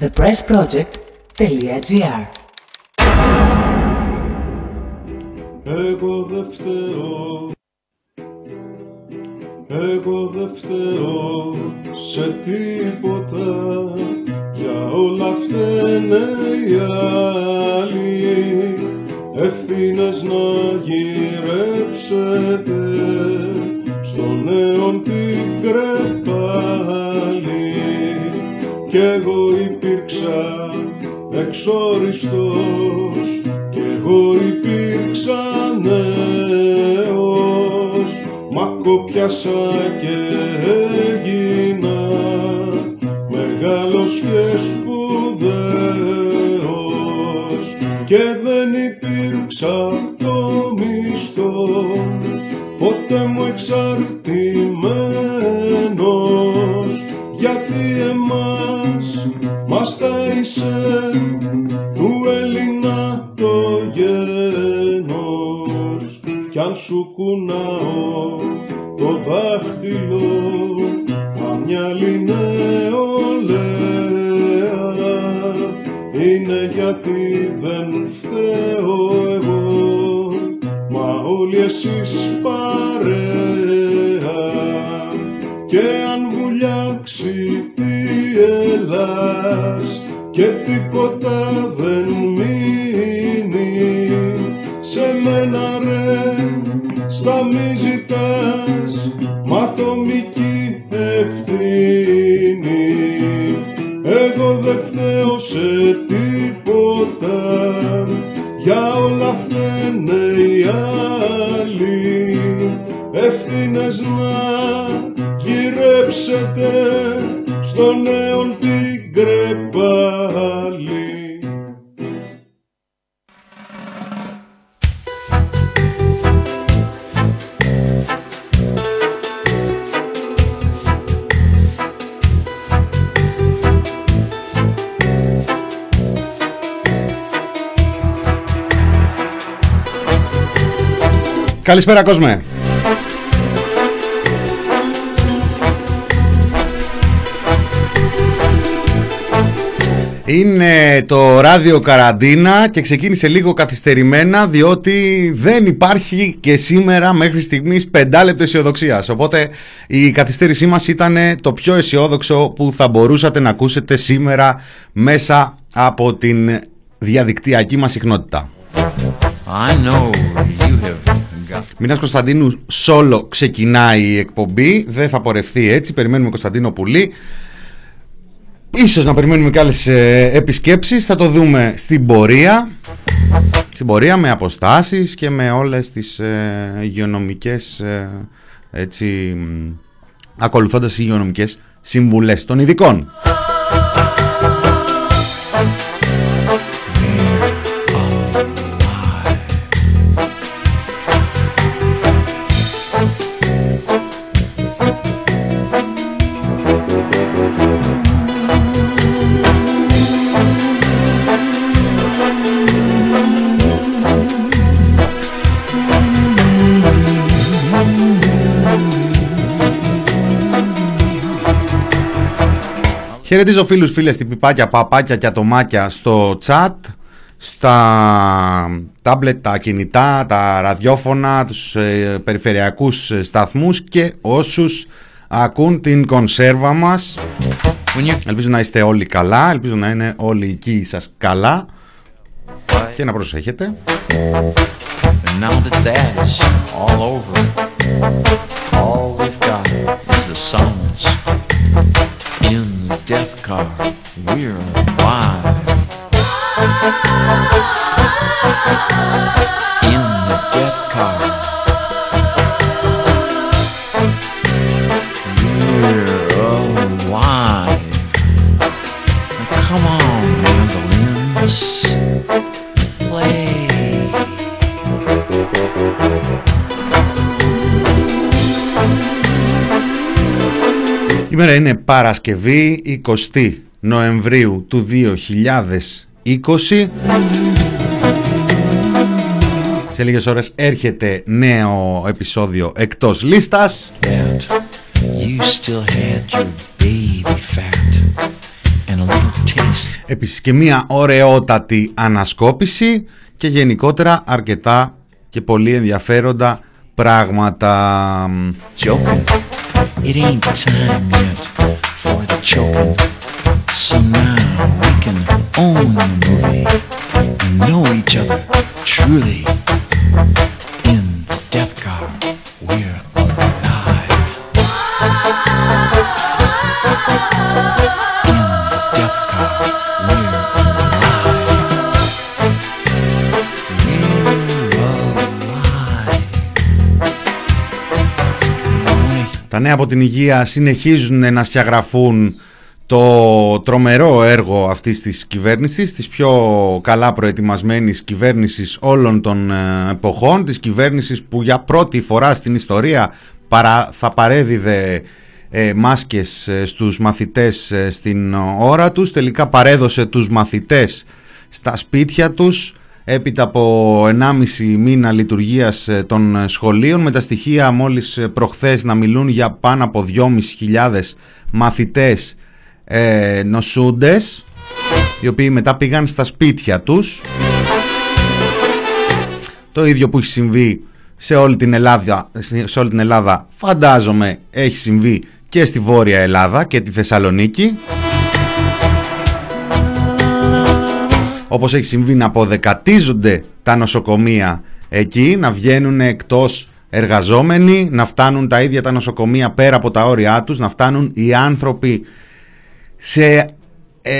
thepressproject.gr Εγώ δεν φταίω. Εγώ δεν φταίω σε τίποτα. Για όλα φταίνε οι άλλοι. Ευθύνες να γυρέψετε κι εγώ υπήρξα εξόριστος κι εγώ υπήρξα νέος. Μα κοπιάσα και έγινα μεγάλος και σπουδαίος. Και δεν υπήρξα το μισθό ποτέ μου εξαρτημένος κι αν σου κουνάω το δάχτυλο μα μια νεολαία. Είναι γιατί δεν φταίω εγώ μα όλοι εσείς παρέα. Και αν βουλιάξει η Ελλάς και τίποτα δεν μείνει σε μένα ρε στα μη ζητάς μα ατομική ευθύνη. Εγώ δεν φταίω σε τίποτα για όλα φταίνε οι άλλοι. Ευθύνες να γυρέψετε στον νέον την κρεπάλη Καλησπέρα κόσμε. Είναι το ράδιο Καραντίνα και ξεκίνησε λίγο καθυστερημένα διότι δεν υπάρχει και σήμερα μέχρι στιγμής πεντάλεπτο αισιοδοξίας. Οπότε η καθυστέρησή μας ήταν το πιο αισιόδοξο που θα μπορούσατε να ακούσετε σήμερα μέσα από την διαδικτυακή μας συχνότητα. I know you have got Μινάς Κωνσταντίνου Σόλο ξεκινάει η εκπομπή. Δεν θα πορευθεί έτσι. Περιμένουμε Κωνσταντίνο Πουλή. Ίσως να περιμένουμε και άλλες ε, επισκέψεις. Θα το δούμε στην πορεία. Στην πορεία με αποστάσεις και με όλες τις ε, υγειονομικές ε, έτσι μ, ακολουθώντας τις υγειονομικές συμβουλές των ειδικών. Χαιρετίζω φίλους, φίλες, τυπιπάκια, παπάκια και ατομάκια στο chat, στα τάμπλετ, τα κινητά, τα ραδιόφωνα, τους ε, περιφερειακούς ε, σταθμούς και όσους ακούν την κονσέρβα μας. when you Ελπίζω να είστε όλοι καλά, ελπίζω να είναι όλοι εκεί σας καλά και να προσέχετε. and now that that is all over, all we've got is the silence in the death car. We're alive. In the death car. We're alive. Now come on, mandolins. Η είναι Παρασκευή 20 Νοεμβρίου του 2020. Σε λίγες ώρες έρχεται νέο επεισόδιο εκτός λίστας. Yet you still had your baby fat and a little taste Επίσης και μια ωραιότατη ανασκόπηση και γενικότερα αρκετά και πολύ ενδιαφέροντα πράγματα. Joking, it ain't time yet for the choking. So now we can own the movie and know each other truly. In the death car, we're alive. Τα νέα από την υγεία συνεχίζουν να σκιαγραφούν το τρομερό έργο αυτής της κυβέρνησης, της πιο καλά προετοιμασμένης κυβέρνησης όλων των ε, εποχών, της κυβέρνησης που για πρώτη φορά στην ιστορία παρά, θα παρέδιδε ε, μάσκες ε, στους μαθητές ε, στην ώρα τους, τελικά παρέδωσε τους μαθητές στα σπίτια τους, έπειτα από 1,5 μήνα λειτουργίας ε, των σχολείων με τα στοιχεία μόλις ε, προχθές να μιλούν για πάνω από 2.500 μαθητές ε, νοσούντες οι οποίοι μετά πήγαν στα σπίτια τους. Το ίδιο που έχει συμβεί σε όλη την Ελλάδα, σε όλη την Ελλάδα φαντάζομαι έχει συμβεί και στη Βόρεια Ελλάδα και τη Θεσσαλονίκη όπως έχει συμβεί να αποδεκατίζονται τα νοσοκομεία εκεί, να βγαίνουν εκτός εργαζόμενοι, να φτάνουν τα ίδια τα νοσοκομεία πέρα από τα όρια τους, να φτάνουν οι άνθρωποι σε ε,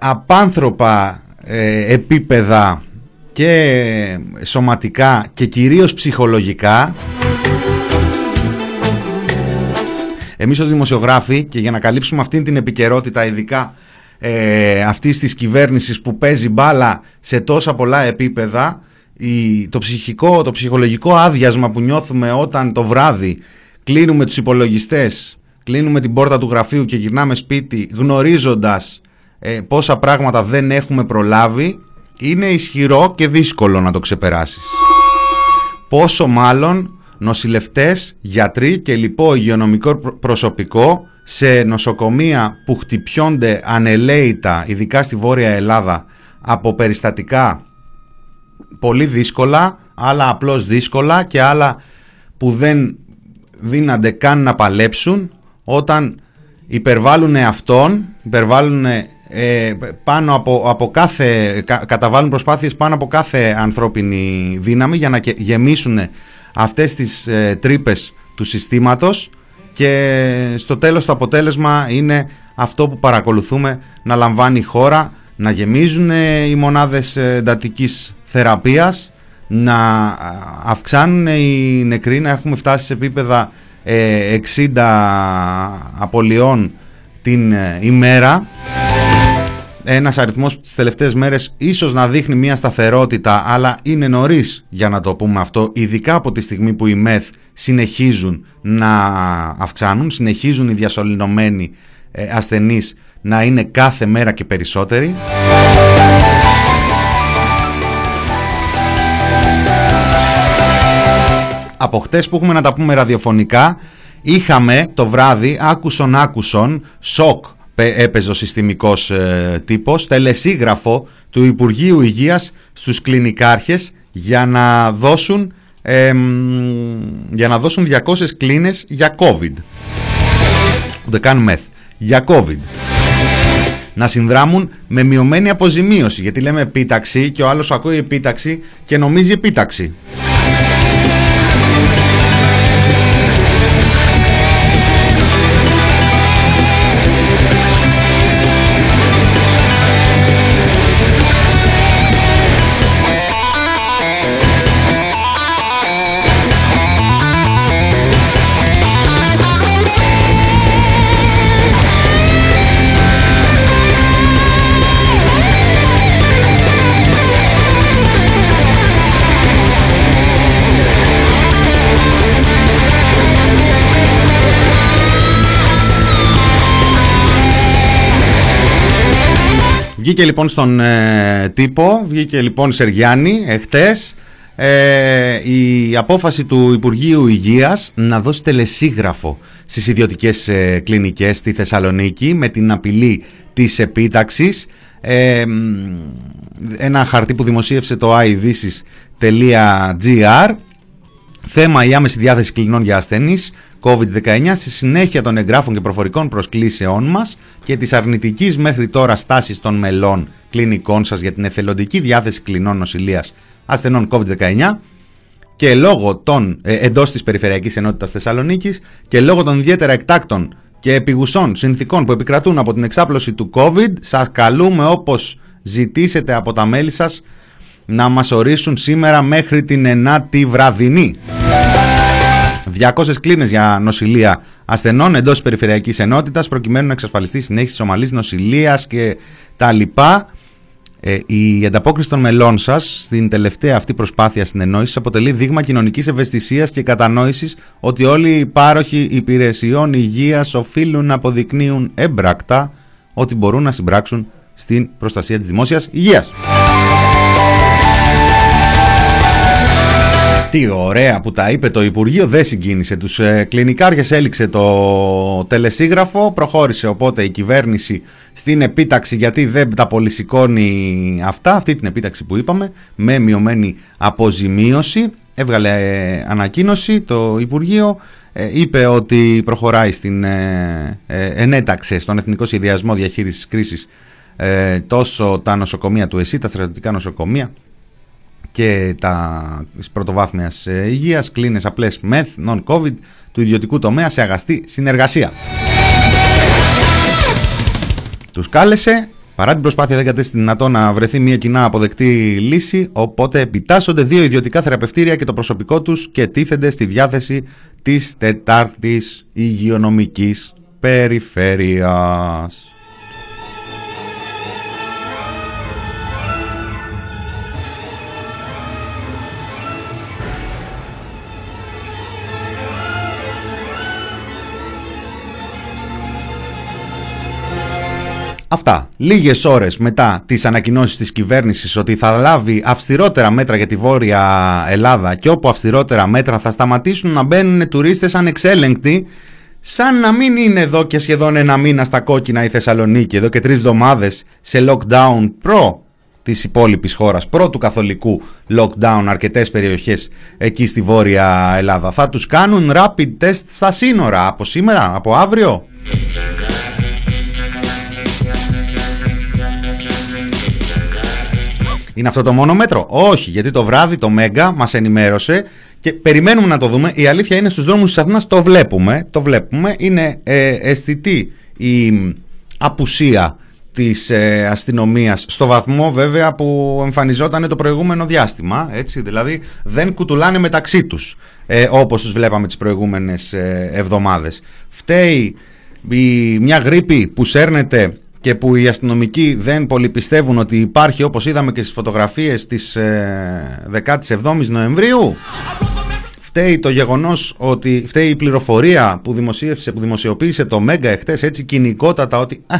απάνθρωπα ε, επίπεδα και σωματικά και κυρίως ψυχολογικά. Εμείς ως δημοσιογράφοι και για να καλύψουμε αυτήν την επικαιρότητα ειδικά ε, αυτής της κυβέρνησης που παίζει μπάλα σε τόσα πολλά επίπεδα η, το ψυχικό, το ψυχολογικό άδειασμα που νιώθουμε όταν το βράδυ κλείνουμε τους υπολογιστές κλείνουμε την πόρτα του γραφείου και γυρνάμε σπίτι γνωρίζοντας ε, πόσα πράγματα δεν έχουμε προλάβει είναι ισχυρό και δύσκολο να το ξεπεράσεις. Πόσο μάλλον νοσηλευτές, γιατροί και λοιπό υγειονομικό προσωπικό σε νοσοκομεία που χτυπιώνται ανελαίητα, ειδικά στη Βόρεια Ελλάδα, από περιστατικά πολύ δύσκολα, άλλα απλώς δύσκολα και άλλα που δεν δύνανται καν να παλέψουν όταν υπερβάλλουν αυτόν, υπερβάλλουν ε, πάνω από, από κάθε, καταβάλουν προσπάθειες πάνω από κάθε ανθρώπινη δύναμη για να γεμίσουν αυτές τις ε, τρύπες του συστήματος και στο τέλος το αποτέλεσμα είναι αυτό που παρακολουθούμε να λαμβάνει η χώρα, να γεμίζουν οι μονάδες εντατικής θεραπείας, να αυξάνουν οι νεκροί, να έχουμε φτάσει σε επίπεδα 60 ε, απολειών την ε, ημέρα ένας αριθμός που τις τελευταίες μέρες ίσως να δείχνει μια σταθερότητα αλλά είναι νωρίς για να το πούμε αυτό ειδικά από τη στιγμή που οι ΜΕΘ συνεχίζουν να αυξάνουν συνεχίζουν οι διασωληνωμένοι ε, ασθενείς να είναι κάθε μέρα και περισσότεροι. Από χτες που έχουμε να τα πούμε ραδιοφωνικά είχαμε το βράδυ άκουσον άκουσον σοκ έπαιζε ο συστημικός ε, τύπος, τελεσίγραφο του Υπουργείου Υγείας στους κλινικάρχες για να δώσουν, για να δώσουν 200 κλίνες για COVID. Ούτε καν μεθ. Για COVID. Να συνδράμουν με μειωμένη αποζημίωση, γιατί λέμε επίταξη και ο άλλος ακούει επίταξη και νομίζει επίταξη. Βγήκε λοιπόν στον ε, τύπο, βγήκε λοιπόν η Σεργιάννη εχθές. Ε, η απόφαση του Υπουργείου Υγείας να δώσει τελεσίγραφο στις ιδιωτικές ε, κλινικές στη Θεσσαλονίκη με την απειλή της επίταξης. Ε, ένα χαρτί που δημοσίευσε το iDisis.gr Θέμα η άμεση διάθεση κλινών για ασθενείς COVID-19 στη συνέχεια των εγγράφων και προφορικών προσκλήσεών μας και της αρνητικής μέχρι τώρα στάσης των μελών κλινικών σας για την εθελοντική διάθεση κλινών νοσηλείας ασθενών COVID-19 και λόγω των ε, εντός της Περιφερειακής Ενότητας Θεσσαλονίκης και λόγω των ιδιαίτερα εκτάκτων και επιγουσών συνθήκων που επικρατούν από την εξάπλωση του COVID σας καλούμε όπως ζητήσετε από τα μέλη σας να μας ορίσουν σήμερα μέχρι την 9η βραδινή. 200 κλίνες για νοσηλεία ασθενών εντός της περιφερειακής ενότητας προκειμένου να εξασφαλιστεί η συνέχιση της ομαλής νοσηλείας και τα λοιπά. Ε, η ανταπόκριση των μελών σας στην τελευταία αυτή προσπάθεια συνεννόησης αποτελεί δείγμα κοινωνικής ευαισθησίας και κατανόησης ότι όλοι οι πάροχοι υπηρεσιών υγείας οφείλουν να αποδεικνύουν έμπρακτα ότι μπορούν να συμπράξουν στην προστασία της δημόσιας υγείας. Τι ωραία που τα είπε το Υπουργείο, δεν συγκίνησε τους ε, κλινικάρχες, έληξε το τελεσίγραφο, προχώρησε οπότε η κυβέρνηση στην επίταξη γιατί δεν τα πολυσηκώνει αυτά, αυτή την επίταξη που είπαμε, με μειωμένη αποζημίωση. Έβγαλε ε, ανακοίνωση το Υπουργείο, ε, είπε ότι προχωράει στην, ε, ε, ενέταξε στον Εθνικό Σχεδιασμό Διαχείρισης Κρίσης τόσο τα νοσοκομεία του ΕΣΥ, τα στρατιωτικά νοσοκομεία, και τα, της πρωτοβάθμιας ε, υγείας, κλίνες απλές μεθ, non-covid του ιδιωτικού τομέα σε αγαστή συνεργασία. Τους κάλεσε, παρά την προσπάθεια δεν κατέστη δυνατό να βρεθεί μια κοινά αποδεκτή λύση, οπότε επιτάσσονται δύο ιδιωτικά θεραπευτήρια και το προσωπικό τους και τίθενται στη διάθεση της τετάρτης υγειονομικής περιφέρειας. Αυτά. Λίγες ώρες μετά τις ανακοινώσεις της κυβέρνησης ότι θα λάβει αυστηρότερα μέτρα για τη Βόρεια Ελλάδα και όπου αυστηρότερα μέτρα θα σταματήσουν να μπαίνουν τουρίστες ανεξέλεγκτοι, σαν να μην είναι εδώ και σχεδόν ένα μήνα στα κόκκινα η Θεσσαλονίκη, εδώ και τρεις εβδομάδες σε lockdown προ της υπόλοιπης χώρας, προ του καθολικού lockdown, αρκετές περιοχές εκεί στη Βόρεια Ελλάδα. Θα τους κάνουν rapid test στα σύνορα από σήμερα, από αύριο; Είναι αυτό το μόνο μέτρο; Όχι, γιατί το βράδυ το Μέγκα μας ενημέρωσε και περιμένουμε να το δούμε. Η αλήθεια είναι στους δρόμους της Αθήνας το βλέπουμε. Το βλέπουμε. Είναι ε, αισθητή η απουσία της ε, αστυνομίας στο βαθμό βέβαια που εμφανιζόταν το προηγούμενο διάστημα έτσι, δηλαδή δεν κουτουλάνε μεταξύ τους ε, όπως τους βλέπαμε τις προηγούμενες ε, εβδομάδες φταίει η, μια γρήπη που σέρνεται και που οι αστυνομικοί δεν πολύ πιστεύουν ότι υπάρχει όπως είδαμε και στις φωτογραφίες της ε, 17ης Νοεμβρίου φταίει το γεγονός ότι φταίει η πληροφορία που δημοσίευσε, που δημοσιοποίησε το Μέγκα εχθές έτσι κοινικότατα ότι α,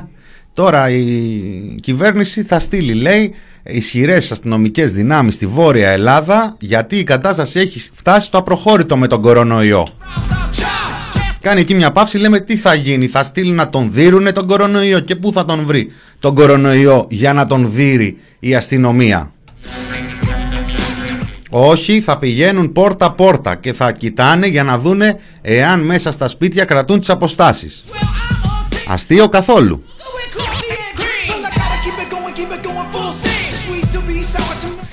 τώρα η κυβέρνηση θα στείλει λέει ισχυρές αστυνομικές δυνάμεις στη Βόρεια Ελλάδα γιατί η κατάσταση έχει φτάσει στο απροχώρητο με τον κορονοϊό. Κάνει εκεί μια παύση, λέμε τι θα γίνει, θα στείλει να τον δίρουνε τον κορονοϊό και πού θα τον βρει τον κορονοϊό για να τον δείρει η αστυνομία. Όχι, θα πηγαίνουν πόρτα πόρτα και θα κοιτάνε για να δούνε εάν μέσα στα σπίτια κρατούν τις αποστάσεις. Αστείο καθόλου.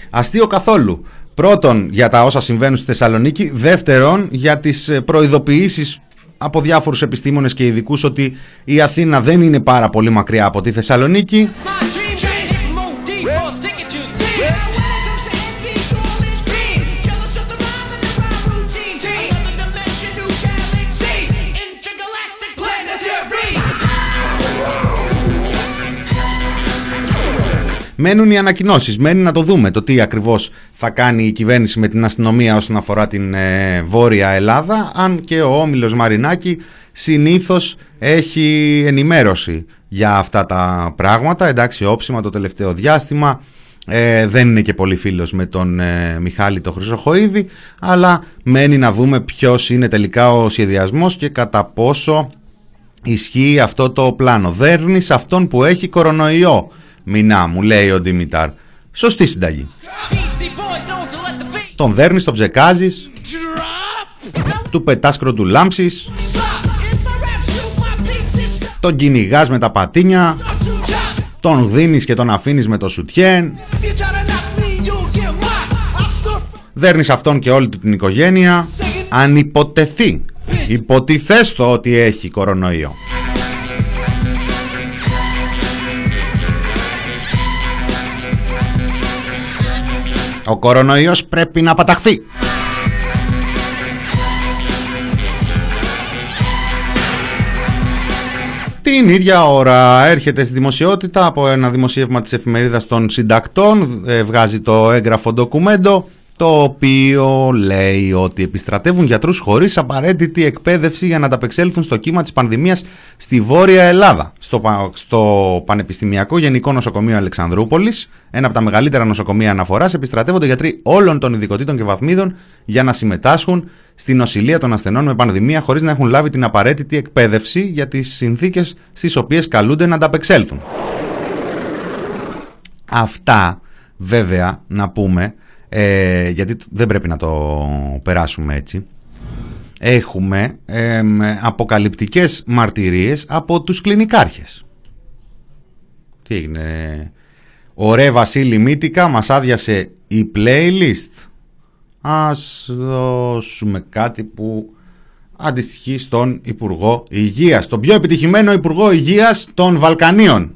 Αστείο καθόλου. Πρώτον για τα όσα συμβαίνουν στη Θεσσαλονίκη, δεύτερον για τις προειδοποιήσεις από διάφορους επιστήμονες και ειδικούς ότι η Αθήνα δεν είναι πάρα πολύ μακριά από τη Θεσσαλονίκη Μένουν οι ανακοινώσεις. Μένει να το δούμε το τι ακριβώς θα κάνει η κυβέρνηση με την αστυνομία όσον αφορά την ε, Βόρεια Ελλάδα. Αν και ο Όμιλος Μαρινάκη συνήθως έχει ενημέρωση για αυτά τα πράγματα. Εντάξει, όψιμα το τελευταίο διάστημα. Ε, δεν είναι και πολύ φίλος με τον ε, Μιχάλη το Χρυσοχοίδη, αλλά μένει να δούμε ποιος είναι τελικά ο σχεδιασμός και κατά πόσο ισχύει αυτό το πλάνο. Δέρνεις αυτόν που έχει κορονοϊό, μηνά μου λέει ο Ντιμητάρ. Σωστή συνταγή. Τον δέρνεις, τον ψεκάζεις, του πετάς κροτουλάμψεις, τον κυνηγάς με τα πατίνια, τον δίνεις και τον αφήνεις με το σουτιέν, δέρνεις αυτόν και όλη του την οικογένεια, αν υποτεθεί, υποτιθέστο ότι έχει κορονοϊό. Ο κορονοϊός πρέπει να παταχθεί. Την ίδια ώρα έρχεται στη δημοσιότητα από ένα δημοσίευμα της εφημερίδας των συντακτών, ε, βγάζει το έγγραφο ντοκουμέντο, το οποίο λέει ότι επιστρατεύουν γιατρούς χωρίς απαραίτητη εκπαίδευση για να ανταπεξέλθουν στο κύμα της πανδημίας στη Βόρεια Ελλάδα. Στο, στο Πανεπιστημιακό Γενικό Νοσοκομείο Αλεξανδρούπολης, ένα από τα μεγαλύτερα νοσοκομεία αναφοράς, επιστρατεύονται γιατροί όλων των ειδικοτήτων και βαθμίδων για να συμμετάσχουν στη νοσηλεία των ασθενών με πανδημία χωρίς να έχουν λάβει την απαραίτητη εκπαίδευση για τις συνθήκες στις οποίες καλούνται να ανταπεξέλθουν. Αυτά βέβαια να πούμε ε, γιατί δεν πρέπει να το περάσουμε έτσι, έχουμε ε, αποκαλυπτικές μαρτυρίες από τους κλινικάρχες. Τι έγινε, Ωραία Βασίλη Μύτικα μας άδειασε η playlist. Ας δώσουμε κάτι που αντιστοιχεί στον Υπουργό Υγείας, τον πιο επιτυχημένο Υπουργό Υγείας των Βαλκανίων.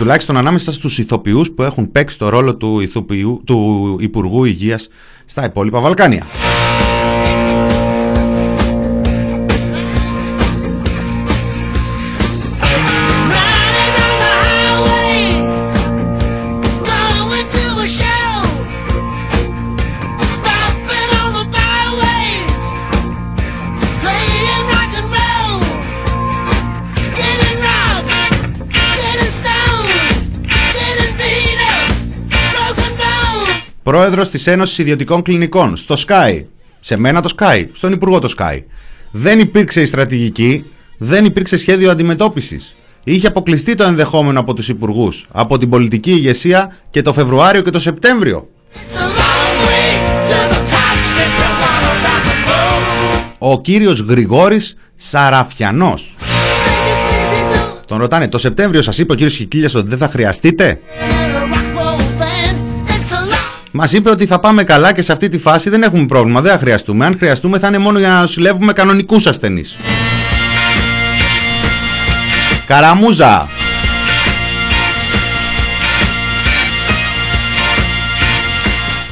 Τουλάχιστον ανάμεσα στους ηθοποιούς που έχουν παίξει το ρόλο του, ηθοποιού, του Υπουργού Υγείας στα υπόλοιπα Βαλκάνια. Πρόεδρος της Ένωσης Ιδιωτικών Κλινικών, στο Sky, σε μένα το Sky, στον Υπουργό το Sky. Δεν υπήρξε η στρατηγική, δεν υπήρξε σχέδιο αντιμετώπισης. Είχε αποκλειστεί το ενδεχόμενο από τους υπουργούς, από την πολιτική ηγεσία και το Φεβρουάριο και το Σεπτέμβριο. Ο κύριος Γρηγόρης Σαραφιανός. Τον ρωτάνε, το Σεπτέμβριο σας είπε ο κύριος Χικίλιας ότι δεν θα χρειαστείτε; Μας είπε ότι θα πάμε καλά και σε αυτή τη φάση δεν έχουμε πρόβλημα. Δεν θα χρειαστούμε. Αν χρειαστούμε, θα είναι μόνο για να νοσηλεύουμε κανονικούς ασθενείς. Καραμούζα.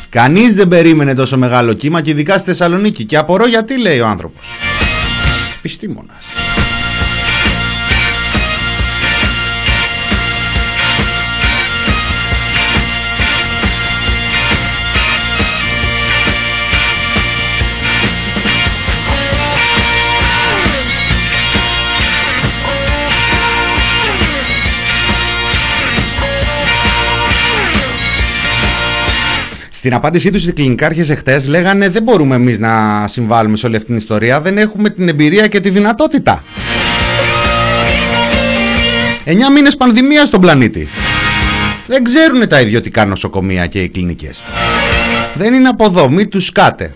Κανείς δεν περίμενε τόσο μεγάλο κύμα και ειδικά στη Θεσσαλονίκη. Και απορώ γιατί λέει ο άνθρωπος. Πιστήμονας. Στην απάντησή τους οι κλινικάρχες εχθές λέγανε δεν μπορούμε εμείς να συμβάλλουμε σε όλη αυτή την ιστορία, δεν έχουμε την εμπειρία και τη δυνατότητα. 9 μήνες πανδημίας στον πλανήτη. Δεν ξέρουν τα ιδιωτικά νοσοκομεία και οι κλινικές. Δεν είναι από εδώ, μη τους σκάτε.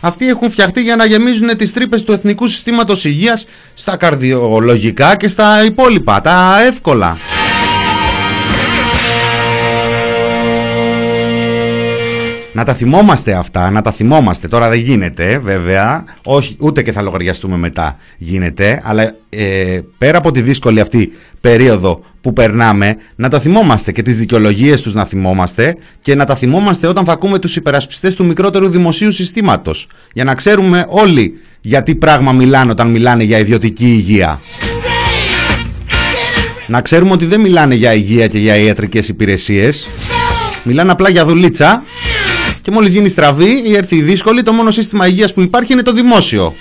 Αυτοί έχουν φτιαχτεί για να γεμίζουν τις τρύπες του Εθνικού Συστήματος Υγείας στα καρδιολογικά και στα υπόλοιπα, τα εύκολα. Να τα θυμόμαστε αυτά, να τα θυμόμαστε. Τώρα δεν γίνεται βέβαια, όχι, ούτε και θα λογαριαστούμε μετά γίνεται, αλλά ε, πέρα από τη δύσκολη αυτή περίοδο που περνάμε, να τα θυμόμαστε και τις δικαιολογίες τους να θυμόμαστε και να τα θυμόμαστε όταν θα ακούμε τους υπερασπιστές του μικρότερου δημοσίου συστήματος. Για να ξέρουμε όλοι γιατί πράγμα μιλάνε όταν μιλάνε για ιδιωτική υγεία. Να ξέρουμε ότι δεν μιλάνε για υγεία και για ιατρικές υπηρεσίες. Μιλάνε απλά για δουλίτσα Και μόλις γίνει στραβή ή έρθει η δύσκολη, το μόνο σύστημα υγείας που υπάρχει είναι το δημόσιο.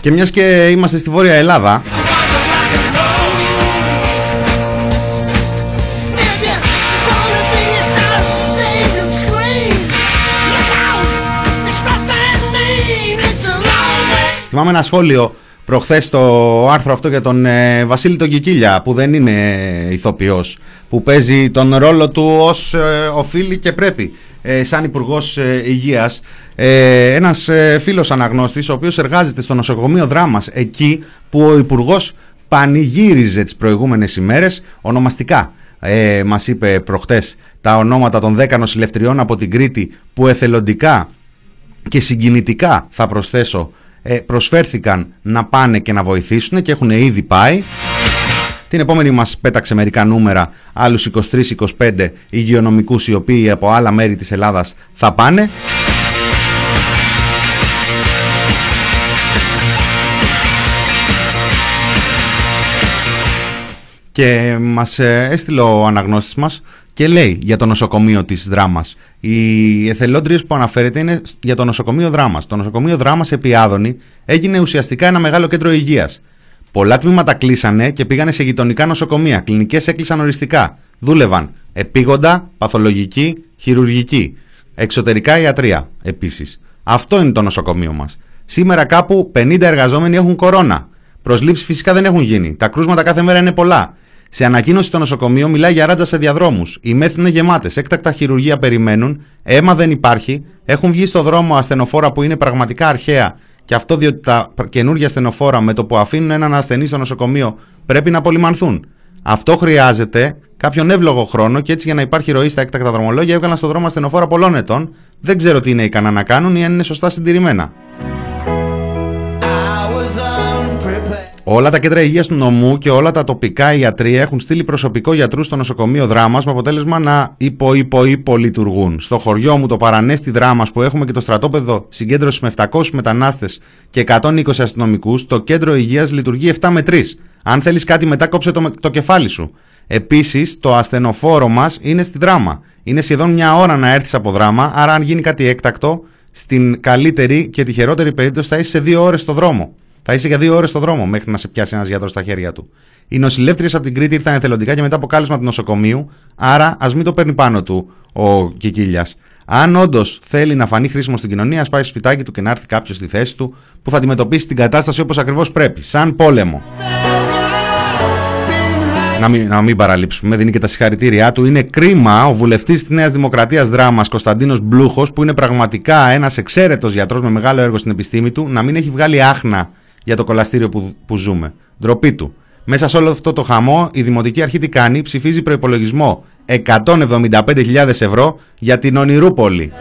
Και μιας και είμαστε στη Βόρεια Ελλάδα, Θυμάμαι ένα σχόλιο προχθές στο άρθρο αυτό για τον ε, Βασίλη τον Κικίλια που δεν είναι ηθοποιός που παίζει τον ρόλο του ως ε, οφείλει και πρέπει ε, σαν υπουργός ε, Υγείας. Ε, ένας ε, φίλος αναγνώστης ο οποίος εργάζεται στο νοσοκομείο Δράμας εκεί που ο υπουργός πανηγύριζε τις προηγούμενες ημέρες ονομαστικά. Ε, μας είπε προχτές τα ονόματα των 10 νοσηλευτριών από την Κρήτη που εθελοντικά και συγκινητικά θα προσθέσω ε, προσφέρθηκαν να πάνε και να βοηθήσουν και έχουν ήδη πάει. Την επόμενη μας πέταξε μερικά νούμερα, άλλους 23-25 υγειονομικούς οι οποίοι από άλλα μέρη της Ελλάδας θα πάνε. Και μας ε, έστειλε ο αναγνώστης μας και λέει για το νοσοκομείο της Δράμας. Οι εθελόντριες που αναφέρεται είναι για το νοσοκομείο Δράμας. Το νοσοκομείο Δράμας επί Άδωνη έγινε ουσιαστικά ένα μεγάλο κέντρο υγείας. Πολλά τμήματα κλείσανε και πήγανε σε γειτονικά νοσοκομεία. Κλινικές έκλεισαν οριστικά. Δούλευαν επίγοντα, παθολογική, χειρουργική. Εξωτερικά ιατρία επίσης. Αυτό είναι το νοσοκομείο μας. Σήμερα κάπου 50 εργαζόμενοι έχουν κορώνα. Προσλήψεις φυσικά δεν έχουν γίνει. Τα κρούσματα κάθε μέρα είναι πολλά. Σε ανακοίνωση στο νοσοκομείο μιλάει για ράτζα σε διαδρόμους. Οι μέθη είναι γεμάτες. Έκτακτα χειρουργία περιμένουν. Αίμα δεν υπάρχει. Έχουν βγει στο δρόμο ασθενοφόρα που είναι πραγματικά αρχαία. Και αυτό διότι τα καινούργια ασθενοφόρα με το που αφήνουν έναν ασθενή στο νοσοκομείο πρέπει να απολυμανθούν. Αυτό χρειάζεται κάποιον εύλογο χρόνο και έτσι για να υπάρχει ροή στα έκτακτα δρομολόγια έβγαλαν στο δρόμο ασθενοφόρα πολλών ετών. Δεν ξέρω τι είναι ικανά να κάνουν ή αν είναι σωστά συντηρημένα. Όλα τα κέντρα υγείας του νομού και όλα τα τοπικά ιατρία έχουν στείλει προσωπικό γιατρού στο νοσοκομείο Δράμας με αποτέλεσμα να υπο-υπο-υπο-λειτουργούν. Στο χωριό μου, το παρανέστη Δράμας που έχουμε και το στρατόπεδο συγκέντρωσης με 700 μετανάστες και 120 αστυνομικούς, το κέντρο υγείας λειτουργεί 7 με 3. Αν θέλεις κάτι μετά, κόψε το, το κεφάλι σου. Επίσης, το ασθενοφόρο μας είναι στη Δράμα. Είναι σχεδόν μια ώρα να έρθεις από Δράμα, άρα αν γίνει κάτι έκτακτο, στην καλύτερη και τη χειρότερη περίπτωση θα είσαι σε δύο ώρες στο δρόμο. Θα είσαι για δύο ώρες στο δρόμο μέχρι να σε πιάσει ένας γιατρός στα χέρια του. Οι νοσηλεύτριες από την Κρήτη ήρθαν εθελοντικά και μετά από κάλεσμα του νοσοκομείου, άρα ας μην το παίρνει πάνω του ο Κικίλιας. Αν όντως θέλει να φανεί χρήσιμο στην κοινωνία, ας πάει στο σπιτάκι του και να έρθει κάποιος στη θέση του που θα αντιμετωπίσει την κατάσταση όπως ακριβώς πρέπει, σαν πόλεμο. Να μην, να μην παραλείψουμε, δίνει και τα συγχαρητήριά του. Είναι κρίμα ο βουλευτής της Νέας Δημοκρατίας Δράμας, Κωνσταντίνος Μπλούχος, που είναι πραγματικά ένας εξαίρετος γιατρός με μεγάλο έργο στην επιστήμη του, να μην έχει βγάλει άχνα για το κολαστήριο που, που ζούμε. Ντροπή του. Μέσα σε όλο αυτό το χαμό, η Δημοτική Αρχή τι κάνει, ψηφίζει προπολογισμό 175.000 ευρώ για την Ονειρούπολη.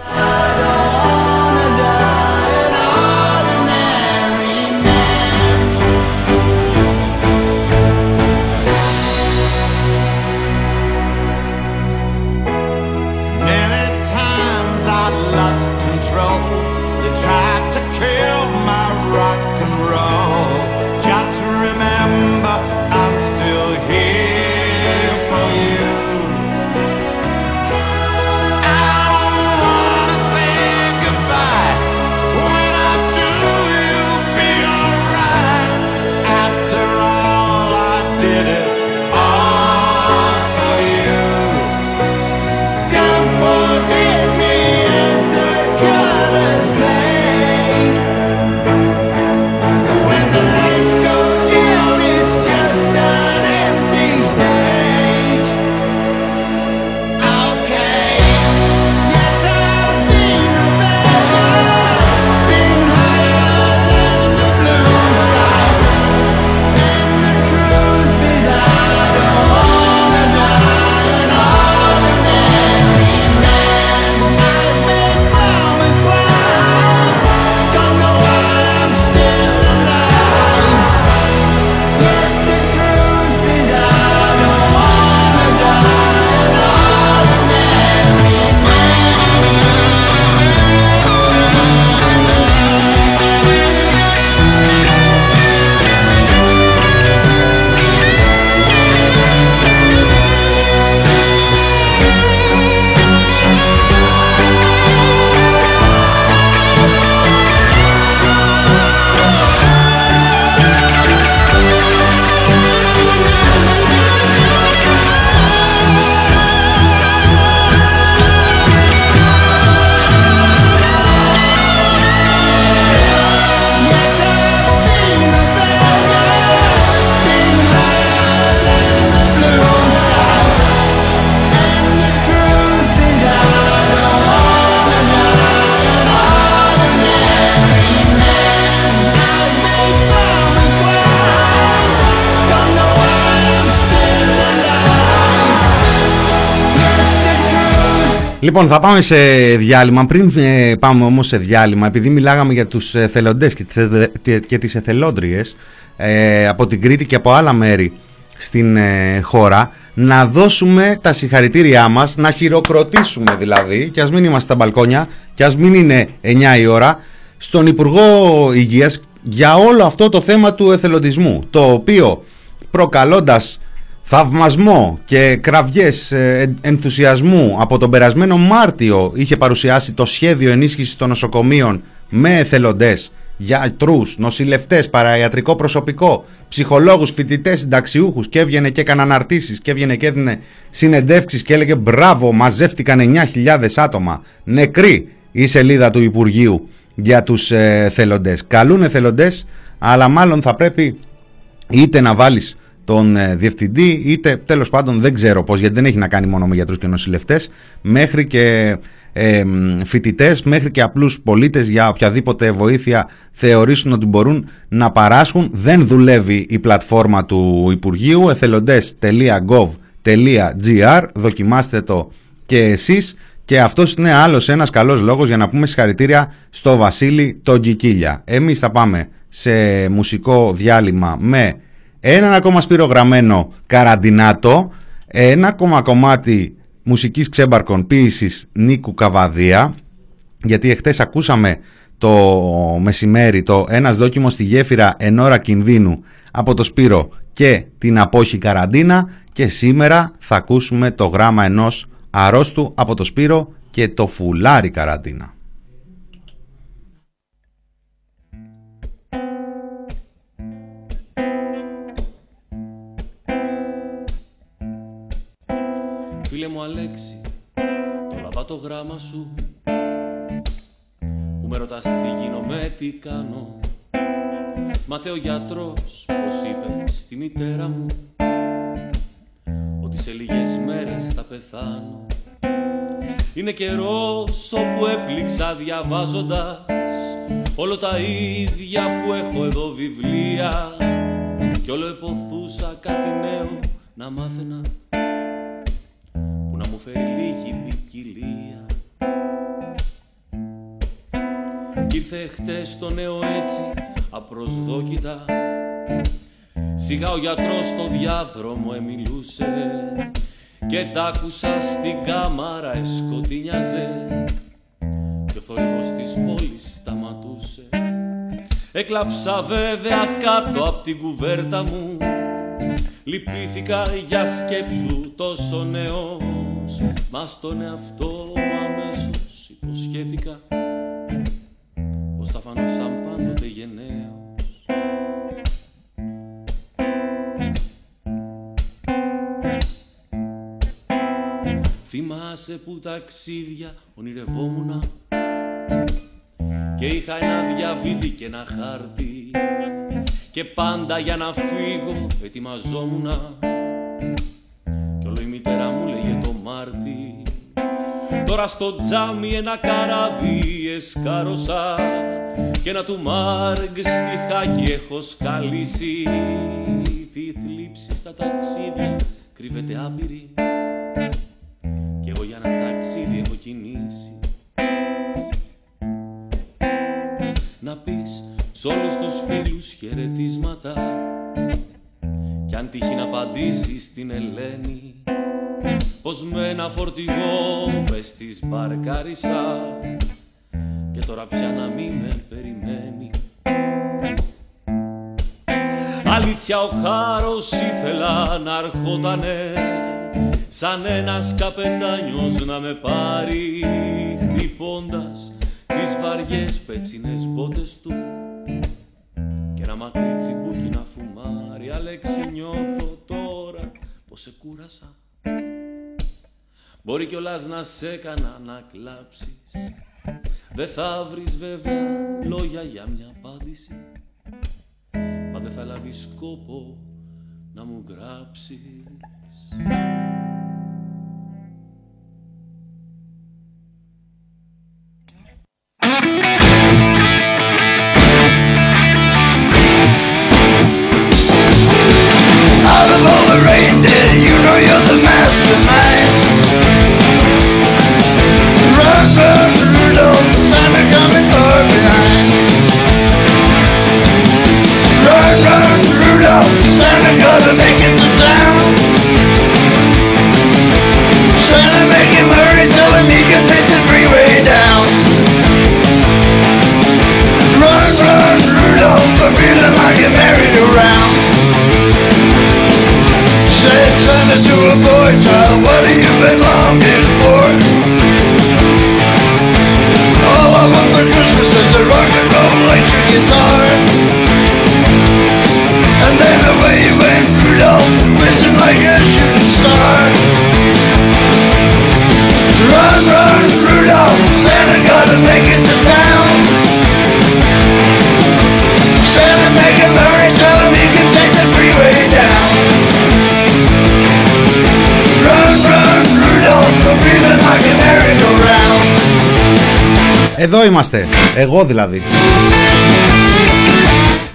Λοιπόν, θα πάμε σε διάλειμμα. Πριν ε, πάμε όμως σε διάλειμμα, επειδή μιλάγαμε για τους εθελοντές και τις, εθε- και τις εθελόντριες ε, από την Κρήτη και από άλλα μέρη στην ε, χώρα, να δώσουμε τα συγχαρητήριά μας, να χειροκροτήσουμε δηλαδή, και ας μην είμαστε στα μπαλκόνια, και ας μην είναι 9 η ώρα, στον Υπουργό Υγείας για όλο αυτό το θέμα του εθελοντισμού, το οποίο προκαλώντας θαυμασμό και κραυγές ε, ενθουσιασμού από τον περασμένο Μάρτιο είχε παρουσιάσει το σχέδιο ενίσχυσης των νοσοκομείων με εθελοντές, γιατρούς, νοσηλευτές, παραϊατρικό προσωπικό, ψυχολόγους, φοιτητές, συνταξιούχους και έβγαινε και έκανε αναρτήσεις και έβγαινε και έδινε συνεντεύξεις και έλεγε μπράβο μαζεύτηκαν 9.000 άτομα νεκροί η σελίδα του Υπουργείου για τους ε, εθελοντές. Καλούν εθελοντές αλλά μάλλον θα πρέπει είτε να βάλεις τον ε, διευθυντή, είτε τέλος πάντων δεν ξέρω πώς, γιατί δεν έχει να κάνει μόνο με γιατρούς και νοσηλευτές, μέχρι και ε, φοιτητές, μέχρι και απλούς πολίτες για οποιαδήποτε βοήθεια θεωρήσουν ότι μπορούν να παράσχουν. Δεν δουλεύει η πλατφόρμα του Υπουργείου, εθελοντές.gov.gr, δοκιμάστε το και εσείς. Και αυτός είναι άλλος ένας καλός λόγος για να πούμε συγχαρητήρια στο Βασίλη τον Κικίλια. Εμείς θα πάμε σε μουσικό διάλειμμα με έναν ακόμα σπυρογραμμένο καραντινάτο, ένα ακόμα κομμάτι μουσικής ξέμπαρκων ποίησης Νίκου Καβαδία, γιατί εχθές ακούσαμε το μεσημέρι το ένας δόκιμος στη γέφυρα εν ώρα κινδύνου από το Σπύρο και την απόχη καραντίνα και σήμερα θα ακούσουμε το γράμμα ενός αρρώστου από το Σπύρο και το φουλάρι καραντίνα. Αλέξη, το λαβά το γράμμα σου Που με ρωτάς τι γίνομαι, τι κάνω. Μάθε ο γιατρός πως είπε στη μητέρα μου Ότι σε λίγες μέρες θα πεθάνω. Είναι καιρός όπου έπληξα διαβάζοντας Όλο τα ίδια που έχω εδώ βιβλία. Κι όλο εποθούσα κάτι νέο να μάθαινα. που να μου φέρει λίγη ποικιλία. Κι ήρθε χτες το νέο έτσι απροσδόκητα. Σιγά ο γιατρός στο διάδρομο εμιλούσε και τ' άκουσα στην κάμαρα εσκοτίνιαζε. Και ο θόρυβος της πόλης σταματούσε. Έκλαψα βέβαια κάτω απ' την κουβέρτα μου. Λυπήθηκα για σκέψου τόσο νέος Μας στον εαυτό μου αμέσως υποσχέθηκα Πως θα φανώ σαν πάντοτε γενναίος. Θυμάσαι που ταξίδια ονειρευόμουνα Και είχα ένα διαβίτη και ένα χάρτη και πάντα για να φύγω ετοιμαζόμουνα. Κι όλο η μητέρα μου λέγε το Μάρτι. Τώρα στο τζάμι ένα καράβι εσκάρωσα Και ένα του Μάργκ στιχάκι έχω σκαλίσει. Τι θλίψη στα ταξίδια κρύβεται άπειρη. Κι εγώ για ένα ταξίδι έχω κινήσει. Να πεις σ' όλους τους φίλους χαιρετίσματα κι αν τύχει να απαντήσεις στην Ελένη πως με ένα φορτηγό μες της μπαρκάρισα. Και τώρα πια να μην με περιμένει. Αλήθεια ο χάρος ήθελα να αρχότανε σαν ένας καπετάνιος να με πάρει χτυπώντας τις βαριές πέτσινες μπότες του. Και ένα μακρύ τσιμπούκι να φουμάρει Αλέξη νιώθω τώρα πως σε κούρασα. Μπορεί κιόλας να σε έκανα να κλάψεις. Δεν θα βρεις βέβαια λόγια για μια απάντηση. Μα δεν θα λάβεις κόπο να μου γράψεις Εδώ είμαστε. Εγώ δηλαδή.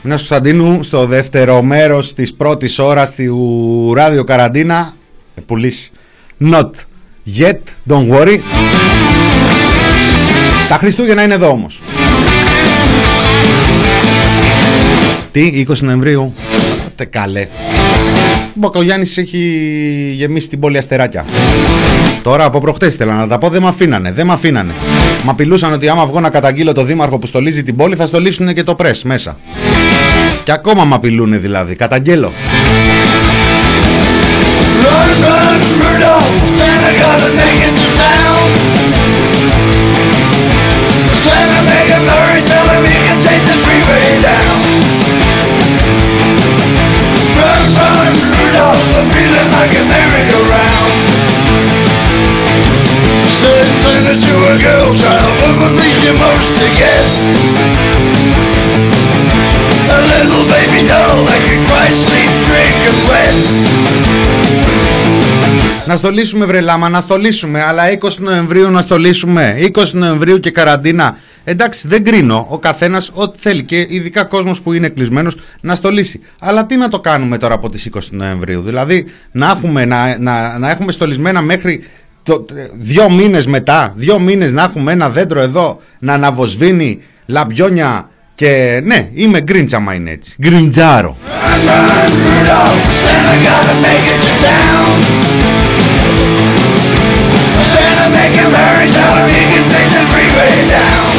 Μινάς Κωνσταντίνου στο δεύτερο μέρος της πρώτης ώρας του ράδιο Καραντίνα. Ε, Πουλής. Not yet, don't worry. Τα Χριστούγεννα είναι εδώ όμως. Τι, 20 Νοεμβρίου. Τε καλέ. Ο Μπακογιάννης έχει γεμίσει την πόλη αστεράκια. Τώρα από προχτές ήθελα να τα πω, δεν με αφήνανε, δεν με αφήνανε. Μα απειλούσαν ότι άμα βγω να καταγγείλω το δήμαρχο που στολίζει την πόλη θα στολίσουν και το πρες μέσα. Και ακόμα με απειλούν δηλαδή, καταγγέλω. Run, run, Rudolph, Santa gotta make it to Said Santa to a girl child, what would please you most to get? A little baby doll that can cry, sleep, drink, and wet. Να στολίσουμε βρε λάμα, να στολίσουμε, αλλά 20 Νοεμβρίου να στολίσουμε. 20 Νοεμβρίου και καραντίνα. Εντάξει, δεν κρίνω. Ο καθένας ό,τι θέλει και ειδικά κόσμος που είναι κλεισμένος να στολίσει. Αλλά τι να το κάνουμε τώρα από τις 20 Νοεμβρίου. Δηλαδή να έχουμε, να, να, να έχουμε στολισμένα μέχρι το, δύο μήνες μετά, δύο μήνες να έχουμε ένα δέντρο εδώ να αναβοσβήνει λαμπιόνια και ναι, είμαι γκρίντσα μα είναι έτσι. Γκριντζάρο. Run, run, Rudolph, Santa gotta make it to town. Santa make him hurry, tell him he can take the freeway down.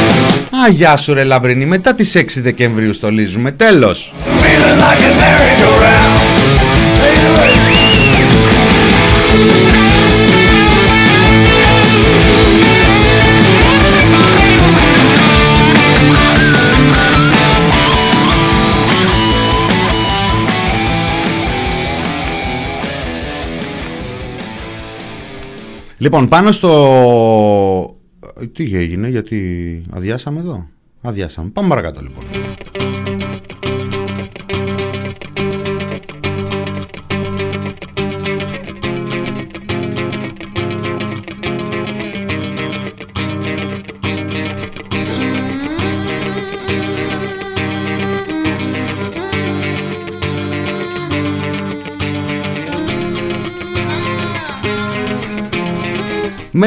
Α, γεια σου ρε λαμπρινή, μετά τις 6 Δεκεμβρίου στολίζουμε, τέλος. Λοιπόν, πάνω στο... Ε, Τι έγινε, γιατί αδειάσαμε εδώ; Αδειάσαμε. Πάμε παρακάτω λοιπόν.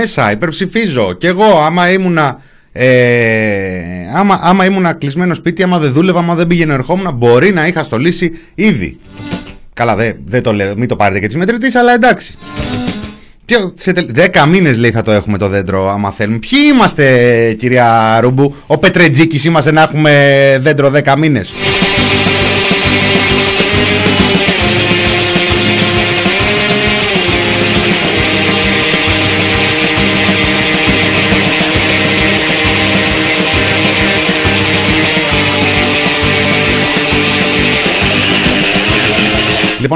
Μέσα, υπερψηφίζω. Κι εγώ, άμα ήμουνα. Ε, άμα, άμα ήμουνα κλεισμένο σπίτι, άμα δεν δούλευα, άμα δεν πήγαινε ερχόμουν, μπορεί να είχα στολίσει ήδη. Καλά, δεν δεν το λέω, μην το πάρετε και τη μετρητή, αλλά εντάξει. Ποιο, σε τελ... Δέκα μήνες λέει θα το έχουμε το δέντρο, άμα θέλουμε. Ποιοι είμαστε, κυρία Ρούμπου, ο Πετρετζίκης είμαστε να έχουμε δέντρο δέκα μήνες;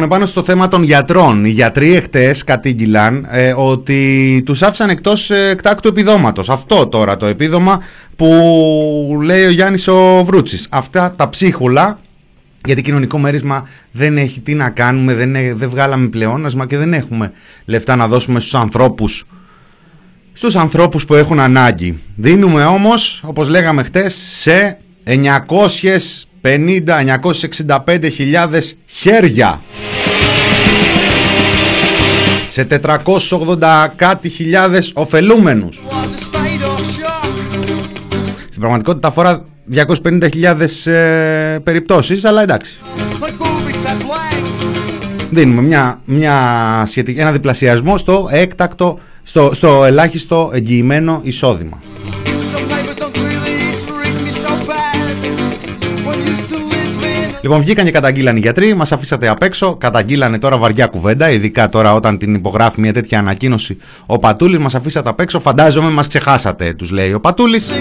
λοιπόν, στο θέμα των γιατρών. Οι γιατροί εχθές κατήγγυλαν ε, ότι τους άφησαν εκτός ε, εκτάκτου επιδόματος. Αυτό τώρα το επίδομα που λέει ο Γιάννης ο Βρούτσης. Αυτά τα ψίχουλα γιατί κοινωνικό μέρισμα δεν έχει τι να κάνουμε, δεν, ε, δεν βγάλαμε πλεόνασμα και δεν έχουμε λεφτά να δώσουμε στους ανθρώπους στους ανθρώπους που έχουν ανάγκη. Δίνουμε όμως, όπως λέγαμε χτες, σε 900 50.965.000 χέρια. Σε 480 κάτι χιλιάδες ωφελούμενους. Στην πραγματικότητα αφορά 250.000 ε, περιπτώσεις, αλλά εντάξει. Δίνουμε μια, μια σχετική, ένα διπλασιασμό στο έκτακτο, στο, στο ελάχιστο εγγυημένο εισόδημα. Λοιπόν, βγήκαν και καταγγείλαν οι γιατροί, μας αφήσατε απ' έξω. Καταγγείλανε τώρα βαριά κουβέντα, ειδικά τώρα όταν την υπογράφει μια τέτοια ανακοίνωση ο Πατούλης. Μας αφήσατε απ' έξω. Φαντάζομαι μας ξεχάσατε, τους λέει ο Πατούλης.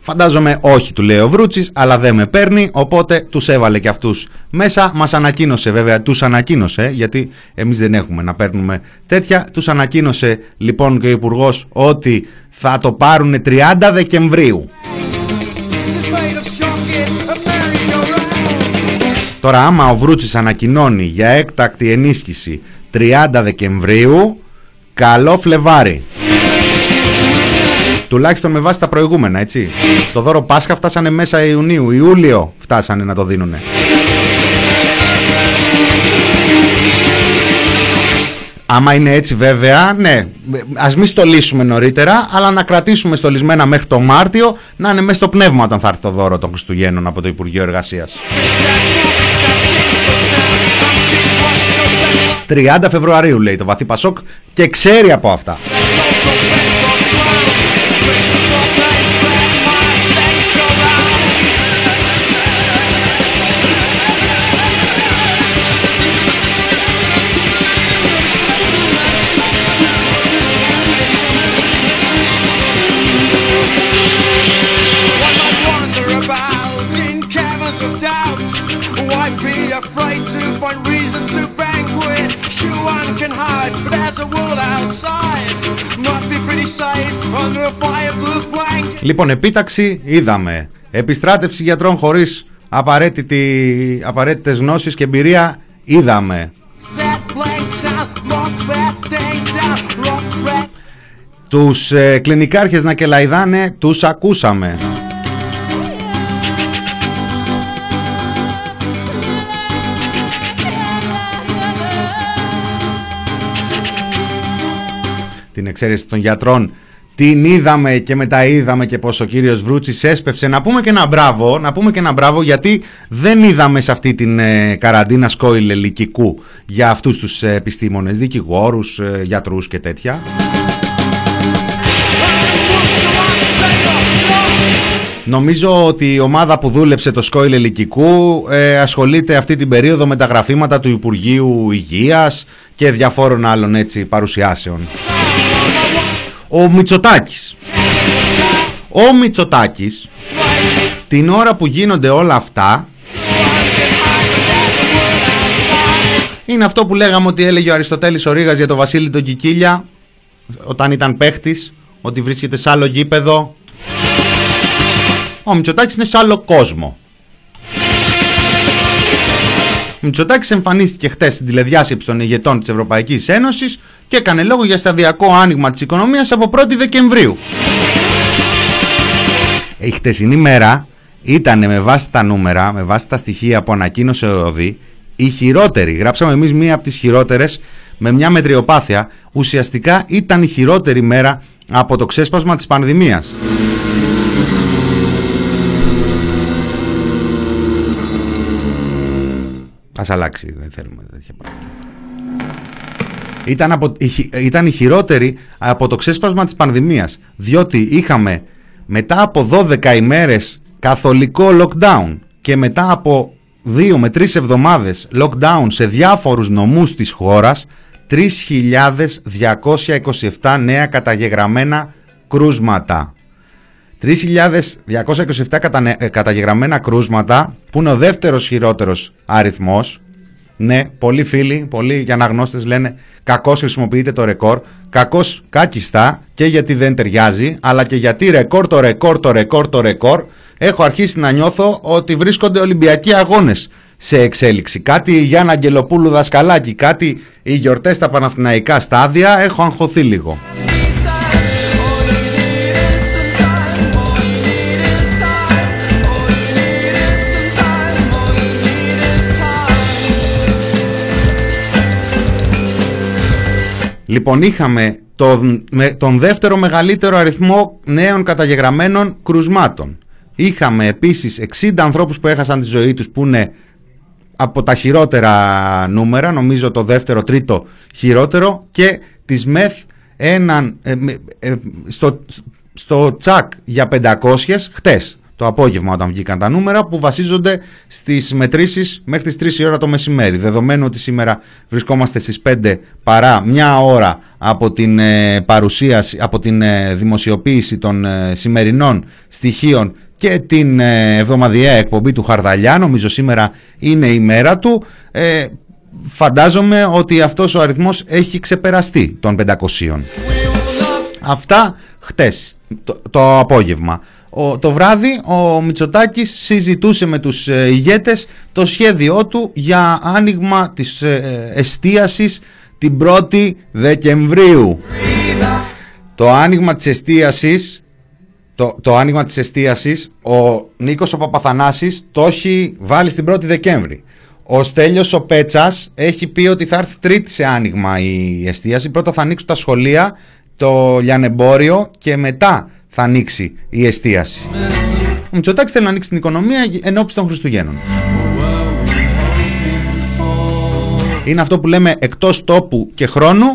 Φαντάζομαι όχι, του λέει ο Βρούτσης, αλλά δεν με παίρνει, οπότε τους έβαλε και αυτούς μέσα. Μας ανακοίνωσε, βέβαια, τους ανακοίνωσε, γιατί εμείς δεν έχουμε να παίρνουμε τέτοια. Τους ανακοίνωσε λοιπόν και ο Υπουργός ότι θα το πάρουν 30 Δεκεμβρίου. Τώρα άμα ο Βρούτσης ανακοινώνει για έκτακτη ενίσχυση 30 Δεκεμβρίου, καλό Φλεβάρι. Τουλάχιστον με βάση τα προηγούμενα, έτσι. Το δώρο Πάσχα φτάσανε μέσα Ιουνίου, Ιούλιο φτάσανε να το δίνουνε. Άμα είναι έτσι βέβαια, ναι, ας μην στολίσουμε νωρίτερα, αλλά να κρατήσουμε στολισμένα μέχρι το Μάρτιο, να είναι μέσα στο πνεύμα όταν θα έρθει το δώρο των Χριστουγέννων από το Υπουργείο Εργασίας. 30 Φεβρουαρίου λέει το Βαθύ Πασόκ και ξέρει από αυτά. Λοιπόν, επίταξη είδαμε. Επιστράτευση γιατρών χωρίς απαραίτητη, απαραίτητες γνώσεις και εμπειρία είδαμε. Τους ε, κλινικάρχες να κελαϊδάνε τους ακούσαμε. Την εξαίρεση των γιατρών την είδαμε και μετά είδαμε και πως ο κύριος Βρούτσης έσπευσε να πούμε και ένα μπράβο, να πούμε και ένα μπράβο γιατί δεν είδαμε σε αυτή την ε, καραντίνα σκόιλ ελικικού για αυτούς τους ε, επιστήμονες, δικηγόρους, ε, γιατρούς και τέτοια. Νομίζω ότι η ομάδα που δούλεψε το σκόιλ ελικικού ε, ασχολείται αυτή την περίοδο με τα γραφήματα του Υπουργείου Υγείας και διαφόρων άλλων έτσι παρουσιάσεων. Ο Μητσοτάκης. Ο Μητσοτάκης την ώρα που γίνονται όλα αυτά είναι αυτό που λέγαμε ότι έλεγε ο Αριστοτέλης ο Ρήγας για τον Βασίλη τον Κικίλια όταν ήταν παίχτης ότι βρίσκεται σε άλλο γήπεδο ο Μητσοτάκης είναι σε άλλο κόσμο ο Μητσοτάκης εμφανίστηκε χτες στην τηλεδιάσκεψη των ηγετών της Ευρωπαϊκής Ένωσης και έκανε λόγο για σταδιακό άνοιγμα της οικονομίας από 1η Δεκεμβρίου. Η χτεσινή μέρα ήταν με βάση τα νούμερα, με βάση τα στοιχεία που ανακοίνωσε ο ΟΔΗ, η χειρότερη. Γράψαμε εμείς μία από τις χειρότερες με μια μετριοπάθεια. Ουσιαστικά ήταν η χειρότερη μέρα από το ξέσπασμα της πανδημίας. Ας αλλάξει, δεν θέλουμε τέτοια πράγματα. Ήταν, από, ήταν η χειρότερη από το ξέσπασμα της πανδημίας, διότι είχαμε μετά από 12 ημέρες καθολικό lockdown και μετά από 2 με 3 εβδομάδες lockdown σε διάφορους νομούς της χώρας 3.227 νέα καταγεγραμμένα κρούσματα. 3.227 ε, καταγεγραμμένα κρούσματα που είναι ο δεύτερος χειρότερος αριθμός ναι, πολλοί φίλοι, πολλοί αναγνώστες λένε κακώς χρησιμοποιείται το ρεκόρ. Κακώς κάκιστα και γιατί δεν ταιριάζει, αλλά και γιατί ρεκόρ το ρεκόρ το ρεκόρ το ρεκόρ. Έχω αρχίσει να νιώθω ότι βρίσκονται Ολυμπιακοί αγώνες σε εξέλιξη. Κάτι η Γιάννα Αγγελοπούλου δασκαλάκι, κάτι οι γιορτές στα Παναθηναϊκά στάδια. Έχω αγχωθεί λίγο. Λοιπόν, είχαμε τον, με, τον δεύτερο μεγαλύτερο αριθμό νέων καταγεγραμμένων κρουσμάτων. Είχαμε επίσης 60 ανθρώπους που έχασαν τη ζωή τους που είναι από τα χειρότερα νούμερα, νομίζω το δεύτερο, τρίτο χειρότερο και της ΜΕΘ έναν, ε, ε, στο, στο τσακ για 500 χτες το απόγευμα όταν βγήκαν τα νούμερα που βασίζονται στις μετρήσεις μέχρι τις 3 η ώρα το μεσημέρι. Δεδομένου ότι σήμερα βρισκόμαστε στις 5 παρά μια ώρα από την ε, παρουσίαση, από την δημοσιοποίηση των σημερινών στοιχείων και την εβδομαδιαία εκπομπή του Χαρδαλιά, νομίζω σήμερα είναι η μέρα του, ε, φαντάζομαι ότι αυτός ο αριθμός έχει ξεπεραστεί των 500. Αυτά χτες, το, το απόγευμα. Ο, το βράδυ ο Μητσοτάκης συζητούσε με τους ε, ηγέτες το σχέδιό του για άνοιγμα της ε, εστίασης την 1η Δεκεμβρίου. Το άνοιγμα της εστίασης το, το άνοιγμα της εστίασης ο Νίκος ο Παπαθανάσης το έχει βάλει στην 1η Δεκέμβρη. Ο Στέλιος ο Πέτσας έχει πει ότι θα έρθει τρίτη σε άνοιγμα η εστίαση. Πρώτα θα ανοίξουν τα σχολεία, το λιανεμπόριο και μετά θα ανοίξει η εστίαση. Ο Μητσοτάκης θέλει να ανοίξει την οικονομία ενώπιση των Χριστουγέννων. Είναι αυτό που λέμε εκτός τόπου και χρόνου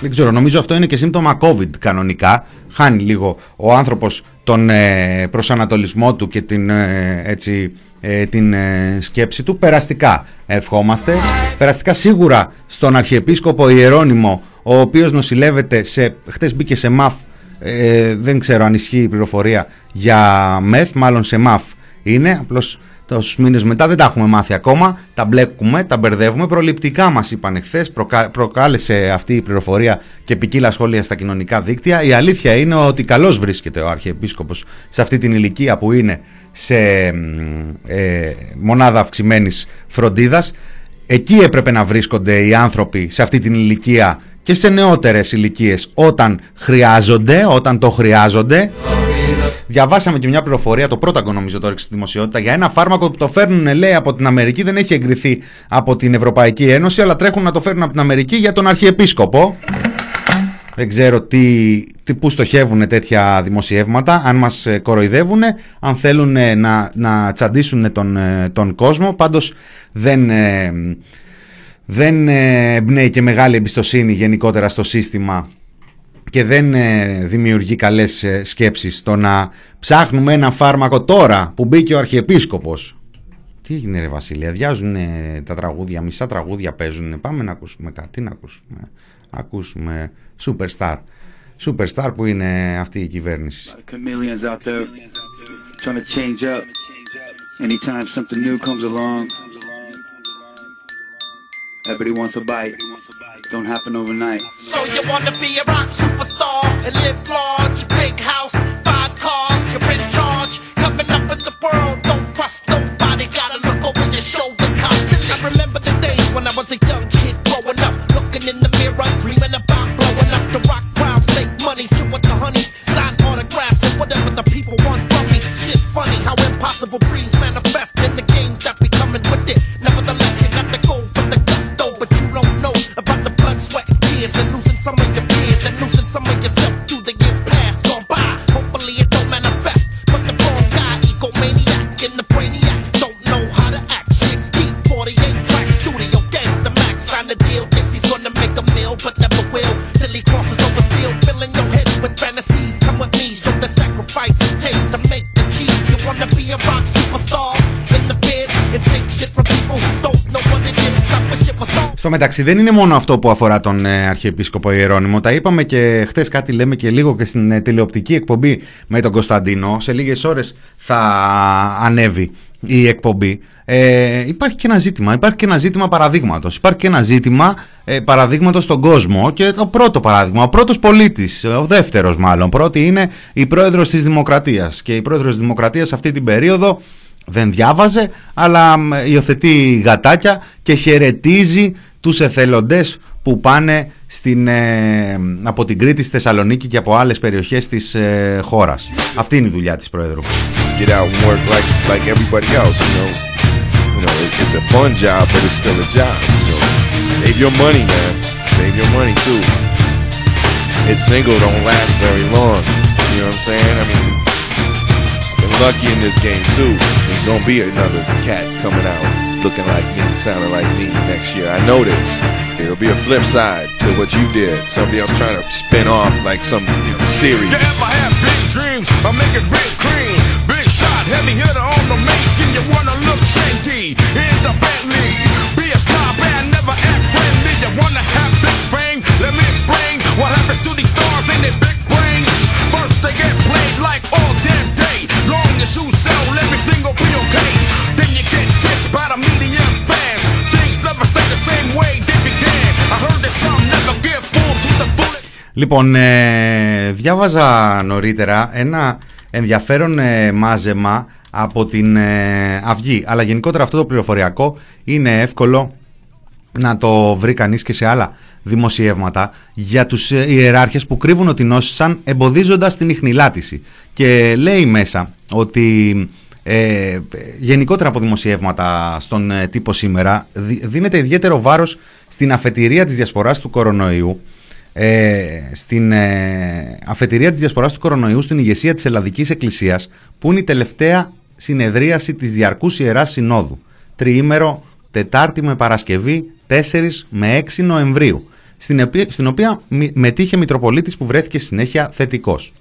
Δεν ξέρω, νομίζω αυτό είναι και σύμπτωμα COVID κανονικά. Χάνει λίγο ο άνθρωπος τον ε, προσανατολισμό του και την, ε, έτσι, ε, την ε, σκέψη του. Περαστικά ευχόμαστε. Περαστικά σίγουρα στον Αρχιεπίσκοπο Ιερώνυμο, ο οποίος νοσηλεύεται σε, χτες μπήκε σε ΜΑΦ, δεν ξέρω αν ισχύει η πληροφορία για ΜΕΘ, μάλλον σε ΜΑΦ είναι, απλώς τόσους μήνες μετά δεν τα έχουμε μάθει ακόμα. Τα μπλέκουμε, τα μπερδεύουμε. Προληπτικά μας είπαν εχθές, προκάλεσε αυτή η πληροφορία και ποικίλα σχόλια στα κοινωνικά δίκτυα. Η αλήθεια είναι ότι καλώς βρίσκεται ο Αρχιεπίσκοπος σε αυτή την ηλικία που είναι σε ε, μονάδα αυξημένης φροντίδας. Εκεί έπρεπε να βρίσκονται οι άνθρωποι σε αυτή την ηλικία και σε νεότερες ηλικίες όταν χρειάζονται, όταν το χρειάζονται. Διαβάσαμε και μια πληροφορία, το πρώτο νομίζω το έριξε στη δημοσιότητα, για ένα φάρμακο που το φέρνουν, λέει, από την Αμερική. Δεν έχει εγκριθεί από την Ευρωπαϊκή Ένωση, αλλά τρέχουν να το φέρουν από την Αμερική για τον Αρχιεπίσκοπο. Δεν ξέρω τι, τι, πού στοχεύουν τέτοια δημοσιεύματα, αν μας ε, κοροϊδεύουν, αν θέλουν να, να τσαντήσουν τον, ε, τον κόσμο. Πάντως δεν, ε, δεν εμπνέει και μεγάλη εμπιστοσύνη γενικότερα στο σύστημα και δεν ε, δημιουργεί καλές ε, σκέψεις το να ψάχνουμε ένα φάρμακο τώρα που μπήκε ο Αρχιεπίσκοπος. Τι έγινε ρε Βασίλεια, διάζουν τα τραγούδια, μισά τραγούδια παίζουν. Πάμε να ακούσουμε κάτι, να ακούσουμε. Ακούσουμε Superstar. Superstar που είναι αυτή η κυβέρνηση. Everybody wants a bite. Don't happen overnight. So you wanna be a rock superstar and live large, big house, five cars, you're in charge, coming up in the world. Don't trust nobody, gotta look over your shoulder constantly. I remember the days when I was a young kid growing up, looking in the mirror, dreaming about blowing up the rock crowds, make money, chill with the honeys, sign autographs and whatever the people want from me. Shit's funny how impossible dreams μεταξύ δεν είναι μόνο αυτό που αφορά τον ε, Αρχιεπίσκοπο Ιερώνυμο. Τα είπαμε και χτες κάτι λέμε και λίγο και στην ε, τηλεοπτική εκπομπή με τον Κωνσταντίνο. Σε λίγες ώρες θα ανέβει η εκπομπή. Ε, υπάρχει και ένα ζήτημα. Υπάρχει και ένα ζήτημα παραδείγματος. Υπάρχει και ένα ζήτημα ε, παραδείγματος στον κόσμο και το πρώτο παράδειγμα. Ο πρώτος πολίτης, ο δεύτερος μάλλον. Πρώτη είναι η πρόεδρος της Δημοκρατίας. Και η πρόεδρος της Δημοκρατίας αυτή την περίοδο δεν διάβαζε, αλλά μ, υιοθετεί γατάκια και χαιρετίζει τους εθελοντές που πάνε στην, ε, από την Κρήτη στη Θεσσαλονίκη και από άλλες περιοχές της ε, χώρας. Αυτή είναι η δουλειά της Πρόεδρου. get out and work like like everybody else. You know, you know, it, it's a fun job, but it's still a job. You know, save your money, man. Save your money too. It's single don't last very long. You know what I'm saying? I mean, been lucky in this game too. There's gonna be another cat coming out looking like me, sounding like me next year. I know this. There'll be a flip side to what you did. Somebody else trying to spin off like some series. Yeah, if I have big dreams, I make it big cream. Big shot, heavy hitter on the you wanna look trendy in the Bentley. Be a star Λοιπόν, ε, διάβαζα νωρίτερα ένα ενδιαφέρον ε, μάζεμα από την ε, Αυγή. Αλλά γενικότερα αυτό το πληροφοριακό είναι εύκολο να το βρει κανείς και σε άλλα δημοσιεύματα για τους ε, ιεράρχες που κρύβουν ότι νόσησαν εμποδίζοντας την ιχνηλάτηση. Και λέει μέσα ότι ε, γενικότερα από δημοσιεύματα στον ε, τύπο σήμερα δι- δίνεται ιδιαίτερο βάρος στην αφετηρία της διασποράς του κορονοϊού ε, στην ε, αφετηρία της διασποράς του κορονοϊού στην ηγεσία της Ελλαδικής Εκκλησίας που είναι η τελευταία συνεδρίαση της Διαρκούς Ιεράς Συνόδου τριήμερο Τετάρτη με Παρασκευή 4 με 6 Νοεμβρίου στην, επί- στην οποία μη- μετήχε Μητροπολίτης που βρέθηκε συνέχεια θετικός.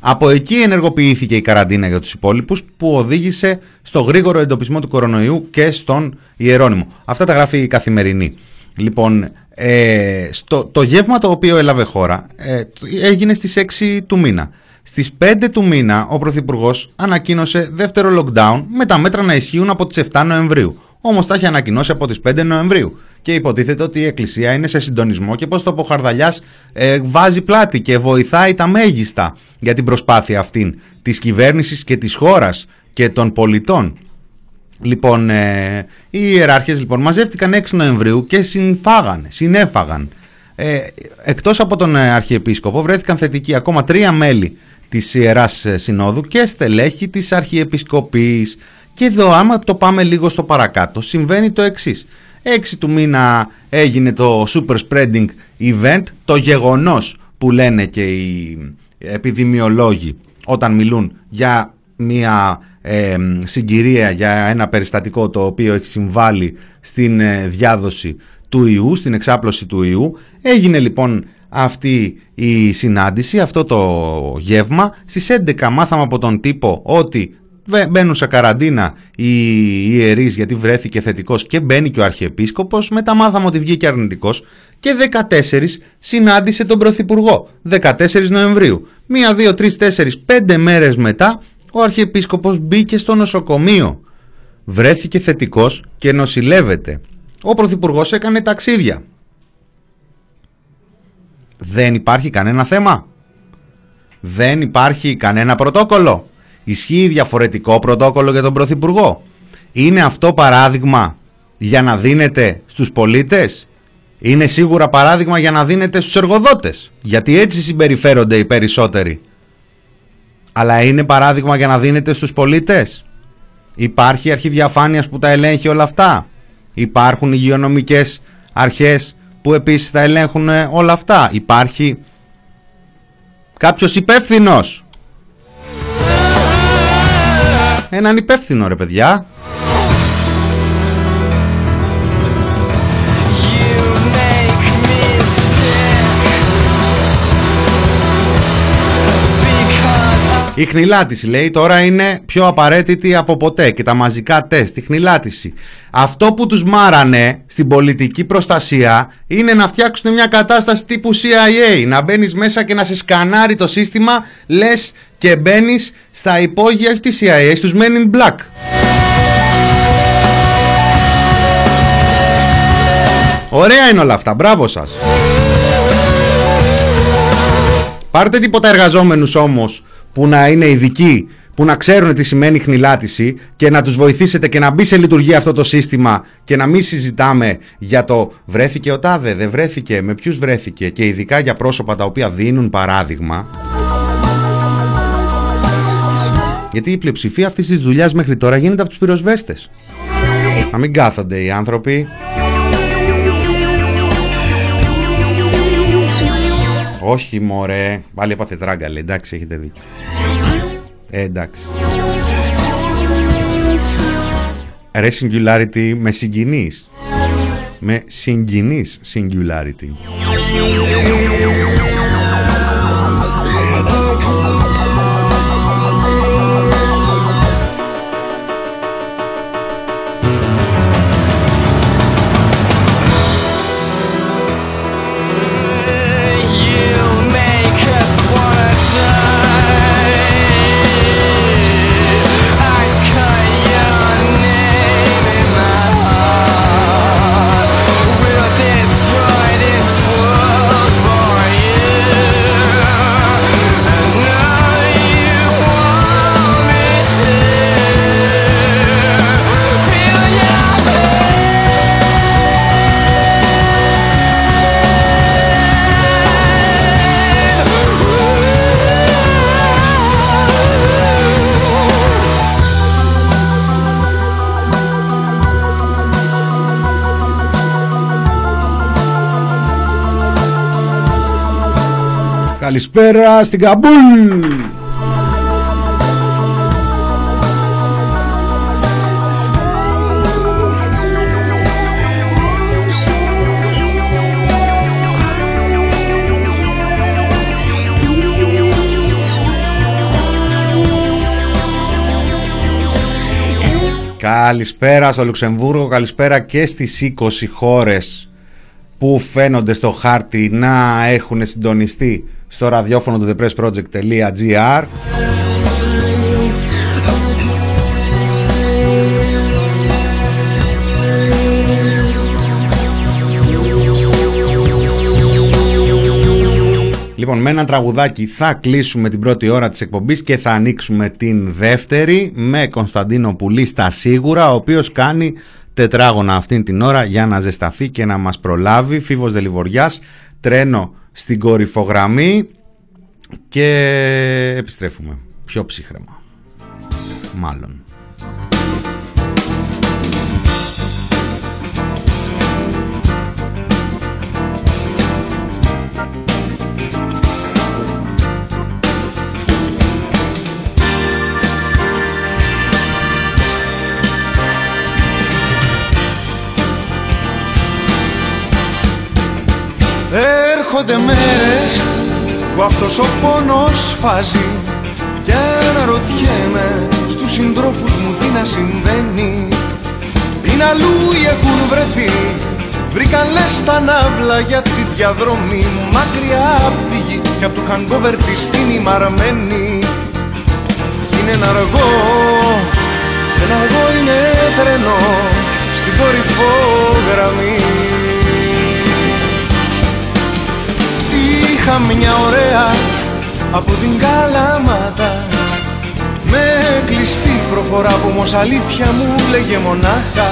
Από εκεί ενεργοποιήθηκε η καραντίνα για τους υπόλοιπους που οδήγησε στο γρήγορο εντοπισμό του κορονοϊού και στον Ιερώνυμο. Αυτά τα γράφει η Καθημερινή. Λοιπόν, ε, στο, το γεύμα το οποίο έλαβε χώρα ε, έγινε στις 6 του μήνα. Στις 5 του μήνα ο Πρωθυπουργός ανακοίνωσε δεύτερο lockdown με τα μέτρα να ισχύουν από τις 7 Νοεμβρίου. Όμως τα έχει ανακοινώσει από τις 5 Νοεμβρίου. Και υποτίθεται ότι η Εκκλησία είναι σε συντονισμό και πω το Ποχαρδαλιά ε, βάζει πλάτη και βοηθάει τα μέγιστα για την προσπάθεια αυτήν της κυβέρνησης και της χώρας και των πολιτών. Λοιπόν, ε, οι ιεράρχες λοιπόν μαζεύτηκαν 6 Νοεμβρίου και συμφάγανε, συνέφαγαν. Ε, εκτός από τον ε, Αρχιεπίσκοπο βρέθηκαν θετικοί ακόμα τρία μέλη της Ιεράς ε, Συνόδου και στελέχη της Αρχιεπισκοπής. Και εδώ άμα το πάμε λίγο στο παρακάτω συμβαίνει το εξής. 6 του μήνα έγινε το Super Spreading Event, το γεγονός που λένε και οι επιδημιολόγοι όταν μιλούν για μια ε, συγκυρία, για ένα περιστατικό το οποίο έχει συμβάλει στην ε, διάδοση του ιού, στην εξάπλωση του ιού. Έγινε λοιπόν αυτή η συνάντηση, αυτό το γεύμα. Στις 11 μάθαμε από τον τύπο ότι βε- μπαίνουν σε καραντίνα οι ιερείς γιατί βρέθηκε θετικός και μπαίνει και ο Αρχιεπίσκοπος. Μετά μάθαμε ότι βγήκε αρνητικός και 14 συνάντησε τον Πρωθυπουργό. 14 Νοεμβρίου. Μία, δύο, τρεις, τέσσερις, πέντε μέρες μετά ο Αρχιεπίσκοπος μπήκε στο νοσοκομείο. Βρέθηκε θετικός και νοσηλεύεται. Ο Πρωθυπουργός έκανε ταξίδια. Δεν υπάρχει κανένα θέμα. Δεν υπάρχει κανένα πρωτόκολλο. Ισχύει διαφορετικό πρωτόκολλο για τον Πρωθυπουργό. Είναι αυτό παράδειγμα για να δίνεται στους πολίτες; Είναι σίγουρα παράδειγμα για να δίνεται στους εργοδότες; Γιατί έτσι συμπεριφέρονται οι περισσότεροι. Αλλά είναι παράδειγμα για να δίνεται στους πολίτες. Υπάρχει αρχή διαφάνειας που τα ελέγχει όλα αυτά. Υπάρχουν υγειονομικές αρχές που επίσης τα ελέγχουν ε, όλα αυτά. Υπάρχει κάποιος υπεύθυνος. Έναν υπεύθυνο ρε παιδιά. Η χνηλάτιση λέει τώρα είναι πιο απαραίτητη από ποτέ και τα μαζικά τεστ, η χνηλάτιση. Αυτό που τους μάρανε στην πολιτική προστασία είναι να φτιάξουν μια κατάσταση τύπου CIA, να μπαίνεις μέσα και να σε σκανάρει το σύστημα, λες και μπαίνεις στα υπόγεια όχι τη CIA, στους Men in Black. Ωραία είναι όλα αυτά, μπράβο σας. Πάρτε τίποτα εργαζόμενους όμως που να είναι ειδικοί, που να ξέρουν τι σημαίνει χνηλάτιση και να τους βοηθήσετε και να μπει σε λειτουργία αυτό το σύστημα και να μην συζητάμε για το βρέθηκε ο τάδε, δεν βρέθηκε, με ποιους βρέθηκε και ειδικά για πρόσωπα τα οποία δίνουν παράδειγμα. Γιατί η πλειοψηφία αυτής της δουλειάς μέχρι τώρα γίνεται από τους πυροσβέστες. Να μην κάθονται οι άνθρωποι. Όχι μωρέ, πάλι έπαθε τράγκαλε, εντάξει έχετε δίκιο. Ε, εντάξει. Ρε singularity με συγκινείς. Με συγκινείς singularity. Καλησπέρα στην Καμπούλ! Καλησπέρα στο Λουξεμβούργο, καλησπέρα και στις 20 χώρες που φαίνονται στο χάρτη να έχουν συντονιστεί στο ραδιόφωνο του thepressproject.gr Λοιπόν, με ένα τραγουδάκι θα κλείσουμε την πρώτη ώρα της εκπομπής και θα ανοίξουμε την δεύτερη με Κωνσταντίνο Πουλή στα σίγουρα, ο οποίος κάνει τετράγωνα αυτήν την ώρα για να ζεσταθεί και να μας προλάβει. Φίβος Δελιβοριάς, τρένο στην κορυφογραμμή και επιστρέφουμε πιο ψύχρεμα. Μάλλον. Έρχονται μέρες που αυτός ο πόνος φάζει Και αναρωτιέμαι στους συντρόφους μου τι να συμβαίνει. Είναι αλλού ή έχουν βρεθεί Βρήκαν λες τα ναύλα για τη διαδρομή Μακριά απ' τη γη και απ' το hangover της την ημαρμένη. Είναι ένα αργό, ένα αργό είναι τρένο Στην κορυφό γραμμή Είχα μια ωραία από την Καλαμάτα. Με κλειστή προφορά που όμως αλήθεια μου λέγε μονάχα.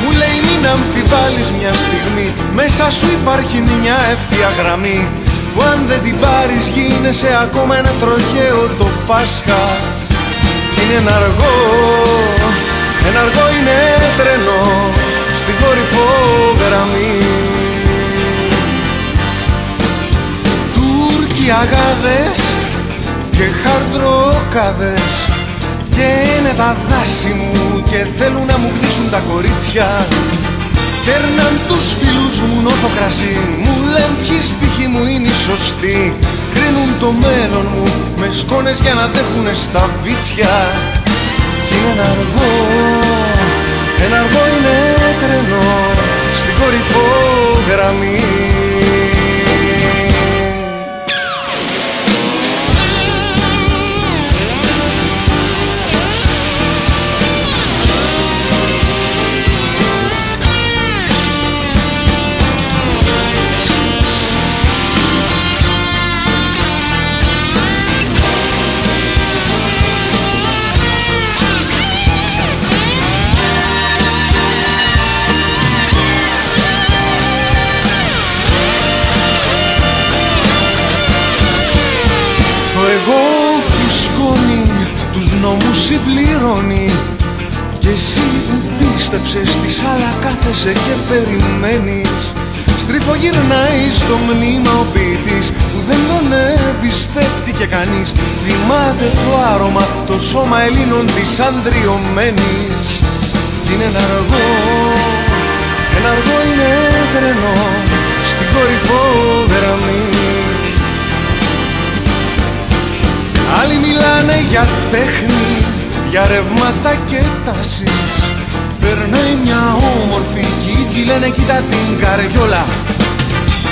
Μου λέει μην αμφιβάλλεις μια στιγμή. Μέσα σου υπάρχει μια ευθεία γραμμή. Που αν δεν την πάρεις γίνεσαι ακόμα ένα τροχαίο το Πάσχα Είναι ένα αργό, ένα αργό είναι τρένο Στην κορυφό γραμμή Τούρκοι αγάδες και χαρτροκάδες και είναι τα δάση μου και θέλουν να μου γδίσουν τα κορίτσια. Κέρναν τους φίλους μου νόθο κρασί Μου λένε ποιοι στοιχοί μου είναι οι σωστοί. Κρίνουν το μέλλον μου με σκόνες για να δέχουνε στα βίτσια. Κι είναι ένα αργό, ένα αργό είναι τρένο Στην κορυφό γραμμή πίστεψες Της άλλα κάθεσαι και περιμένεις. Στριφογυρνάει στο μνήμα ο ποιητής Που δεν τον εμπιστεύτηκε κανείς. Θυμάται το άρωμα το σώμα Ελλήνων της ανδριωμένης. Είναι ένα αργό, ένα αργό είναι τρενό Στην κορυφό γραμμή Άλλοι μιλάνε για τέχνη, για ρεύματα και τάσεις Περνάει μια όμορφη κήτη, λένε κοίτα την καριόλα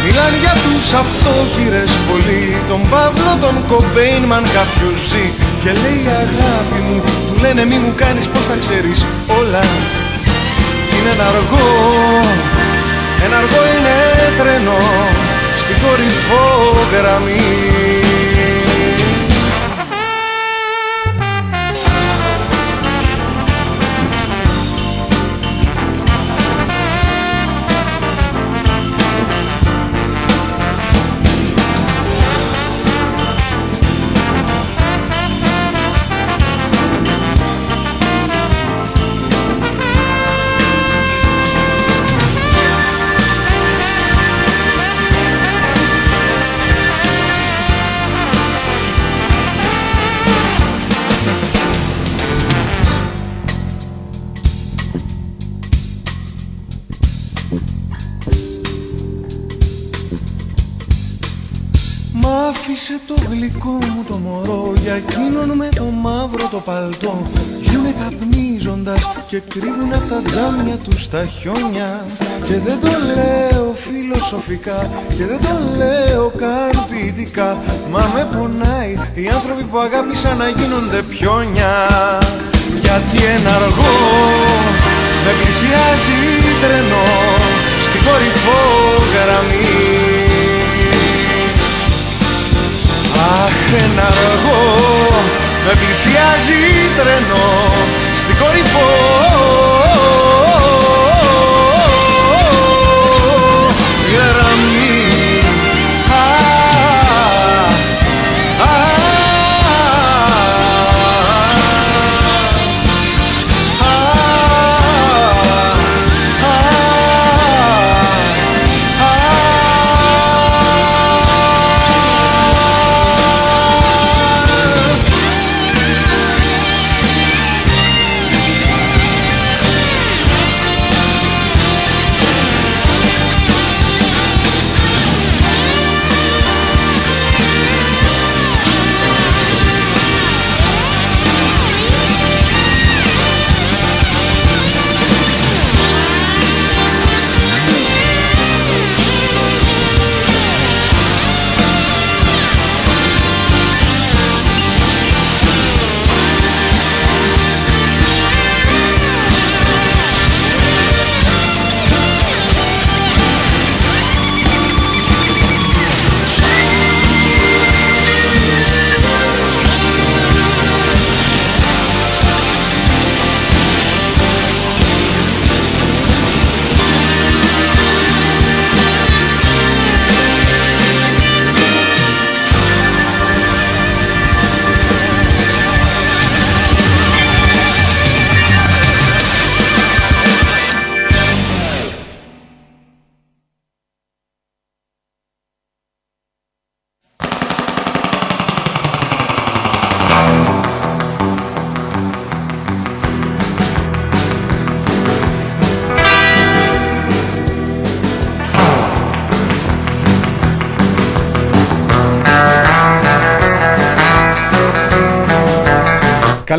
Μιλάνε για τους αυτόχειρες πολύ Τον Παύλο, τον Κομπέινμαν κάποιος ζει. Και λέει αγάπη μου, του λένε μη μου κάνεις πως τα ξέρεις όλα Είναι ένα αργό, ένα αργό είναι τρένο Στην κορυφό γραμμή και κρύβουν απ' τα τζάμια τους τα χιόνια. Και δεν το λέω φιλοσοφικά Και δεν το λέω καν ποιητικά. Μα με πονάει οι άνθρωποι που αγάπησαν να γίνονται πιόνια. Γιατί ένα αργό με πλησιάζει τρενό Στην κορυφό γραμμή. Αχ ένα αργό με πλησιάζει τρένο στην κορυφό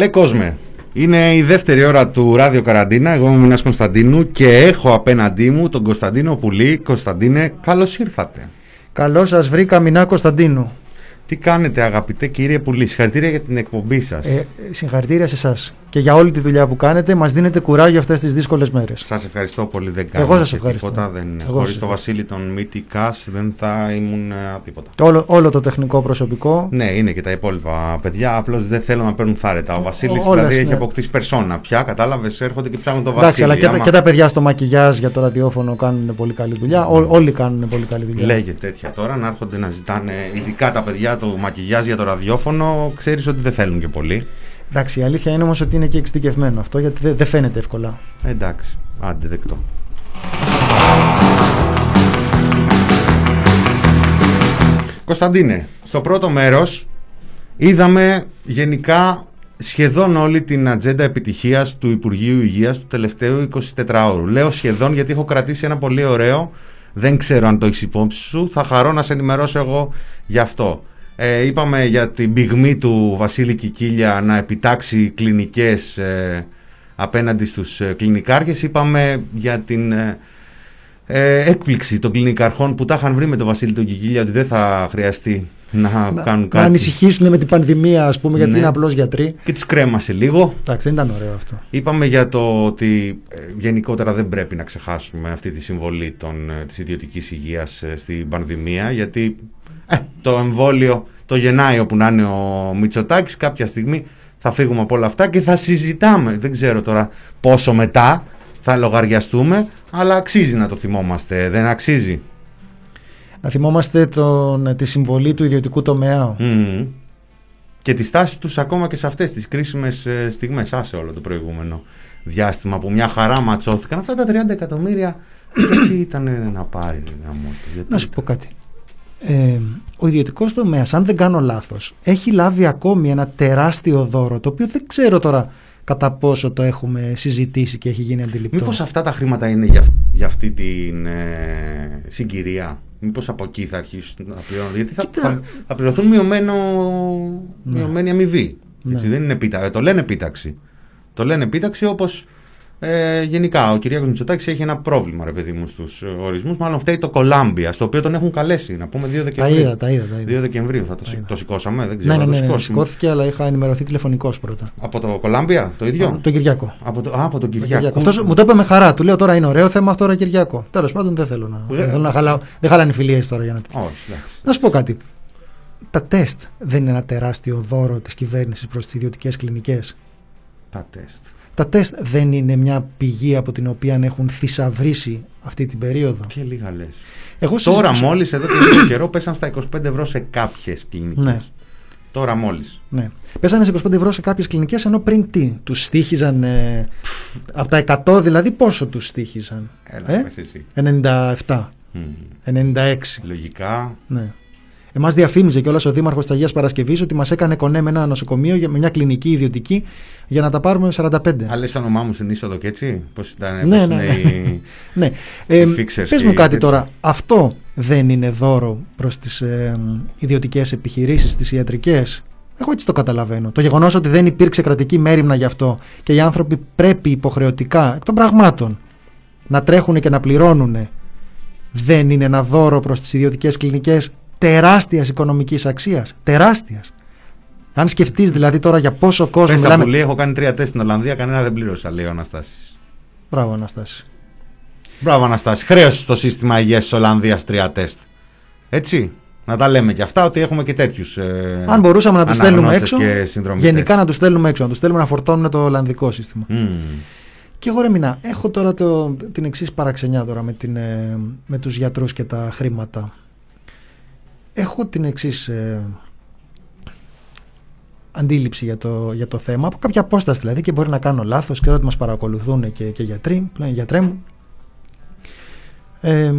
Καλέ κόσμε. Είναι η δεύτερη ώρα του Ράδιο Καραντίνα. Εγώ είμαι ο Μινάς Κωνσταντίνου και έχω απέναντί μου τον Κωνσταντίνο Πουλή. Κωνσταντίνε, καλώς ήρθατε. Καλώς σας βρήκα Μινά Κωνσταντίνου. Τι κάνετε αγαπητέ κύριε Πουλή, συγχαρητήρια για την εκπομπή σας. Ε, συγχαρητήρια σε εσάς και για όλη τη δουλειά που κάνετε. Μας δίνετε κουράγιο αυτές τις δύσκολες μέρες. Σας ευχαριστώ πολύ. Δεν Εγώ κάνω σας και ευχαριστώ. Τίποτα, δεν, Εγώ χωρίς σας το Βασίλη τον Μίτη Κάς δεν θα ήμουν ε, τίποτα. Όλο, όλο το τεχνικό προσωπικό. Ναι, είναι και τα υπόλοιπα παιδιά. Απλώς δεν θέλω να παίρνουν θάρετα. Ο Βασίλης Όλες, δηλαδή έχει ναι. αποκτήσει περσόνα πια. Κατάλαβες, έρχονται και ψάχνουν το Εντάξει, Βασίλη. αλλά και, τα- Άμα και τα παιδιά στο μακιγιάζ για το ραδιόφωνο κάνουν πολύ καλή δουλειά. Ό, όλοι κάνουν πολύ καλή δουλειά. Λέγε τέτοια τώρα να έρχονται να ζητάνε, ειδικά τα παιδιά του μακιγιάζ για το ραδιόφωνο, ξέρεις ότι δεν θέλουν και πολύ. Εντάξει, η αλήθεια είναι όμως ότι είναι και εξειδικευμένο αυτό γιατί δεν δεν φαίνεται εύκολα. Εντάξει, άντε δεκτό. Κωνσταντίνε, στο πρώτο μέρος είδαμε γενικά σχεδόν όλη την ατζέντα επιτυχίας του Υπουργείου Υγείας του τελευταίου 24ωρου. Λέω σχεδόν γιατί έχω κρατήσει ένα πολύ ωραίο, δεν ξέρω αν το έχεις υπόψη σου, θα χαρώ να σε ενημερώσω εγώ γι' αυτό. Ε, είπαμε για την πυγμή του Βασίλη Κικίλια να επιτάξει κλινικές ε, απέναντι στους ε, κλινικάρχες. Είπαμε για την ε, ε, έκπληξη των κλινικαρχών που τα είχαν βρει με τον Βασίλη τον Κικίλια ότι δεν θα χρειαστεί να, κάνουν Να κάτι. ανησυχήσουν με την πανδημία, ας πούμε, γιατί Ναι. είναι απλώ γιατροί. Και τις κρέμασε λίγο. Εντάξει, δεν ήταν ωραίο αυτό. Είπαμε για το ότι ε, γενικότερα δεν πρέπει να ξεχάσουμε αυτή τη συμβολή των, ε, της ιδιωτικής υγείας ε, στην πανδημία γιατί ε, το εμβόλιο το γεννάει όπου να είναι ο Μητσοτάκης κάποια στιγμή θα φύγουμε από όλα αυτά και θα συζητάμε δεν ξέρω τώρα πόσο μετά θα λογαριαστούμε αλλά αξίζει να το θυμόμαστε δεν αξίζει Να θυμόμαστε τον, τη συμβολή του ιδιωτικού τομέα. Μμμ. Και τη στάση τους ακόμα και σε αυτές τις κρίσιμες ε, στιγμές, άσε όλο το προηγούμενο διάστημα που μια χαρά ματσώθηκαν. Αυτά τα 30 εκατομμύρια γιατί ήταν να πάρει γαμώτο, γιατί Να σου πω κάτι. Ε, ο ιδιωτικός τομέας, αν δεν κάνω λάθος, έχει λάβει ακόμη ένα τεράστιο δώρο το οποίο δεν ξέρω τώρα κατά πόσο το έχουμε συζητήσει και έχει γίνει αντιληπτό. Μήπως αυτά τα χρήματα είναι για, για αυτή την ε, συγκυρία; Μήπως από εκεί θα αρχίσουν να πληρώνουν. Γιατί θα, Κοίτα. θα, θα πληρωθούν μειωμένο, μειωμένη αμοιβή. Έτσι, Ναι. δεν είναι επίτα, το λένε επίταξη. Το λένε επίταξη όπως ε, γενικά ο Κυριάκος Μητσοτάκης έχει ένα πρόβλημα ρε παιδί μου στους ε, ορισμούς. Μάλλον φταίει το Κολάμπια, στο οποίο τον έχουν καλέσει. Να πούμε 2 Τα Δεκεμβρίου. είδα, τα είδα. Τα είδα. 2 Δεκεμβρίου θα το, σηκ- είδα. το σηκώσαμε, δεν ξέρω. Ναι, ναι, θα ναι, το ναι, σηκώσουμε. σηκώθηκε, αλλά είχα ενημερωθεί τηλεφωνικώ πρώτα. Από το Κολάμπια, το ίδιο; Το Κυριακό. Από το, α, από τον Το Κυριάκο. Κυριακό. Αυτός μου το είπε με χαρά. Του λέω τώρα είναι ωραίο θέμα αυτό, ρε Κυριακό. Τέλος πάντων δεν θέλω να. Ε, δεν θέλω να χαλάω, δεν χαλάνε φιλίες τώρα για να. Όχι, εντάξει. Να σου πω κάτι. Τα τεστ δεν είναι ένα τεράστιο δώρο της κυβέρνησης προς τις ιδιωτικές κλινικές. Τα τεστ. Τα τεστ δεν είναι μια πηγή από την οποία έχουν θησαυρίσει αυτή την περίοδο. Και λίγα λες. Εγώ Τώρα συζητούσα- μόλις εδώ και λίγο καιρό πέσαν στα 25 ευρώ σε κάποιες κλινικές. Ναι. Τώρα μόλις. Ναι. Πέσανε σε 25 ευρώ σε κάποιες κλινικές, ενώ πριν τι, τους στήχιζαν. Ε, από τα 100 δηλαδή, πόσο τους στήχιζαν. Έλα, Ε; πες εσύ. 97, Μμμ. 96. Λογικά. Ναι. Εμάς διαφήμιζε κιόλας ο Δήμαρχος της Αγίας Παρασκευής ότι μας έκανε κονέ με ένα νοσοκομείο για- με μια κλινική ιδιωτική για να τα πάρουμε με 45. Αλλά το όνομά μου στην είσοδο και έτσι; Πώς ήταν, Ναι, πώς ναι, είναι ναι. η- Ναι. Ε, fixers πες και μου οι κάτι τέτοιοι. τώρα. Αυτό δεν είναι δώρο προς τις ε, ιδιωτικές επιχειρήσεις, τις ιατρικές; Εγώ έτσι το καταλαβαίνω. Το γεγονός ότι δεν υπήρξε κρατική μέρημνα γι' αυτό και οι άνθρωποι πρέπει υποχρεωτικά, εκ των πραγμάτων, να τρέχουν και να πληρώνουν, δεν είναι ένα δώρο προς τις ιδιωτικές κλινικές; Τεράστιας οικονομικής αξίας. Τεράστιας. Αν σκεφτείς δηλαδή τώρα για πόσο κόσμο Πες τα μιλάμε... πουλί, έχω κάνει τρία τεστ στην Ολλανδία, κανένα δεν πλήρωσα, λέει ο Αναστάσης. Μπράβο Αναστάση. Μπράβο, Αναστάση. Χρέωσες στο σύστημα υγείας της Ολλανδίας τρία τεστ. Έτσι. Να τα λέμε και αυτά ότι έχουμε και τέτοιους. Ε, Αν μπορούσαμε να τους στέλνουμε αναγνώστες έξω, Και συνδρομητές. γενικά να τους στέλνουμε έξω, να τους στέλνουμε να φορτώνουν το Ολλανδικό σύστημα. Μμμ. Και εγώ ρε Μινά, έχω τώρα το, την εξής παραξενιά τώρα με, την, ε, με τους γιατρούς και τα χρήματα. Έχω την εξής αντίληψη για το, για το θέμα, από κάποια απόσταση δηλαδή και μπορεί να κάνω λάθος, ξέρω ότι μας παρακολουθούν και, και γιατροί, πλέον γιατρέ μου. Ε,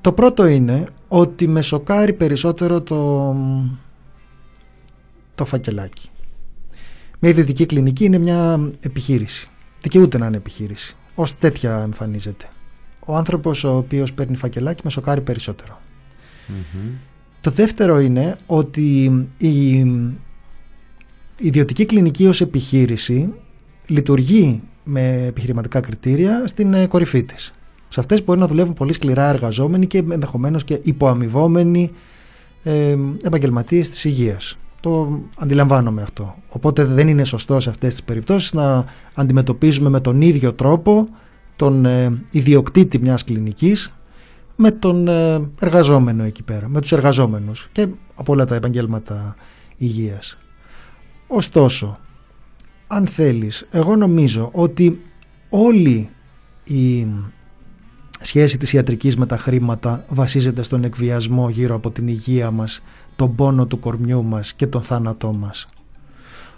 το πρώτο είναι ότι με σοκάρει περισσότερο το, το φακελάκι. Μια ιδιωτική κλινική είναι μια επιχείρηση. Δικαιούται να είναι επιχείρηση. Ω τέτοια εμφανίζεται. Ο άνθρωπος ο οποίος παίρνει φακελάκι με σοκάρει περισσότερο. Το δεύτερο είναι ότι η ιδιωτική κλινική ως επιχείρηση λειτουργεί με επιχειρηματικά κριτήρια στην ε, κορυφή της. Σε αυτές μπορεί να δουλεύουν πολύ σκληρά εργαζόμενοι και ενδεχομένως και υποαμοιβόμενοι ε, επαγγελματίες της υγείας. Το αντιλαμβάνομαι αυτό. Οπότε δεν είναι σωστό σε αυτές τις περιπτώσεις να αντιμετωπίζουμε με τον ίδιο τρόπο τον ε, ιδιοκτήτη μιας κλινικής με τον ε, εργαζόμενο εκεί πέρα, με τους εργαζόμενους και από όλα τα επαγγέλματα υγείας. Ωστόσο, αν θέλεις, εγώ νομίζω ότι όλη η σχέση της ιατρικής με τα χρήματα βασίζεται στον εκβιασμό γύρω από την υγεία μας, τον πόνο του κορμιού μας και τον θάνατό μας.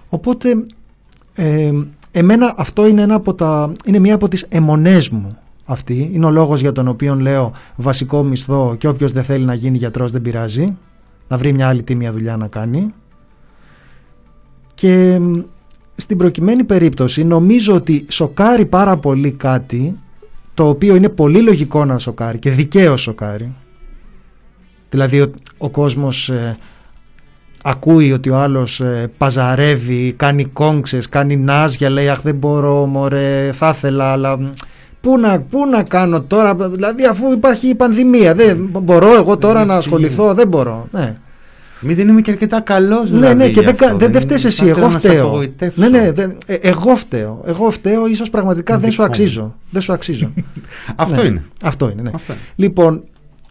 Οπότε ε, εμένα αυτό είναι, ένα από τα, είναι μία από τις αιμονές μου αυτή. Είναι ο λόγος για τον οποίο λέω βασικό μισθό και όποιος δεν θέλει να γίνει γιατρός δεν πειράζει. Να βρει μια άλλη τίμια δουλειά να κάνει. Και στην προκειμένη περίπτωση νομίζω ότι σοκάρει πάρα πολύ κάτι το οποίο είναι πολύ λογικό να σοκάρει και δικαίως σοκάρει. Δηλαδή ο, ο κόσμος ε, ακούει ότι ο άλλος ε, παζαρεύει, κάνει κόγξες, κάνει νάζια, λέει αχ δεν μπορώ μωρέ θα ήθελα αλλά πού να, πού να κάνω τώρα, δηλαδή αφού υπάρχει η πανδημία δεν μπορώ εγώ τώρα να ασχοληθώ, δεν μπορώ. Ναι. Μην δεν είμαι και αρκετά καλός. Δηλαδή, ναι, ναι, και δεν, δεν, δεν φταίει εσύ. Εγώ φταίω. Ναι, ναι, δεν, ε, εγώ φταίω. Εγώ φταίω, ίσως πραγματικά δεν σου αξίζω. Δεν σου αξίζω. αυτό, ναι, είναι. αυτό είναι. Ναι. Λοιπόν,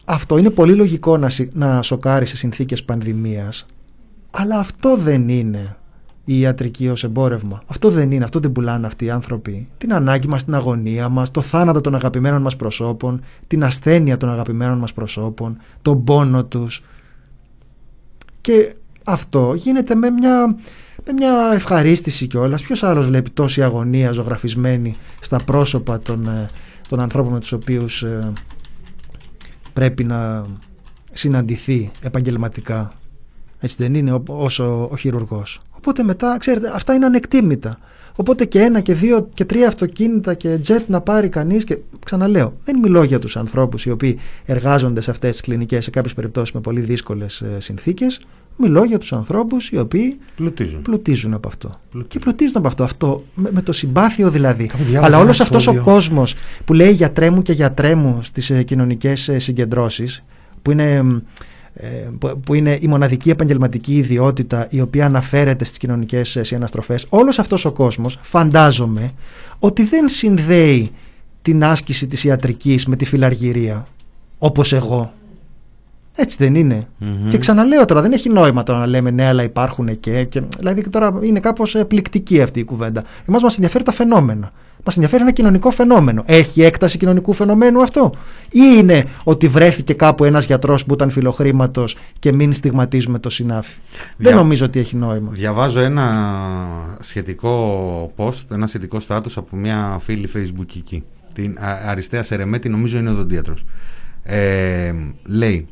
αυτό είναι πολύ λογικό να, να σοκάρεις σε συνθήκες πανδημίας. Αλλά αυτό δεν είναι η ιατρική ως εμπόρευμα. Αυτό δεν είναι, αυτό δεν πουλάνε αυτοί οι άνθρωποι. Την ανάγκη μας, την αγωνία μας, το θάνατο των αγαπημένων μας προσώπων, την ασθένεια των αγαπημένων μας προσώπων, τον πόνο τους. Και αυτό γίνεται με μια, με μια ευχαρίστηση κιόλας. Ποιος άλλος βλέπει τόση αγωνία ζωγραφισμένη στα πρόσωπα των, ε, των ανθρώπων με τους οποίους ε, πρέπει να συναντηθεί επαγγελματικά; Έτσι δεν είναι όσο ο χειρουργός. Οπότε μετά, ξέρετε, αυτά είναι ανεκτήμητα. Οπότε και ένα και δύο και τρία αυτοκίνητα και τζετ να πάρει κανείς. Και ξαναλέω, δεν μιλώ για τους ανθρώπους οι οποίοι εργάζονται σε αυτές τις κλινικές σε κάποιες περιπτώσεις με πολύ δύσκολες συνθήκες. Μιλώ για τους ανθρώπους οι οποίοι πλουτίζουν, πλουτίζουν από αυτό. Και πλουτίζουν από αυτό. αυτό με, με το συμπάθειο δηλαδή. Αλλά όλος αυτός ο κόσμος που λέει γιατρέ μου και γιατρέ μου στις ε, κοινωνικές ε, συγκεντρώσεις, που είναι ε, που είναι η μοναδική επαγγελματική ιδιότητα η οποία αναφέρεται στις κοινωνικές συναναστροφές όλος αυτός ο κόσμος φαντάζομαι ότι δεν συνδέει την άσκηση της ιατρικής με τη φιλαργυρία όπως εγώ έτσι δεν ειναι Και ξαναλέω τώρα, δεν έχει νόημα τώρα να λέμε ναι, αλλά υπάρχουν και. και δηλαδή τώρα είναι κάπως πληκτική αυτή η κουβέντα. Εμάς μας ενδιαφέρει τα φαινόμενα. Μας ενδιαφέρει ένα κοινωνικό φαινόμενο. Έχει έκταση κοινωνικού φαινομένου αυτό, ή είναι ότι βρέθηκε κάπου ένας γιατρός που ήταν φιλοχρήματος και μην στιγματίζουμε το συνάφι; Δεν νομίζω ότι έχει νόημα. Διαβάζω ένα σχετικό post, ένα σχετικό στάτους από μια φίλη Facebook Την Αριστεία Σερεμέτη, νομίζω είναι οδοντίατρο. Ε, λέει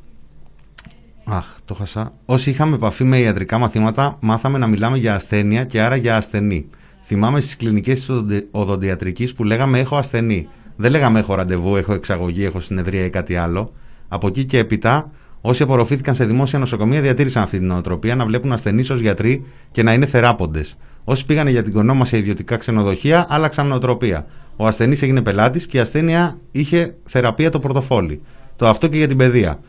Αχ, το χασά. Όσοι είχαμε επαφή με ιατρικά μαθήματα, μάθαμε να μιλάμε για ασθένεια και άρα για ασθενή. Θυμάμαι στις κλινικές οδοντιατρικής που λέγαμε Έχω ασθενή. Δεν λέγαμε Έχω ραντεβού, Έχω εξαγωγή, Έχω συνεδρία ή κάτι άλλο. Από εκεί και έπειτα, όσοι απορροφήθηκαν σε δημόσια νοσοκομεία διατήρησαν αυτή την νοοτροπία να βλέπουν ασθενείς ως γιατροί και να είναι θεράποντες. Όσοι πήγανε για την κονόμα σε ιδιωτικά ξενοδοχεία, άλλαξαν νοοτροπία. Ο ασθενής έγινε πελάτης και η ασθένεια είχε θεραπεία το πορτοφόλι. Το αυτό και για την παιδεία.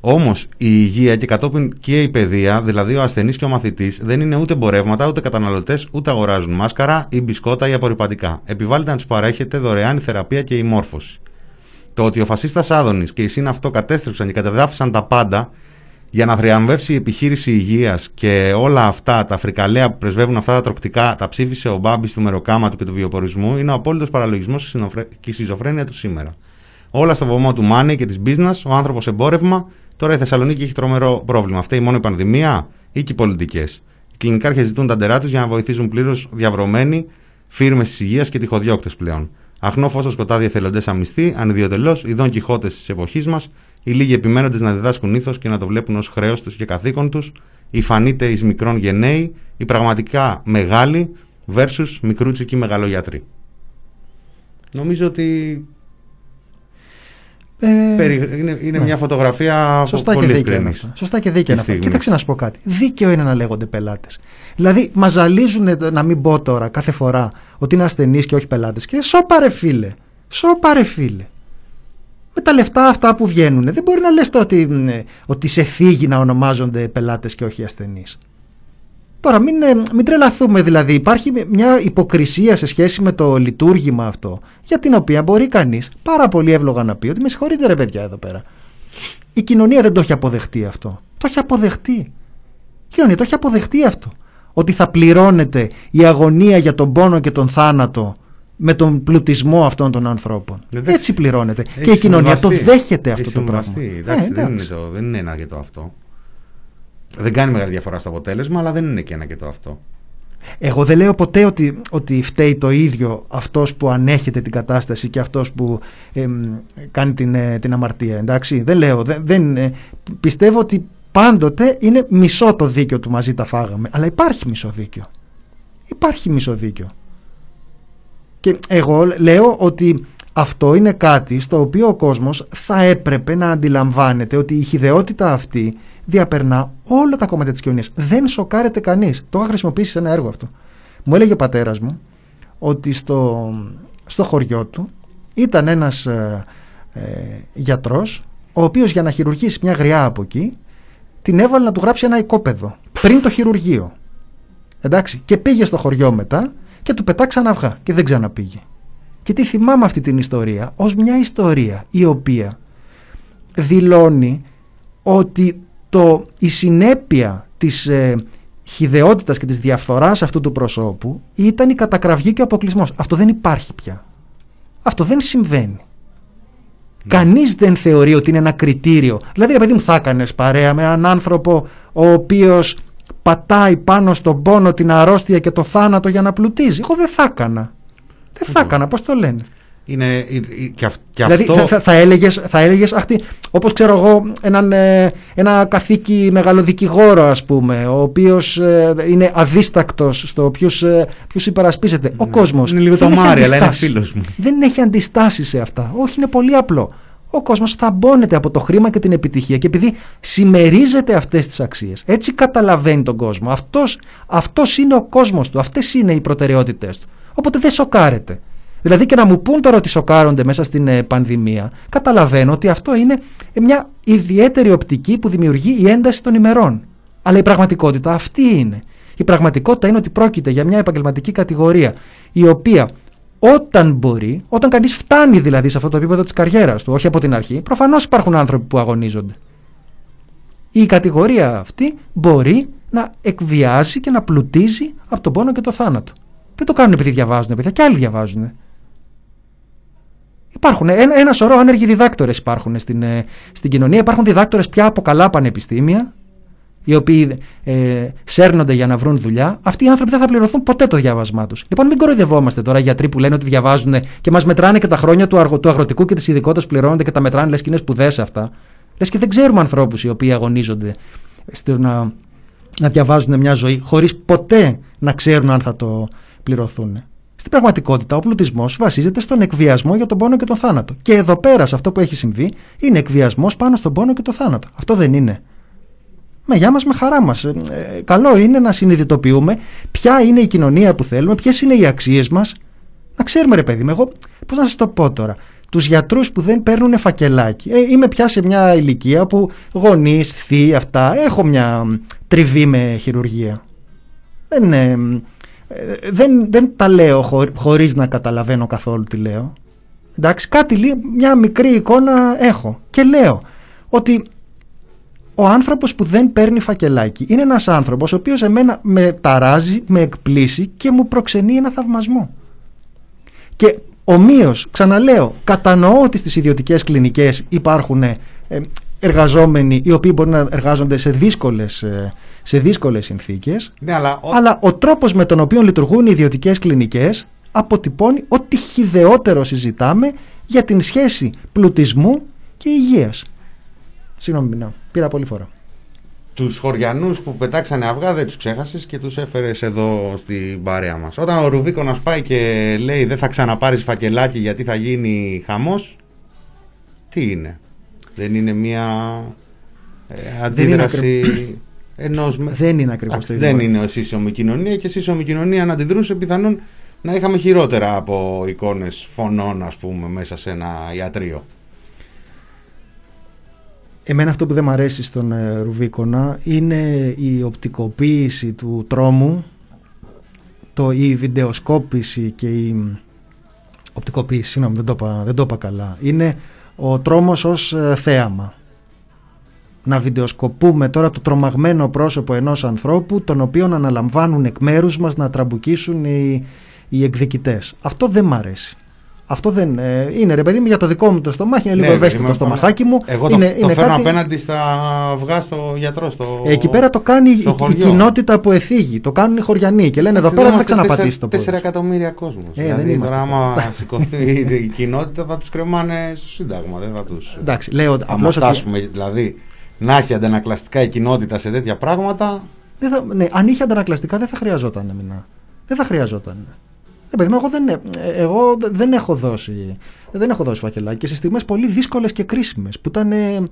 Όμως η υγεία και κατόπιν και η παιδεία, δηλαδή ο ασθενής και ο μαθητής, δεν είναι ούτε εμπορεύματα, ούτε καταναλωτές, ούτε αγοράζουν μάσκαρα ή μπισκότα ή απορριπαντικά. Επιβάλλεται να τους παρέχεται δωρεάν η θεραπεία και η μόρφωση. Το ότι ο φασίστας Άδωνης και η ΣΥΝ αυτό κατέστρεψαν και κατεδάφισαν τα πάντα για να θριαμβεύσει η επιχείρηση υγείας και όλα αυτά τα φρικαλαία που πρεσβεύουν αυτά τα τροκτικά, τα ψήφισε ο Μπάμπης του μεροκάματου και του βιοπορισμού, είναι ο απόλυτος παραλογισμός και η σχιζοφρένεια του σήμερα. Όλα στο βωμό του money και της business, ο άνθρωπος εμπόρευμα, Τώρα η Θεσσαλονίκη έχει τρομερό πρόβλημα. Αυτή η μόνο η πανδημία ή και οι πολιτικές; Οι κλινικάρχες ζητούν τα ντερά τους για να βοηθήσουν πλήρως διαβρωμένοι φίρμες της υγείας και τυχοδιώκτες πλέον. Αχνό φως σκοτάδι εθελοντές αμυστή, ανιδιοτελώς, ειδών κυχώτε της εποχής μας, οι λίγοι επιμένοντες να διδάσκουν ήθος και να το βλέπουν ως χρέος τους και καθήκον τους, οι φανείτε εις μικρών γενναίοι, οι πραγματικά μεγάλοι versus μικρούτσικοι μεγαλογιατροί. Νομίζω ότι ε, είναι είναι ναι. μια φωτογραφία Σωστά πολύ και δίκαιο είναι αυτό. Σωστά και δίκαιο είναι αυτό. Κοίταξε να σου πω κάτι. Δίκαιο είναι να λέγονται πελάτες. Δηλαδή, μα ζαλίζουν να μην πω τώρα κάθε φορά ότι είναι ασθενείς και όχι πελάτες. Και σώπαρε φίλε. Σώπαρε φίλε. Με τα λεφτά αυτά που βγαίνουν, δεν μπορεί να λες ότι, ότι σε φύγει να ονομάζονται πελάτες και όχι ασθενείς. Τώρα μην, ε, μην τρελαθούμε δηλαδή. Υπάρχει μια υποκρισία σε σχέση με το λειτουργήμα αυτό για την οποία μπορεί κανείς πάρα πολύ εύλογα να πει ότι με συγχωρείτε ρε παιδιά εδώ πέρα. Η κοινωνία δεν το έχει αποδεχτεί αυτό. Το έχει αποδεχτεί. Η κοινωνία το έχει αποδεχτεί αυτό. Ότι θα πληρώνεται η αγωνία για τον πόνο και τον θάνατο με τον πλουτισμό αυτών των ανθρώπων. Έτσι πληρώνεται. και η κοινωνία το δέχεται αυτό το πράγμα. Εντάξει, ε, δεν, είναι το, δεν είναι ένα και το αυτό. Δεν κάνει μεγάλη διαφορά στο αποτέλεσμα, αλλά δεν είναι και ένα και το αυτό. Εγώ δεν λέω ποτέ ότι, ότι φταίει το ίδιο αυτός που ανέχεται την κατάσταση και αυτός που εμ, κάνει την, ε, την αμαρτία. Εντάξει, δεν λέω. Δεν, δεν, ε, πιστεύω ότι πάντοτε είναι μισό το δίκιο του μαζί τα φάγαμε. Αλλά υπάρχει μισό δίκιο. Υπάρχει μισό δίκιο. Και εγώ λέω ότι αυτό είναι κάτι στο οποίο ο κόσμος θα έπρεπε να αντιλαμβάνεται ότι η χιδεότητα αυτή διαπερνά όλα τα κομμάτια της κοινωνίας. Δεν σοκάρεται κανείς. Το είχα χρησιμοποιήσει σε ένα έργο αυτό. Μου έλεγε ο πατέρας μου ότι στο, στο χωριό του ήταν ένας ε, ε, γιατρός ο οποίος για να χειρουργήσει μια γριά από εκεί την έβαλε να του γράψει ένα οικόπεδο πριν το χειρουργείο. Εντάξει, και πήγε στο χωριό μετά και του πετάξαν αυγά και δεν ξαναπήγε. Και τι θυμάμαι αυτή την ιστορία ως μια ιστορία η οποία δηλώνει ότι το, η συνέπεια της ε, χιδεότητας και της διαφθοράς αυτού του προσώπου ήταν η κατακραυγή και ο αποκλεισμός. Αυτό δεν υπάρχει πια. Αυτό δεν συμβαίνει. Κανείς δεν θεωρεί ότι είναι ένα κριτήριο. Δηλαδή, ρε παιδί μου, θα έκανες παρέα με έναν άνθρωπο ο οποίος πατάει πάνω στον πόνο, την αρρώστια και το θάνατο για να πλουτίζει. Εγώ δεν θα έκανα. Δεν θα έκανα, πώς το λένε; Είναι, ε, ε, και, αυ- και Δηλαδή αυτό... θα, θα, έλεγες, θα έλεγες αχ, τι, όπως ξέρω εγώ έναν, ε, ένα καθήκη μεγαλοδικηγόρο ας πούμε ο οποίος ε, είναι αδίστακτος στο ποιους, ε, ποιους υπερασπίζεται. Ο κόσμος Ναι. Είναι λίγο δεν το έχει Μάρι, αλλά είναι αντιστάσεις. φίλος μου. δεν έχει αντιστάσεις σε αυτά. Όχι είναι πολύ απλό. Ο κόσμος θαμπώνεται από το χρήμα και την επιτυχία και επειδή συμμερίζεται αυτές τις αξίες έτσι καταλαβαίνει τον κόσμο. Αυτός, αυτός είναι ο κόσμος του. Αυτές είναι οι προτεραιότητες του. Οπότε δεν σοκάρεται Δηλαδή και να μου πούν τώρα ότι σοκάρονται μέσα στην ε, πανδημία, καταλαβαίνω ότι αυτό είναι ε, μια ιδιαίτερη οπτική που δημιουργεί η ένταση των ημερών. Αλλά η πραγματικότητα αυτή είναι. Η πραγματικότητα είναι ότι πρόκειται για μια επαγγελματική κατηγορία η οποία όταν μπορεί, όταν κανείς φτάνει δηλαδή σε αυτό το επίπεδο της καριέρας του, όχι από την αρχή, προφανώς υπάρχουν άνθρωποι που αγωνίζονται. Η κατηγορία αυτή μπορεί να εκβιάζει και να πλουτίζει από τον πόνο και το θάνατο. Δεν το κάνουν επειδή διαβάζουν, παιδιά, και άλλοι διαβάζουν. Υπάρχουν ένα, ένα σωρό άνεργοι διδάκτορες υπάρχουν στην, ε, στην κοινωνία. Υπάρχουν διδάκτορες πια από καλά πανεπιστήμια, οι οποίοι ε, σέρνονται για να βρουν δουλειά. Αυτοί οι άνθρωποι δεν θα πληρωθούν ποτέ το διάβασμά τους. Λοιπόν, μην κοροϊδευόμαστε τώρα γιατροί που λένε ότι διαβάζουν και μας μετράνε και τα χρόνια του, αργο, του αγροτικού και της ειδικότητας που πληρώνονται και τα μετράνε, λες και είναι σπουδές αυτά. Λες και δεν ξέρουμε ανθρώπους οι οποίοι αγωνίζονται στο να, να διαβάζουν μια ζωή χωρίς ποτέ να ξέρουν αν θα το πληρωθούν. Στην πραγματικότητα, ο πλουτισμός βασίζεται στον εκβιασμό για τον πόνο και τον θάνατο. Και εδώ πέρα, σε αυτό που έχει συμβεί, είναι εκβιασμός πάνω στον πόνο και τον θάνατο. Αυτό δεν είναι. Με γεια μας, με χαρά μας. Ε, καλό είναι να συνειδητοποιούμε ποια είναι η κοινωνία που θέλουμε, ποιες είναι οι αξίες μας. Να ξέρουμε, ρε παιδί μου, εγώ πώς να σας το πω τώρα. Τους γιατρούς που δεν παίρνουν φακελάκι. Ε, είμαι πια σε μια ηλικία που γονείς, θείοι, αυτά. Έχω μια τριβή με χειρουργία. Δεν, ε, δεν, δεν τα λέω χω, χωρίς να καταλαβαίνω καθόλου τι λέω. Εντάξει, κάτι, μια μικρή εικόνα έχω. Και λέω ότι ο άνθρωπος που δεν παίρνει φακελάκι είναι ένας άνθρωπος ο οποίος εμένα με ταράζει, με εκπλήσει και μου προξενεί ένα θαυμασμό. Και ομοίως, ξαναλέω, κατανοώ ότι στις ιδιωτικές κλινικές υπάρχουν ε, εργαζόμενοι οι οποίοι μπορούν να εργάζονται σε δύσκολες, ε, σε δύσκολες συνθήκες Ναι, αλλά, ο... αλλά ο τρόπος με τον οποίο λειτουργούν οι ιδιωτικές κλινικές αποτυπώνει ότι χιδεότερο συζητάμε για την σχέση πλουτισμού και υγείας. Συγγνώμη, ναι, πήρα πολύ φορά. Τους χωριανούς που πετάξανε αυγά δεν τους ξέχασες και τους έφερες εδώ στην παρέα μας. Όταν ο Ρουβίκονας πάει και λέει δεν θα ξαναπάρεις φακελάκι γιατί θα γίνει χαμός, τι είναι; Δεν είναι μια ε, αντίδραση ενός. Δεν είναι ακριβώς το ίδιο. Δεν είναι σύσσωμη κοινωνία και σύσσωμη κοινωνία να αντιδρούσε πιθανόν να είχαμε χειρότερα από εικόνες φωνών ας πούμε μέσα σε ένα ιατρείο. Εμένα αυτό που δεν μου αρέσει στον ε, Ρουβίκονα είναι η οπτικοποίηση του τρόμου, το, η βιντεοσκόπηση και η οπτικοποίηση, συγγνώμη δεν το είπα, δεν το είπα καλά, είναι ο τρόμος ως ε, θέαμα. Να βιντεοσκοπούμε τώρα το τρομαγμένο πρόσωπο ενός ανθρώπου τον οποίον αναλαμβάνουν εκ μέρους μας να τραμπουκίσουν οι, οι εκδικητές. Αυτό δεν μ' αρέσει. Αυτό δεν ε, είναι ρε παιδί μου για το δικό μου το στομάχι, είναι λίγο Ναι, ευαίσθητο είμαι το στομαχάκι μου. Εγώ το, είναι, το είναι φέρνω κάτι- απέναντι στα αυγά στο γιατρό. Στο... Εκεί πέρα το κάνει η, στο η χωριό. κοινότητα που εθίγει. Το κάνουν οι χωριανοί και λένε εδώ πέρα δεν θα ξαναπατήσει το πόδι. 4 εκατομμύρια κόσμος. Ε, δηλαδή δεν είμαστε. τώρα, άμα σηκωθεί η κοινότητα, θα τους κρεμάνε στο Σύνταγμα. Δεν θα του. Εντάξει, λέω Αν απλώς ότι. φτάσουμε δηλαδή να έχει αντανακλαστικά η κοινότητα σε τέτοια πράγματα. Δεν θα, ναι, αν είχε αντανακλαστικά δεν θα χρειαζόταν μηνά. Δεν θα χρειαζόταν. Ε, παιδί μου, εγώ δεν, ε, εγώ δεν έχω δώσει, δεν έχω δώσει φακελάκι και σε στιγμές πολύ δύσκολες και κρίσιμες που ήταν ε,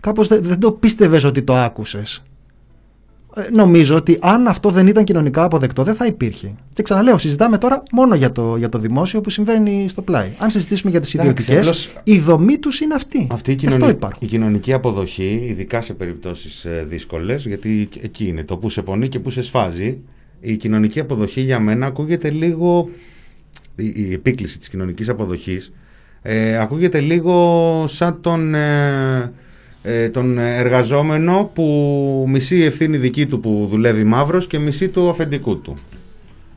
κάπως δεν, δεν το πίστευες ότι το άκουσες. Ε, νομίζω ότι αν αυτό δεν ήταν κοινωνικά αποδεκτό δεν θα υπήρχε. Και ξαναλέω, συζητάμε τώρα μόνο για το, για το δημόσιο που συμβαίνει στο πλάι. Αν συζητήσουμε για τις Εντάξει, ιδιωτικές, απλώς- η δομή τους είναι αυτή. Αυτή η, Αυτό κοινωνική, υπάρχουν. η κοινωνική αποδοχή, ειδικά σε περιπτώσεις ε, δύσκολες, γιατί εκεί είναι το που σε πονεί και που σε σφάζει, η κοινωνική αποδοχή για μένα ακούγεται λίγο, η, η επίκληση της κοινωνικής αποδοχής, ε, ακούγεται λίγο σαν τον, ε, ε, τον εργαζόμενο που μισή ευθύνη δική του που δουλεύει μαύρος και μισή του αφεντικού του.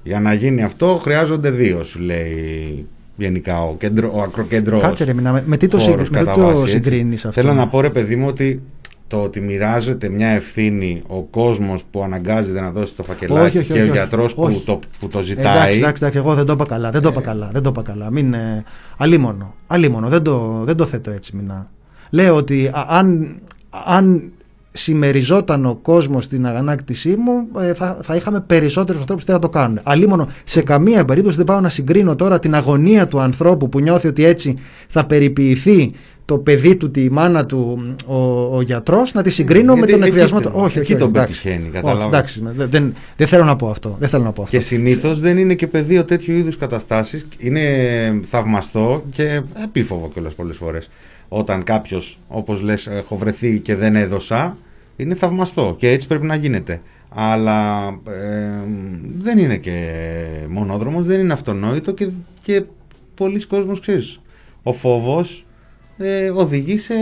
Για να γίνει αυτό χρειάζονται δύο, σου λέει γενικά ο, κέντρο, ο ακροκέντρος Κάτσε ρε, Μινά, με, με τι το, χώρος συγκ- με τι κατά το βάση, έτσι. συγκρίνεις αυτό; Θέλω να πω ρε παιδί μου ότι το ότι μοιράζεται μια ευθύνη ο κόσμος που αναγκάζεται να δώσει το φακελάκι Όχι, όχι, και όχι, ο όχι. γιατρός που Όχι. το, που το Ε, ζητάει. Εντάξει, εντάξει, εντάξει, εγώ δεν το είπα καλά. Δεν το είπα καλά. Δεν το είπα καλά. Μην, ε, αλίμονο. Αλίμονο. Δεν το, δεν το θέτω έτσι μηνά. Λέω ότι α- αν, αν συμμεριζόταν ο κόσμος στην αγανάκτησή μου, ε, θα, θα είχαμε περισσότερους ανθρώπους που δεν θα το κάνουν. Αλίμονο, σε καμία περίπτωση δεν πάω να συγκρίνω τώρα την αγωνία του ανθρώπου που νιώθει ότι έτσι θα περιποιηθεί το παιδί του, τη μάνα του, ο, ο γιατρός, να τη συγκρίνω με Γιατί τον εκεί εκβιασμό το- του. Όχι, όχι, εκεί όχι, τον εντάξει. πετυχαίνει, Όχι, καταλάβατε. εντάξει, δεν, δεν, δεν θέλω να πω αυτό. Δεν θέλω να πω αυτό. Και συνήθως δεν είναι και πεδίο τέτοιου είδους καταστάσεις. Είναι θαυμαστό και επίφοβο κιόλας πολλές φορές. Όταν κάποιος, όπως λες, έχω βρεθεί και δεν έδωσα, είναι θαυμαστό και έτσι πρέπει να γίνεται. Αλλά ε, δεν είναι και μονόδρομος, δεν είναι αυτονόητο και, και πολλοί κόσμος ξέρεις. Ο φόβος ε, οδηγεί σε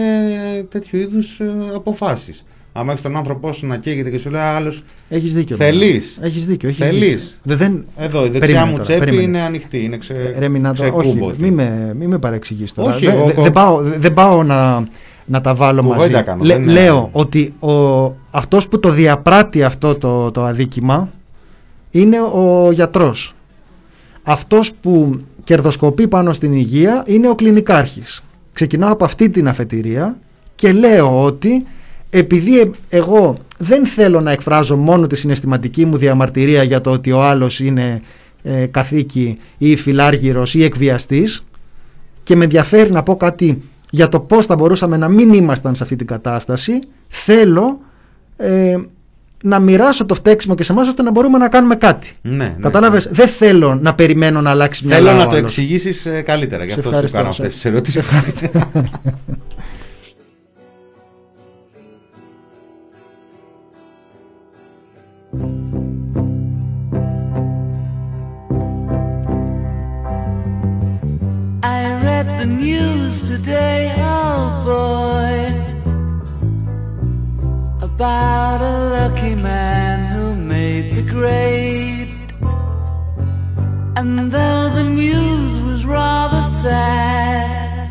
τέτοιου είδους ε, αποφάσεις. Αν έχεις τον άνθρωπό σου να καίγεται και σου λέει άλλος Έχεις δίκιο. Θέλεις. Έχεις δίκιο. Έχεις Θέλεις. δίκιο. Δεν, δεν... Εδώ η δεξιά Περίμενε μου τώρα, τσέπη περίμενε. είναι ανοιχτή. Είναι ξε... Ρε Μινάτο, όχι, ξεκούμπωτη. μη με, μη με παρεξηγείς τώρα. Όχι, δεν, εγώ- δεν- δεν πάω, δεν πάω να, να τα βάλω Κουβέντα μαζί. κάνω, Λέ- δεν είναι- λέω ότι ο, αυτός που το διαπράττει αυτό το, το αδίκημα είναι ο γιατρός. Αυτός που κερδοσκοπεί πάνω στην υγεία είναι ο κλινικάρχης. Ξεκινάω από αυτή την αφετηρία και λέω ότι επειδή ε- εγώ δεν θέλω να εκφράζω μόνο τη συναισθηματική μου διαμαρτυρία για το ότι ο άλλος είναι ε, καθήκη ή φιλάργυρος ή εκβιαστής και με ενδιαφέρει να πω κάτι για το πώς θα μπορούσαμε να μην ήμασταν σε αυτή την κατάσταση θέλω ε, να μοιράσω το φταίξιμο και σε εμάς ώστε να μπορούμε να κάνουμε κάτι. Ναι, ναι. Κατάλαβες, δεν θέλω να περιμένω να αλλάξει μια Θέλω να το εξηγήσεις καλύτερα. Γι' Σε αυτό σου ευχαριστώ, κάνω σε- αυτές τις ερωτήσεις. the news today, oh boy, about a lucky man who made the grade. And though the news was rather sad,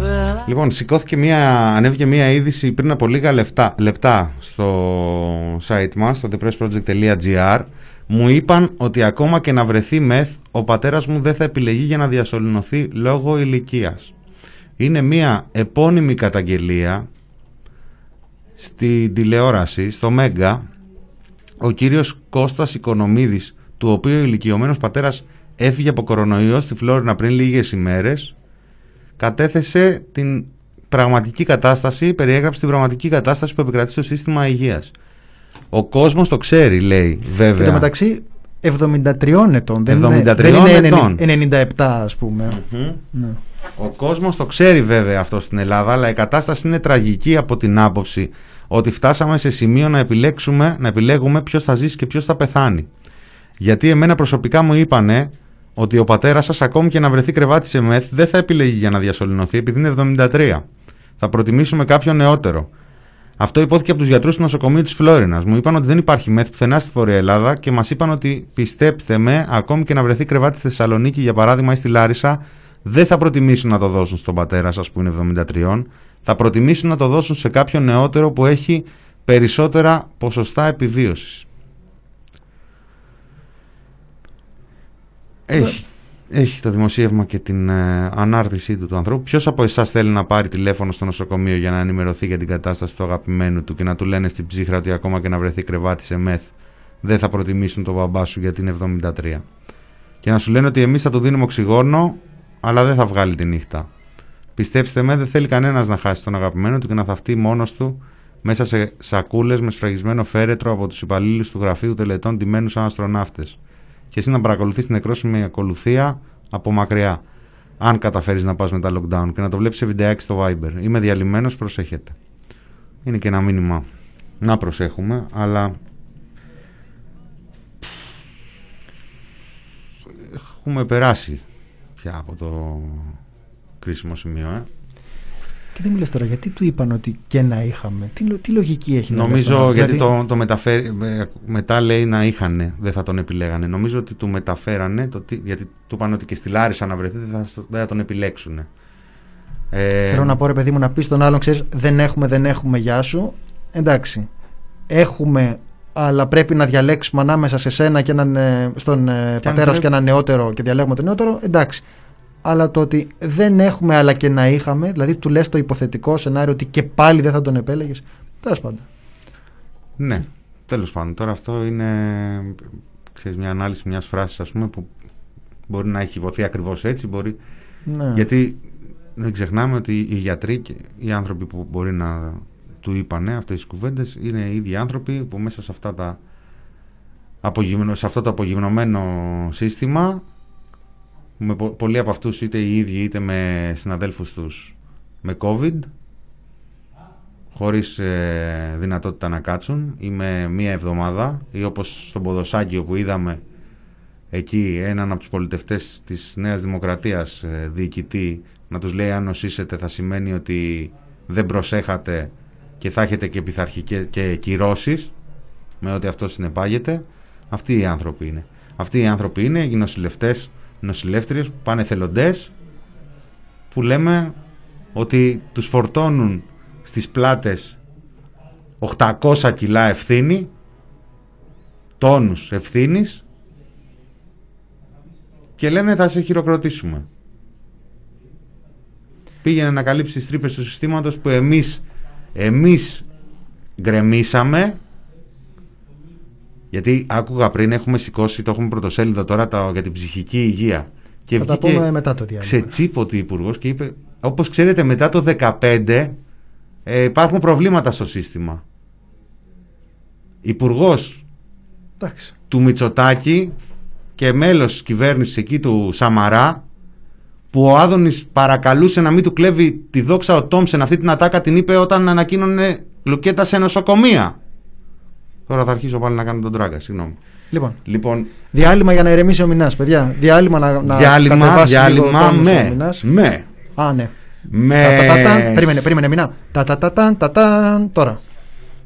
well, Λοιπόν, σηκώθηκε μία, ανέβηκε μία είδηση πριν από λίγα λεπτά, λεπτά στο site μας, στο thepressproject.gr. Μου είπαν ότι ακόμα και να βρεθεί μεθ, ο πατέρας μου δεν θα επιλεγεί για να διασωληνωθεί λόγω ηλικίας. Είναι μία επώνυμη καταγγελία στη τηλεόραση, στο Μέγκα, ο κύριος Κώστας Οικονομίδης, του οποίου ο ηλικιωμένος πατέρας έφυγε από κορονοϊό στη Φλόρινα πριν λίγες ημέρες, κατέθεσε την πραγματική κατάσταση, περιέγραψε την πραγματική κατάσταση που επικρατεί στο σύστημα υγείας. Ο κόσμος το ξέρει, λέει, Και βέβαια. το μεταξύ 73 ετών, δεν 73 είναι, δεν είναι ετών. 97 ας πούμε. Ναι. Ο κόσμος το ξέρει βέβαια αυτό στην Ελλάδα, αλλά η κατάσταση είναι τραγική από την άποψη ότι φτάσαμε σε σημείο να επιλέξουμε, να επιλέγουμε ποιος θα ζήσει και ποιος θα πεθάνει. Γιατί εμένα προσωπικά μου είπανε ότι ο πατέρας σας ακόμη και να βρεθεί κρεβάτι σε μεθ δεν θα επιλέγει για να διασωληνωθεί επειδή είναι 73. Θα προτιμήσουμε κάποιον νεότερο. Αυτό υπόθηκε από τους γιατρούς του νοσοκομείου της Φλόρινας. Μου είπαν ότι δεν υπάρχει μεθ πουθενά στη Βόρεια Ελλάδα και μας είπαν ότι πιστέψτε με, ακόμη και να βρεθεί κρεβάτι στη Θεσσαλονίκη, για παράδειγμα, ή στη Λάρισα, δεν θα προτιμήσουν να το δώσουν στον πατέρα σας που είναι 73, θα προτιμήσουν να το δώσουν σε κάποιον νεότερο που έχει περισσότερα ποσοστά επιβίωσης. Έχει, έχει το δημοσίευμα και την ε, ανάρτησή του του ανθρώπου. Ποιος από εσάς θέλει να πάρει τηλέφωνο στο νοσοκομείο για να ενημερωθεί για την κατάσταση του αγαπημένου του και να του λένε στην ψύχρα ότι ακόμα και να βρεθεί κρεβάτι σε μεθ δεν θα προτιμήσουν τον μπαμπά σου γιατί είναι 73. Και να σου λένε ότι εμείς θα του δίνουμε οξυγόνο, αλλά δεν θα βγάλει τη νύχτα. Πιστέψτε με, δεν θέλει κανένας να χάσει τον αγαπημένο του και να θαυτεί μόνος του μέσα σε σακούλες με σφραγισμένο φέρετρο από τους υπαλλήλους του γραφείου τελετών τιμένου σαν αστροναύτες. Και εσύ να παρακολουθείς την νεκρόσιμη ακολουθία από μακριά. Αν καταφέρεις να πας με τα lockdown και να το βλέπεις σε βιντεάκι στο Viber. Είμαι διαλυμένος, προσέχετε. Είναι και ένα μήνυμα να προσέχουμε, αλλά έχουμε περάσει πια από το κρίσιμο σημείο. Ε. Και δεν μου λες τώρα, γιατί του είπαν ότι και να είχαμε. Τι, λο- τι λογική έχει να λες Νομίζω τώρα, γιατί δηλαδή- το, το μεταφέρει, ε, μετά λέει να είχαν, δεν θα τον επιλέγανε. Νομίζω ότι του μεταφέρανε, το, τι- γιατί του είπαν ότι και στη Λάρισα να βρεθεί δεν θα, δεν θα τον επιλέξουν. Ε, Θέλω να πω ρε παιδί μου να πεις στον άλλον, ξέρεις, δεν έχουμε, δεν έχουμε, γεια σου. Εντάξει. Έχουμε, αλλά πρέπει να διαλέξουμε ανάμεσα σε σένα και έναν, ε, στον ε, αν πατέρας σου πρέπει- και έναν νεότερο και διαλέγουμε τον νεότερο. Εντάξει. Αλλά το ότι δεν έχουμε, αλλά και να είχαμε, δηλαδή του λες το υποθετικό σενάριο ότι και πάλι δεν θα τον επέλεγες. Τέλος πάντων. Ναι, τέλος πάντων. Τώρα αυτό είναι ξέρεις, μια ανάλυση μιας φράσης ας πούμε που μπορεί να έχει υποθεί ακριβώς έτσι. Μπορεί... Ναι. Γιατί δεν ξεχνάμε ότι οι γιατροί και οι άνθρωποι που μπορεί να του είπανε αυτές τις κουβέντες είναι οι ίδιοι άνθρωποι που μέσα σε, αυτά τα απογυμνω- σε αυτό το απογυμνωμένο σύστημα με πο- πολλοί από αυτούς είτε οι ίδιοι είτε με συναδέλφους τους με COVID χωρίς ε, δυνατότητα να κάτσουν. Ή με μία εβδομάδα ή όπως στον Ποδοσάκιο που είδαμε εκεί έναν από τους πολιτευτές της Νέας Δημοκρατίας ε, διοικητή να τους λέει αν νοσήσετε θα σημαίνει ότι δεν προσέχατε και θα έχετε και πειθαρχικές και κυρώσεις με ό,τι αυτό συνεπάγεται αυτοί οι άνθρωποι είναι. Αυτοί οι άνθρωποι είναι οι νοσηλευτές νοσηλεύτριες που πάνε θελοντές που λέμε ότι τους φορτώνουν στις πλάτες 800 κιλά ευθύνη τόνους ευθύνης και λένε θα σε χειροκροτήσουμε. Πήγαινε να καλύψει τις τρύπες του συστήματος που εμείς, εμείς γκρεμίσαμε γιατί άκουγα πριν έχουμε σηκώσει, το έχουμε πρωτοσέλιδο τώρα το, για την ψυχική υγεία και Θα τα βγήκε πούμε μετά το διάλειμμα. ξετσίποτη υπουργός και είπε όπως ξέρετε μετά το 2015 ε, υπάρχουν προβλήματα στο σύστημα. Υπουργός Εντάξει. του Μητσοτάκη και μέλος της κυβέρνησης εκεί του Σαμαρά που ο Άδωνης παρακαλούσε να μην του κλέβει τη δόξα ο Τόμσεν αυτή την ατάκα την είπε όταν ανακοίνωνε Λουκέτα σε νοσοκομεία. Τώρα θα αρχίσω πάλι να κάνω τον τράγκα, συγγνώμη. Λοιπόν, Λοιπόν, διάλειμμα για να ηρεμήσει ο Μινάς, παιδιά. Διάλειμμα να, να διάλειμμα, κατεβάσει λίγο διάλειμμα τόνους ο με, Μινάς. με, Α, ναι. με, Τα, τα, τα, τα, περίμενε, περίμενε, Μινά. Τα, τα, τα, τα, τα, τα, τώρα.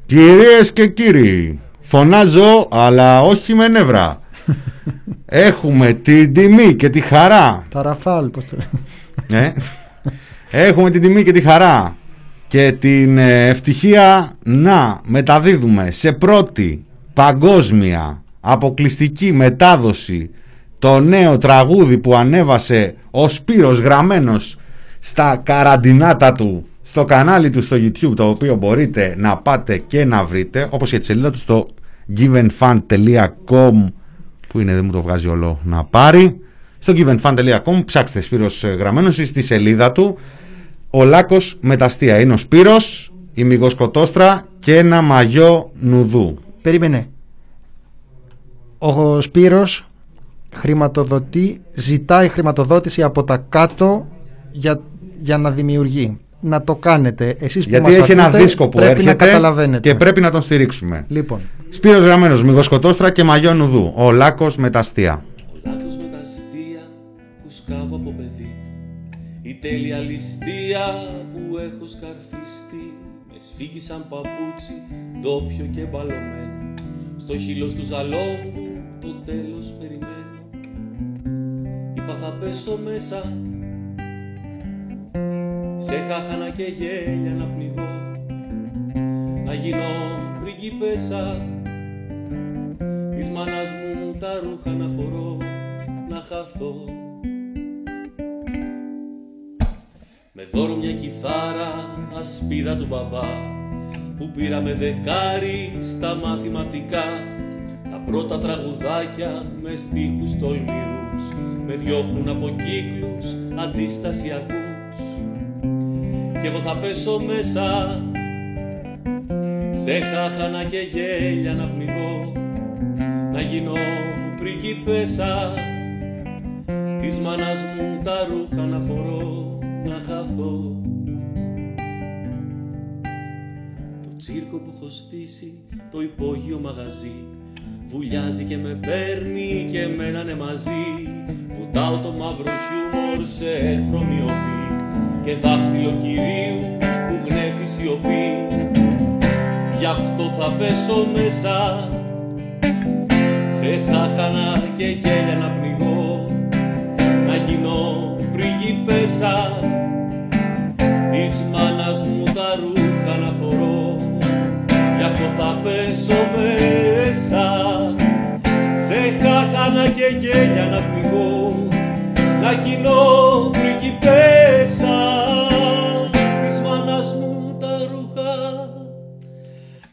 Κυρίες και κύριοι, φωνάζω αλλά όχι με νεύρα. Έχουμε την τιμή και τη χαρά. Τα ραφάλ, πώς το λέει. Ε; Έχουμε την τιμή και τη χαρά και την ε, ευτυχία να μεταδίδουμε σε πρώτη παγκόσμια αποκλειστική μετάδοση το νέο τραγούδι που ανέβασε ο Σπύρος γραμμένος στα καραντινάτα του στο κανάλι του στο YouTube το οποίο μπορείτε να πάτε και να βρείτε όπως και τη σελίδα του στο givenfan.com που είναι δεν μου το βγάζει όλο να πάρει. Στο givenfan.com ψάξτε Σπύρος ε, γραμμένος ή στη σελίδα του ο Λάκος με τα αστεία είναι ο Σπύρος η Μυγοσκοτόστρα και ένα μαγιό νουδού Περίμενε. Ο Σπύρος χρηματοδοτεί, ζητάει χρηματοδότηση από τα κάτω για, για να δημιουργεί. Να το κάνετε. Εσείς που γιατί μας έχει ένα ακούτε, δίσκο που πρέπει να έρχεται καταλαβαίνετε. και πρέπει να τον στηρίξουμε Λοιπόν, Σπύρος Γραμμένος, Μυγοσκοτόστρα και μαγιό νουδού ο Λάκος με τα αστεία τέλεια ληστεία που έχω σκαρφιστεί. Με σφίγγισαν παπούτσι, ντόπιο και μπαλωμένο. Στο χείλος του ζαλόγκου το τέλος περιμένω. Είπα θα πέσω μέσα Σε χάχανα και γέλια να πνιγώ. Να γίνω πριγκίπεσα. Της μάνας μου τα ρούχα να φορώ. Να χαθώ Με δώρο μια κιθάρα ασπίδα του μπαμπά που πήραμε δεκάρι στα μαθηματικά. Τα πρώτα τραγουδάκια με στίχους τολμηρούς με διώχνουν από κύκλους αντιστασιακούς. Κι εγώ θα πέσω μέσα σε χάχανα και γέλια να πνιγώ να γίνω πριγκίπεσα. Της μάνας μου τα ρούχα να φορώ να χαθώ. Το τσίρκο που έχω στήσει το υπόγειο μαγαζί Βουλιάζει και με παίρνει και μένανε μαζί. Βουτάω το μαύρο χιούμορ σε χρωμιοπή Και δάχτυλο κυρίου που γνέφει σιωπή. Γι' αυτό θα πέσω μέσα Σε χάχανα και γέλια να πνιγώ Να γίνω πριγκίπεσα της μάνας μου τα ρούχα να φορώ γι' αυτό θα πέσω μέσα. Σε χάχανα και γέλια να πνιγώ να γίνω πριγκίπεσα της μάνας μου τα ρούχα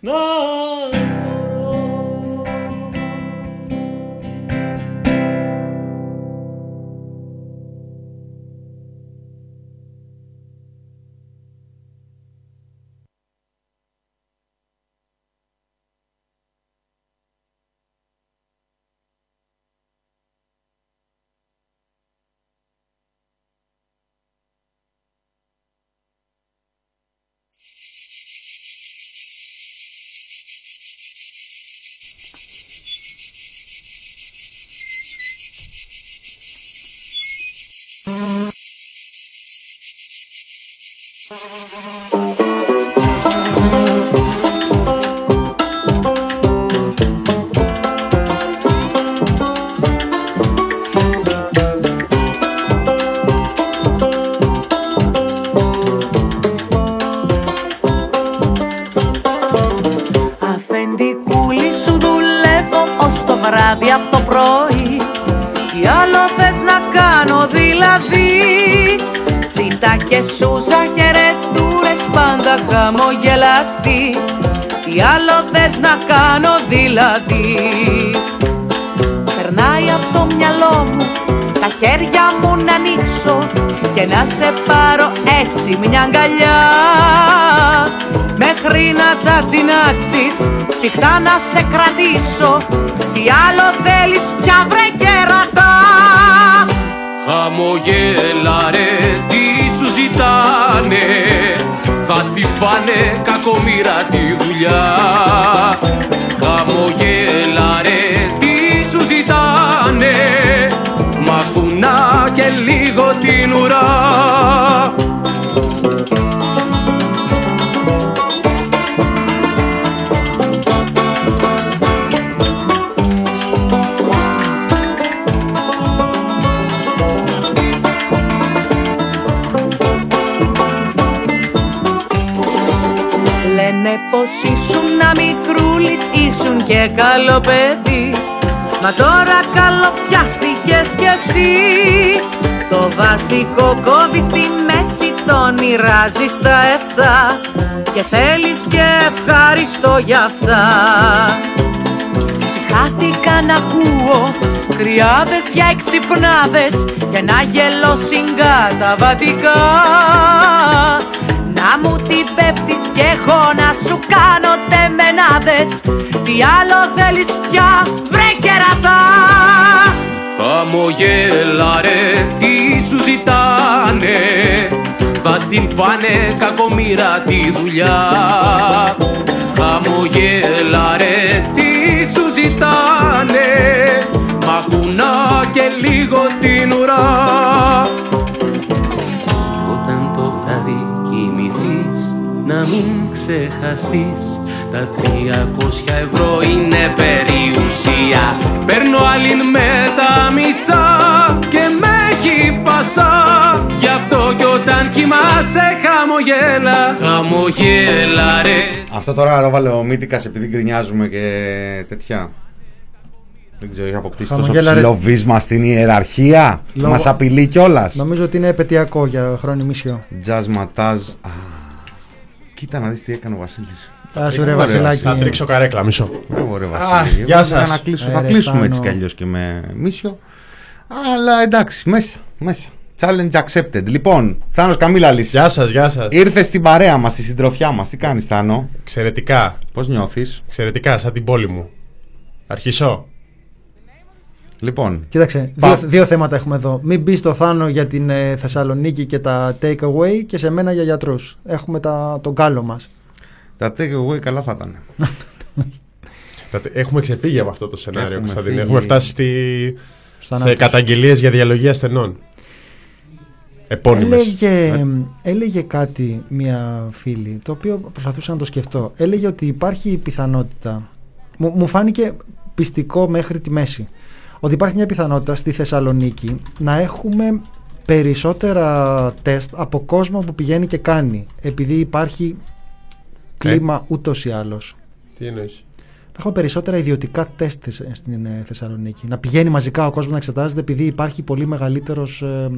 να δηλαδή. Περνάει από το μυαλό μου τα χέρια μου να ανοίξω και να σε πάρω έτσι μια αγκαλιά. Μέχρι να τα τεινάξεις σφιχτά να σε κρατήσω τι άλλο θέλεις πια βρε κερατά Χαμογέλα ρε τι σου ζητάνε Θα στη φάνε κακομοίρα τη δουλειά και καλό παιδί. Μα τώρα καλοπιάστηκες κι εσύ. Το βασικό κόβεις στη μέση, τον μοιράζεις στα εφτά. Και θέλεις και ευχαριστώ για αυτά. Συχάθηκα να ακούω κρυάδες για εξυπνάδες Και ένα γελό συγκαταβατικά Να μου την πέφτεις και έχω να σου κάνω τεμενάδες. Τι άλλο θέλεις πια βρε κερατά. Χαμογέλα ρε τι σου ζητάνε. Θα στην φάνε κακομοίρα τη δουλειά. Χαμογέλα ρε τι σου ζητάνε. Μα κουνά και λίγο την ουρά ξεχαστείς Τα 300 ευρώ είναι περιουσία Παίρνω άλλη με τα μισά και με έχει πασά Γι' αυτό κι όταν κοιμάσαι χαμογέλα Χαμογέλα ρε Αυτό τώρα το βάλε ο Μίτικας επειδή γκρινιάζουμε και τέτοια. Δεν ξέρω, έχει αποκτήσει τόσο Χαμογέλα, ρε. ψηλό βίσμα στην ιεραρχία. Λόγω- Μας απειλεί κιόλας. Νομίζω ότι είναι επαιτειακό για χρόνι μισιό. Jazz ματάζ. Α, Κοίτα να δεις τι έκανε ο Βασίλης. Α, σου ρε Ωραία. Βασιλάκη. Θα τρίξω καρέκλα, μισό. Μπράβο, ρε Α, Βασίλη. γεια Εγώ σας. πήγα Να κλείσω, Ε, θα ρε, κλείσουμε Θάνο. έτσι κι αλλιώς και με μίσιο. Αλλά εντάξει, μέσα, μέσα. Challenge accepted. Λοιπόν, Θάνος Καμίλαλης. Γεια σας, γεια σας. Ήρθες στην παρέα μας, στη συντροφιά μας. Τι κάνεις Θάνο, Εξαιρετικά. πώς νιώθεις; Εξαιρετικά, σαν την πόλη μου. Αρχίσω. Λοιπόν, Κοίταξε, Πα- δύο, δύο θέματα έχουμε εδώ. Μην μπει στο Θάνο για την ε, Θεσσαλονίκη και τα take away και σε μένα για γιατρούς. Έχουμε τα, τον κάλο μας. τα take away καλά θα ήταν. Δατε- Έχουμε ξεφύγει από αυτό το σενάριο, Έχουμε Κωνσταντίνε. φύγει. Έχουμε φτάσει στη... Στο σε ανάπτυξη. καταγγελίες για διαλογή ασθενών. Επώνυμες. Έλεγε, έλεγε κάτι μια φίλη, το οποίο προσπαθούσα να το σκεφτώ. Έλεγε ότι υπάρχει η πιθανότητα, μου, μου φάνηκε πιστικό μέχρι τη μέση, ότι υπάρχει μια πιθανότητα στη Θεσσαλονίκη να έχουμε περισσότερα τεστ από κόσμο που πηγαίνει και κάνει, επειδή υπάρχει κλίμα ούτως ή άλλως. Τι εννοείς; Να έχουμε περισσότερα ιδιωτικά τεστ θες- στην ε, Θεσσαλονίκη. Να πηγαίνει μαζικά ο κόσμος να εξετάζεται επειδή υπάρχει πολύ μεγαλύτερος ε,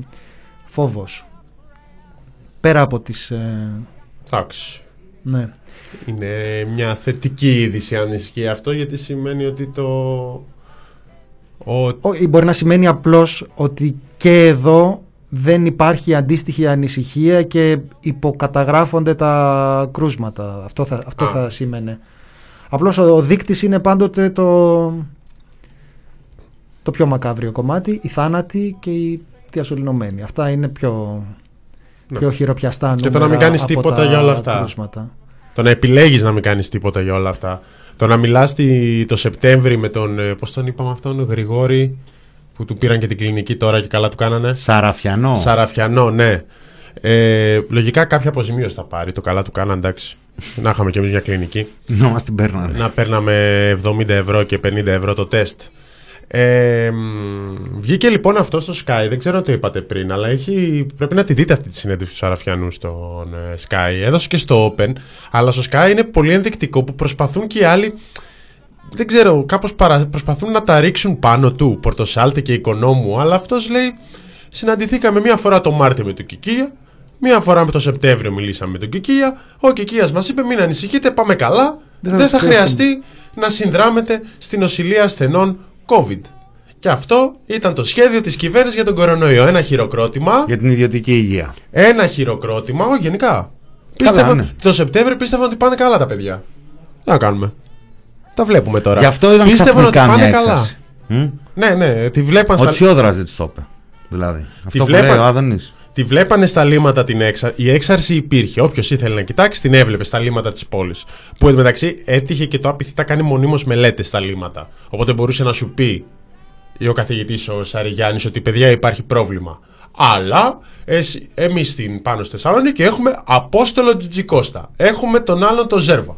φόβος. Πέρα από τις... ε, Εντάξει. ναι. Είναι μια θετική είδηση αν ισχύει αυτό γιατί σημαίνει ότι το... Ο... Ό, μπορεί να σημαίνει απλώς ότι και εδώ δεν υπάρχει αντίστοιχη ανησυχία και υποκαταγράφονται τα κρούσματα. Αυτό θα, αυτό Α. θα σήμαινε. Απλώς ο, ο δείκτης είναι πάντοτε το, το πιο μακάβριο κομμάτι, οι θάνατοι και οι διασωληνωμένοι. Αυτά είναι πιο, Ναι. πιο χειροπιαστά Και το να μην νούμερα κάνεις από τίποτα τα για όλα αυτά. κρούσματα. Το να επιλέγεις να μην κάνεις τίποτα για όλα αυτά. Το να μιλάς τη- το Σεπτέμβρη με τον, ε, πώς τον είπαμε αυτόν, Γρηγόρη, που του πήραν και την κλινική τώρα και καλά του κάνανε. Σαραφιανό. Σαραφιανό, ναι. Ε, λογικά κάποια αποζημίωση θα πάρει. Το καλά του κάνανε, εντάξει. να είχαμε και εμείς μια κλινική. Να μας την παίρνανε. Να παίρναμε 70 ευρώ και 50 ευρώ το τεστ. Ε, μ, βγήκε λοιπόν αυτό στο Sky, δεν ξέρω αν το είπατε πριν, αλλά έχει, πρέπει να τη δείτε αυτή τη συνέντευξη του Σαραφιανού στον ε, Sky. Έδωσε και στο Open, αλλά στο Sky είναι πολύ ενδεικτικό που προσπαθούν και οι άλλοι, δεν ξέρω, κάπως παρα, προσπαθούν να τα ρίξουν πάνω του, Πορτοσάλτε και Οικονόμου, αλλά αυτός λέει, συναντηθήκαμε μία φορά το Μάρτιο με τον Κικία, μία φορά με το Σεπτέμβριο μιλήσαμε με τον Κικία, ο Κικίας μας είπε μην ανησυχείτε, πάμε καλά, Δεν δεν θα θα, σας χρειαστεί να συνδράμετε στην νοσηλεία ασθενών COVID. Και αυτό ήταν το σχέδιο της κυβέρνησης για τον κορονοϊό. Ένα χειροκρότημα. Για την ιδιωτική υγεία. Ένα χειροκρότημα, όχι γενικά. Καλά, Πίστευα, ναι. Το Σεπτέμβριο πίστευαν ότι πάνε καλά τα παιδιά. Τι να κάνουμε. Τα βλέπουμε τώρα. Γι' αυτό ήταν Πίστευαν ότι ξαφνικά πάνε μια καλά. έξαρση. Μμ. Ναι, ναι, τη βλέπαν Ο στα... Τσιόδρας δεν της το είπε. Δηλαδή. Αυτό που βλέπα- λέει ο Άδωνης. Τη βλέπανε στα λίμματα την έξαρση. Η έξαρση υπήρχε. Όποιος ήθελε να κοιτάξει, την έβλεπε στα λίμματα της πόλης. Που εντωμεταξύ έτυχε και το άπηθη τα κάνει μονίμως μελέτες στα λίμματα. Οπότε μπορούσε να σου πει ή ο καθηγητής ο Σαριγιάννης ότι παιδιά υπάρχει πρόβλημα. Αλλά εμείς στην πάνω στη Θεσσαλονίκη έχουμε Απόστολο Τζιτζικώστα. Έχουμε τον άλλον τον Ζέρβα.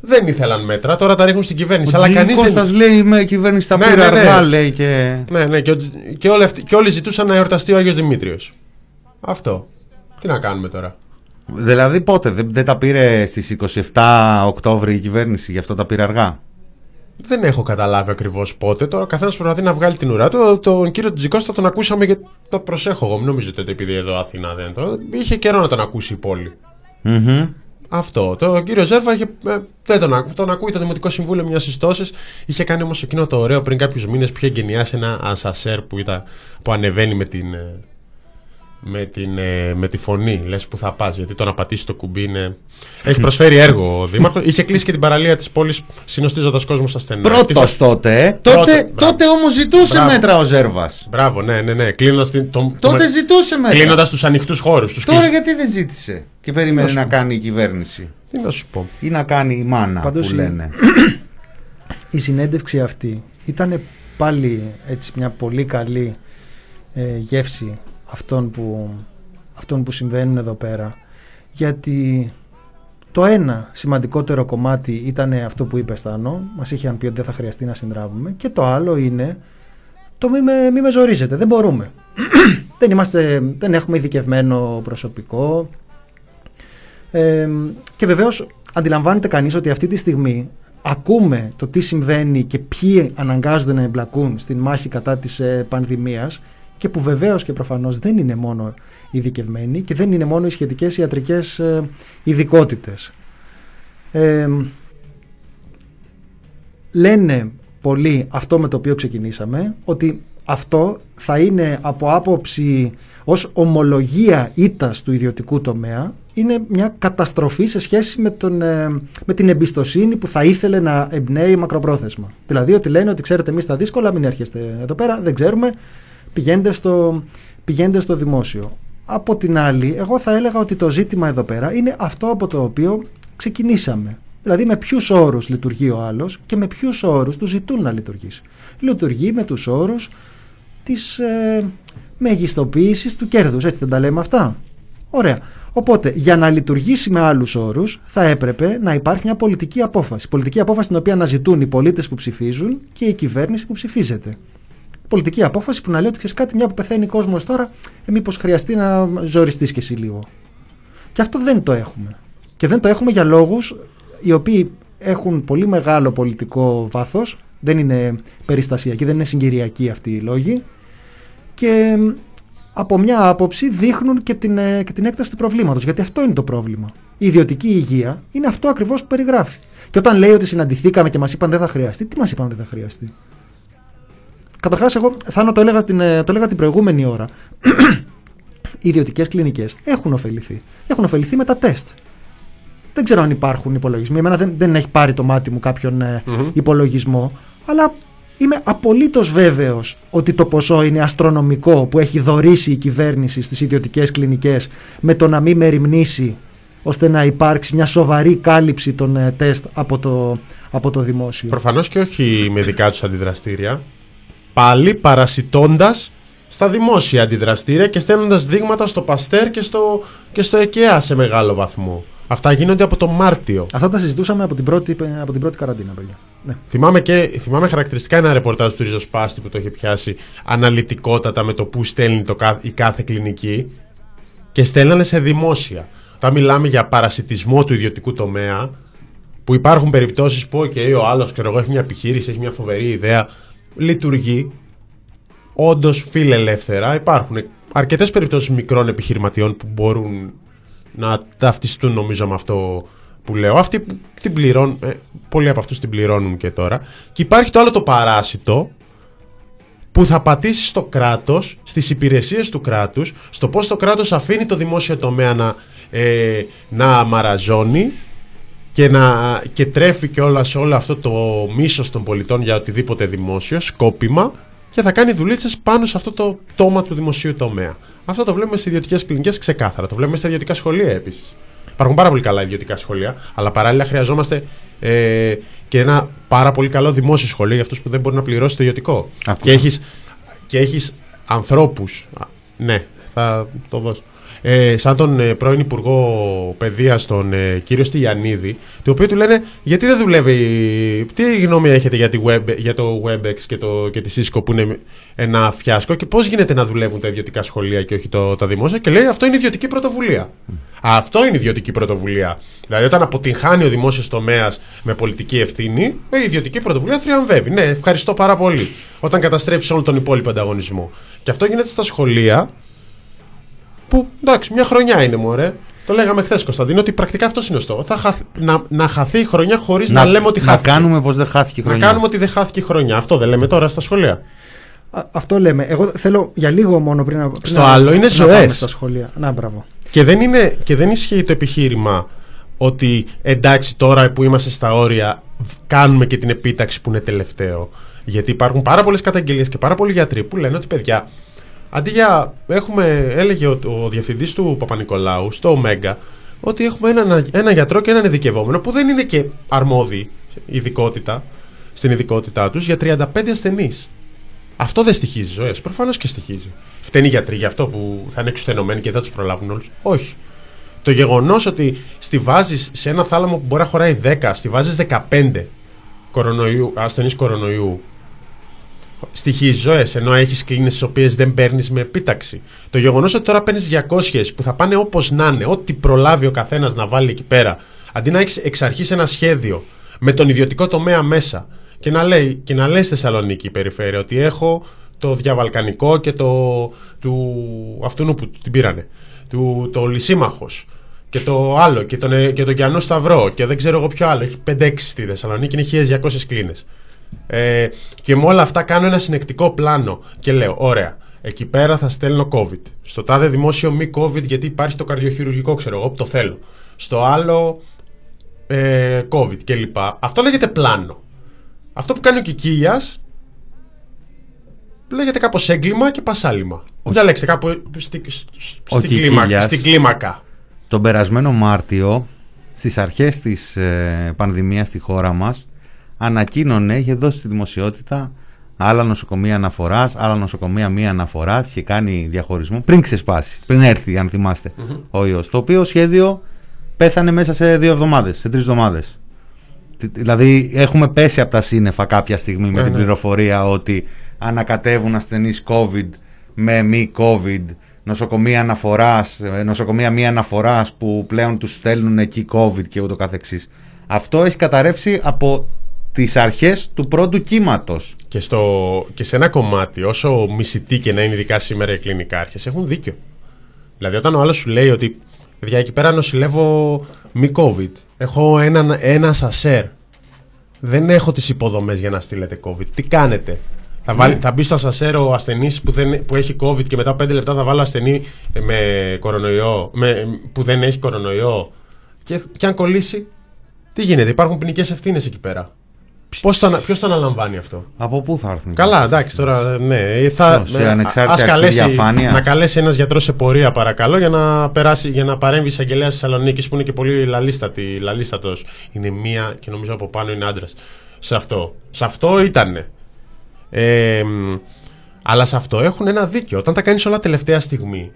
Δεν ήθελαν μέτρα, τώρα τα ρίχνουν στην κυβέρνηση. Ο αλλά Τζι κανείς δεν. Κώστας λέει με κυβέρνηση τα Ναι, πήρε ναι, ναι. αργά λέει και... Ναι, ναι, και, ο Τζ- και, όλοι αυτοί- και όλοι ζητούσαν να εορταστεί ο Άγιος Δημήτριος. Αυτό. Τι να κάνουμε τώρα; Δηλαδή πότε, δεν, δεν τα πήρε στις 27 Οκτώβρη η κυβέρνηση, γι' αυτό τα πήρε αργά; Δεν έχω καταλάβει ακριβώς πότε. Τώρα ο καθένας προσπαθεί να βγάλει την ουρά του. Τον κύριο Τζικώστα τον ακούσαμε και το προσέχω εγώ. Μην νομίζετε ότι επειδή εδώ Αθήνα δεν το. Είχε καιρό να τον ακούσει η πόλη. Μμμ. Αυτό. Το κύριο Ζέρβα είχε, ε, δεν τον, ακού, τον ακούει το Δημοτικό Συμβούλιο μιας συστώσει. Είχε κάνει όμως εκείνο το ωραίο πριν κάποιους μήνες που είχε εγκαινιάσει ένα ασασέρ που, ήταν, που ανεβαίνει με την, ε, με, την, ε, με τη φωνή. Λες που θα πας. Γιατί το να πατήσεις το κουμπί είναι. Έχεις προσφέρει έργο ο Δήμαρχο. είχε κλείσει και την παραλία της πόλης συνοστίζοντας κόσμο στα στενά. Πρώτος τότε, ε. Πρώτος, τότε, μπράβο. τότε όμως ζητούσε Μπράβο. μέτρα ο Ζέρβας. Μπράβο, ναι, ναι, ναι. Κλείνοντας τον. Τότε ζητούσε μέτρα. Κλείνοντας τους ανοιχτούς χώρους. Τώρα γιατί δεν ζήτησε και περίμενε σου να πω. κάνει η κυβέρνηση; Τι να σου πω. Ή να κάνει η μάνα Πάντως που η- λένε; η συνέντευξη αυτή ήταν πάλι έτσι μια πολύ καλή ε, γεύση αυτών που, αυτών που συμβαίνουν εδώ πέρα γιατί Το ένα σημαντικότερο κομμάτι ήταν αυτό που είπε Στάνο, μας είχαν πει ότι δεν θα χρειαστεί να συνδράμουμε και το άλλο είναι το μη με, μη με ζορίζετε, δεν μπορούμε. δεν, είμαστε, δεν έχουμε ειδικευμένο προσωπικό ε, και βεβαίως αντιλαμβάνεται κανείς ότι αυτή τη στιγμή ακούμε το τι συμβαίνει και ποιοι αναγκάζονται να εμπλακούν στην μάχη κατά της ε, πανδημίας και που βεβαίως και προφανώς δεν είναι μόνο ειδικευμένοι και δεν είναι μόνο οι σχετικές ιατρικές ε, ειδικότητες. Ε, λένε πολλοί αυτό με το οποίο ξεκινήσαμε ότι αυτό θα είναι από άποψη ως ομολογία ήτας του ιδιωτικού τομέα είναι μια καταστροφή σε σχέση με, τον, ε, με την εμπιστοσύνη που θα ήθελε να εμπνέει μακροπρόθεσμα. Δηλαδή ότι λένε ότι ξέρετε εμείς τα δύσκολα μην έρχεστε εδώ πέρα, δεν ξέρουμε, πηγαίνετε στο, πηγαίνετε στο δημόσιο. Από την άλλη, εγώ θα έλεγα ότι το ζήτημα εδώ πέρα είναι αυτό από το οποίο ξεκινήσαμε. Δηλαδή με ποιους όρους λειτουργεί ο άλλος και με ποιους όρους του ζητούν να λειτουργήσει. Λειτουργεί με τους όρους της ε, μεγιστοποίησης του κέρδους. Έτσι δεν τα λέμε αυτά. Ωραία. Οπότε, για να λειτουργήσει με άλλους όρους, θα έπρεπε να υπάρχει μια πολιτική απόφαση. Πολιτική απόφαση την οποία αναζητούν οι πολίτες που ψηφίζουν και η κυβέρνηση που ψηφίζεται. Πολιτική απόφαση που να λέει ότι ξέρεις κάτι, μια που πεθαίνει ο κόσμος τώρα, ε, μήπως χρειαστεί να ζοριστείς κι εσύ λίγο. Και αυτό δεν το έχουμε. Και δεν το έχουμε για λόγους οι οποίοι έχουν πολύ μεγάλο πολιτικό βάθος. Δεν είναι περιστασιακοί, δεν είναι συγκυριακοί αυτοί οι λόγοι. Και από μια άποψη δείχνουν και την, ε, και την έκταση του προβλήματος. Γιατί αυτό είναι το πρόβλημα. Η ιδιωτική υγεία είναι αυτό ακριβώς που περιγράφει. Και όταν λέει ότι συναντηθήκαμε και μας είπαν δεν θα χρειαστεί, τι μας είπαν δεν θα χρειαστεί; Καταρχάς, εγώ θα το έλεγα, την, ε, το έλεγα την προηγούμενη ώρα. Οι ιδιωτικές κλινικές έχουν ωφεληθεί. Έχουν ωφεληθεί με τα τεστ. Δεν ξέρω αν υπάρχουν υπολογισμοί. Εμένα δεν, δεν έχει πάρει το μάτι μου κάποιον ε, υπολογισμό. Αλλά Είμαι απολύτως βέβαιος ότι το ποσό είναι αστρονομικό που έχει δωρήσει η κυβέρνηση στις ιδιωτικές κλινικές με το να μην μεριμνήσει ώστε να υπάρξει μια σοβαρή κάλυψη των ε, τεστ από το, από το δημόσιο. Προφανώς και όχι με δικά τους αντιδραστήρια. Πάλι παρασιτώντας στα δημόσια αντιδραστήρια και στέλνοντας δείγματα στο Παστέρ και στο, και στο ΕΚΕΑ σε μεγάλο βαθμό. Αυτά γίνονται από το Μάρτιο. Αυτά τα συζητούσαμε από την πρώτη, από την πρώτη καραντίνα, παιδιά. Ναι. Θυμάμαι, και, θυμάμαι χαρακτηριστικά ένα ρεπορτάζ του Ριζοσπάστη που το είχε πιάσει αναλυτικότατα με το που στέλνει το, η κάθε κλινική και στέλνανε σε δημόσια. Όταν μιλάμε για παρασιτισμό του ιδιωτικού τομέα, που υπάρχουν περιπτώσεις που okay, ο άλλος έχει μια επιχείρηση, έχει μια φοβερή ιδέα, λειτουργεί. Όντως φιλελεύθερα υπάρχουν αρκετές περιπτώσεις μικρών επιχειρηματιών που μπορούν να ταυτιστούν νομίζω με αυτό που λέω. Αυτοί που την πληρώνουν, ε, πολλοί από αυτούς την πληρώνουν και τώρα. Και υπάρχει το άλλο το παράσιτο που θα πατήσει στο κράτος, στις υπηρεσίες του κράτους, στο πώς το κράτος αφήνει το δημόσιο τομέα να, ε, να μαραζώνει και, να, και τρέφει και όλα σε όλο αυτό το μίσος των πολιτών για οτιδήποτε δημόσιο, σκόπιμα, και θα κάνει δουλίτσες πάνω σε αυτό το τόμα του δημοσίου τομέα. Αυτό το βλέπουμε σε ιδιωτικές κλινικές ξεκάθαρα. Το βλέπουμε στα ιδιωτικά σχολεία επίσης. Υπάρχουν πάρα πολύ καλά ιδιωτικά σχολεία, αλλά παράλληλα χρειαζόμαστε ε, και ένα πάρα πολύ καλό δημόσιο σχολείο για αυτούς που δεν μπορεί να πληρώσει το ιδιωτικό. Και έχεις και έχεις ανθρώπους. Ναι, θα το δώσω ε, σαν τον ε, πρώην Υπουργό Παιδείας, τον ε, κύριο Στυλιανίδη, το οποίο του λένε γιατί δεν δουλεύει, τι γνώμη έχετε για, τη web, για το WebEx και, το, και τη Cisco που είναι ένα φιάσκο και πώς γίνεται να δουλεύουν τα ιδιωτικά σχολεία και όχι το, τα δημόσια; Και λέει αυτό είναι ιδιωτική πρωτοβουλία. Αυτό είναι ιδιωτική πρωτοβουλία. Δηλαδή, όταν αποτυγχάνει ο δημόσιος τομέας με πολιτική ευθύνη, η ιδιωτική πρωτοβουλία θριαμβεύει. Ναι, ευχαριστώ πάρα πολύ. Όταν καταστρέφεις όλο τον υπόλοιπο ανταγωνισμό. Και αυτό γίνεται στα σχολεία που εντάξει, μια χρονιά είναι μωρέ. Το λέγαμε χθες, Κωνσταντίνο, ότι πρακτικά αυτός είναι ο στόχος. Να, να χαθεί η χρονιά χωρίς να, να, λέμε ότι χάθηκε. Να κάνουμε πως δεν χάθηκε η χρονιά. Να κάνουμε ότι δεν χάθηκε η χρονιά. Αυτό δεν λέμε τώρα στα σχολεία. Α, αυτό λέμε. Εγώ θέλω για λίγο μόνο πριν, πριν Στο άλλο είναι ζωές. Στα σχολεία. Να, μπράβο. Και δεν, είναι, και δεν ισχύει το επιχείρημα ότι εντάξει τώρα που είμαστε στα όρια κάνουμε και την επίταξη που είναι τελευταίο. Γιατί υπάρχουν πάρα πολλές καταγγελίες και πάρα πολλοί γιατροί που λένε ότι παιδιά Αντί για. Έχουμε, έλεγε ο, ο διευθυντής του Παπα-Νικολάου στο Ωμέγα ότι έχουμε έναν, ένα γιατρό και έναν ειδικευόμενο που δεν είναι και αρμόδιοι ειδικότητα, στην ειδικότητά τους για 35 ασθενείς. Αυτό δεν στοιχίζει ζωές. Προφανώς και στοιχίζει. Φταίνει οι γιατροί για αυτό που θα είναι εξουθενωμένοι και δεν τους προλάβουν όλους. Όχι. Το γεγονός ότι στη βάζει σε ένα θάλαμο που μπορεί να χωράει 10, στη βάζει 15 κορονοϊού, ασθενείς κορονοϊού, στοιχεί ζωές, ενώ έχεις κλίνες τι οποίες δεν παίρνεις με επίταξη. Το γεγονός ότι τώρα παίρνεις 200 που θα πάνε όπως να είναι, ό,τι προλάβει ο καθένας να βάλει εκεί πέρα, αντί να έχεις εξ αρχής ένα σχέδιο με τον ιδιωτικό τομέα μέσα και να λέει, και να λέει στη Θεσσαλονίκη η περιφέρεια ότι έχω το διαβαλκανικό και το του αυτού που την πήρανε, του, το Λυσίμαχος και το άλλο και τον, ε, και τον Κιανό Σταυρό και δεν ξέρω εγώ ποιο άλλο. Έχει 5-6 στη Θεσσαλονίκη, είναι 1200 κλίνες. Ε, και με όλα αυτά κάνω ένα συνεκτικό πλάνο και λέω, ωραία, εκεί πέρα θα στέλνω COVID. Στο τάδε δημόσιο μη COVID γιατί υπάρχει το καρδιοχειρουργικό, ξέρω εγώ, που το θέλω. Στο άλλο ε, COVID κλπ. Αυτό λέγεται πλάνο. Αυτό που κάνει ο Κικίλιας λέγεται κάπως έγκλημα και πασάλιμα. Διαλέξτε κάπου στη, Ο στην, κλίμακα, Κικίλιας. στην κλίμακα. Τον περασμένο Μάρτιο, στις αρχές της ε, πανδημίας στη χώρα μας, ανακοίνωνε, είχε δώσει στη δημοσιότητα άλλα νοσοκομεία αναφοράς, άλλα νοσοκομεία μία αναφοράς, είχε κάνει διαχωρισμό πριν ξεσπάσει, πριν έρθει, αν θυμαστε ο ιός. Το οποίο σχέδιο πέθανε μέσα σε δύο εβδομάδες, σε τρεις εβδομάδες. Τι- Δηλαδή έχουμε πέσει από τα σύννεφα κάποια στιγμή με Ναι, την ναι. πληροφορία ότι ανακατεύουν ασθενείς COVID με μη COVID, νοσοκομεία αναφοράς, ε, νοσοκομεία μη αναφοράς που πλέον τους στέλνουν εκεί COVID και ούτω καθεξής. Αυτό έχει καταρρεύσει από τις αρχές του πρώτου κύματος. Και, στο, και σε ένα κομμάτι, όσο μισητή και να είναι ειδικά σήμερα οι κλινικάρχες, έχουν δίκιο. Δηλαδή, όταν ο άλλος σου λέει ότι παιδιά, εκεί πέρα νοσηλεύω μη COVID, έχω ένα, ένας σασέρ, δεν έχω τις υποδομές για να στείλετε COVID. Τι κάνετε; Θα, βάλει, Ναι. θα μπει στο σασέρ ο ασθενής που, δεν- που έχει COVID και μετά από 5 λεπτά θα βάλω ασθενή με κορονοϊό, με, που δεν έχει κορονοϊό. Και, και αν κολλήσει, τι γίνεται. Υπάρχουν ποινικές ευθύνες εκεί πέρα. Ποιο το, ανα- ποιος το αναλαμβάνει αυτό; Από πού θα έρθουν. Καλά, εντάξει τώρα, ναι. Θα, Ποιος, σε ανεξάρτητη ας αρχή καλέσει, διαφάνειας; να καλέσει ένας γιατρός σε πορεία, παρακαλώ, για να, περάσει, για να παρέμβει εισαγγελέα της Θεσσαλονίκης που είναι και πολύ λαλίστατη, λαλίστατος. Είναι μία και νομίζω από πάνω είναι άντρας. Σε αυτό. Σε αυτό ήτανε. Ε, μ, αλλά σε αυτό έχουν ένα δίκιο. Όταν τα κάνεις όλα τελευταία στιγμή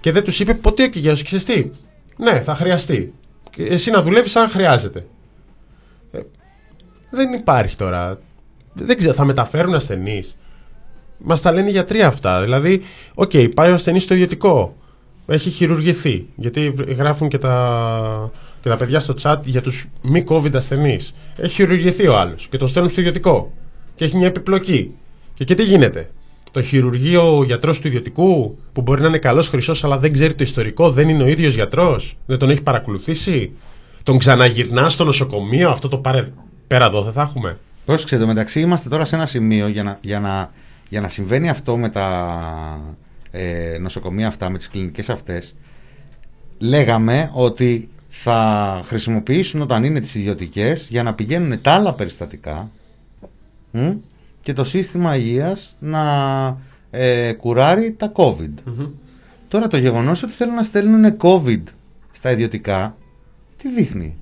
και δεν τους είπε ποτέ ο Κικίλιας, ξέρεις τι, ναι, θα χρειαστεί. Και Εσύ να δουλεύεις αν χρειάζεται. Ε, δεν υπάρχει τώρα. Δεν ξέρω, θα μεταφέρουν ασθενείς. Μας τα λένε οι γιατροί αυτά. Δηλαδή, οκ, πάει ο ασθενής στο ιδιωτικό. Έχει χειρουργηθεί. Γιατί γράφουν και τα, και τα παιδιά στο chat για τους μη COVID ασθενείς. Έχει χειρουργηθεί ο άλλος και τον στέλνουν στο ιδιωτικό. Και έχει μια επιπλοκή. Και, και τι γίνεται; Το χειρουργεί ο γιατρός του ιδιωτικού, που μπορεί να είναι καλός χρυσός, αλλά δεν ξέρει το ιστορικό, δεν είναι ο ίδιος γιατρός, δεν τον έχει παρακολουθήσει; Τον ξαναγυρνά στο νοσοκομείο, αυτό το πάρε πέρα εδώ, δεν θα έχουμε. Πρόσεξε, το μεταξύ είμαστε τώρα σε ένα σημείο για να, για να, για να συμβαίνει αυτό με τα ε, νοσοκομεία αυτά, με τις κλινικές αυτές. Λέγαμε ότι θα χρησιμοποιήσουν όταν είναι τις ιδιωτικές για να πηγαίνουν τα άλλα περιστατικά μ, και το σύστημα υγείας να ε, κουράρει τα COVID. Τώρα το γεγονός ότι θέλουν να στέλνουν COVID στα ιδιωτικά, τι δείχνει;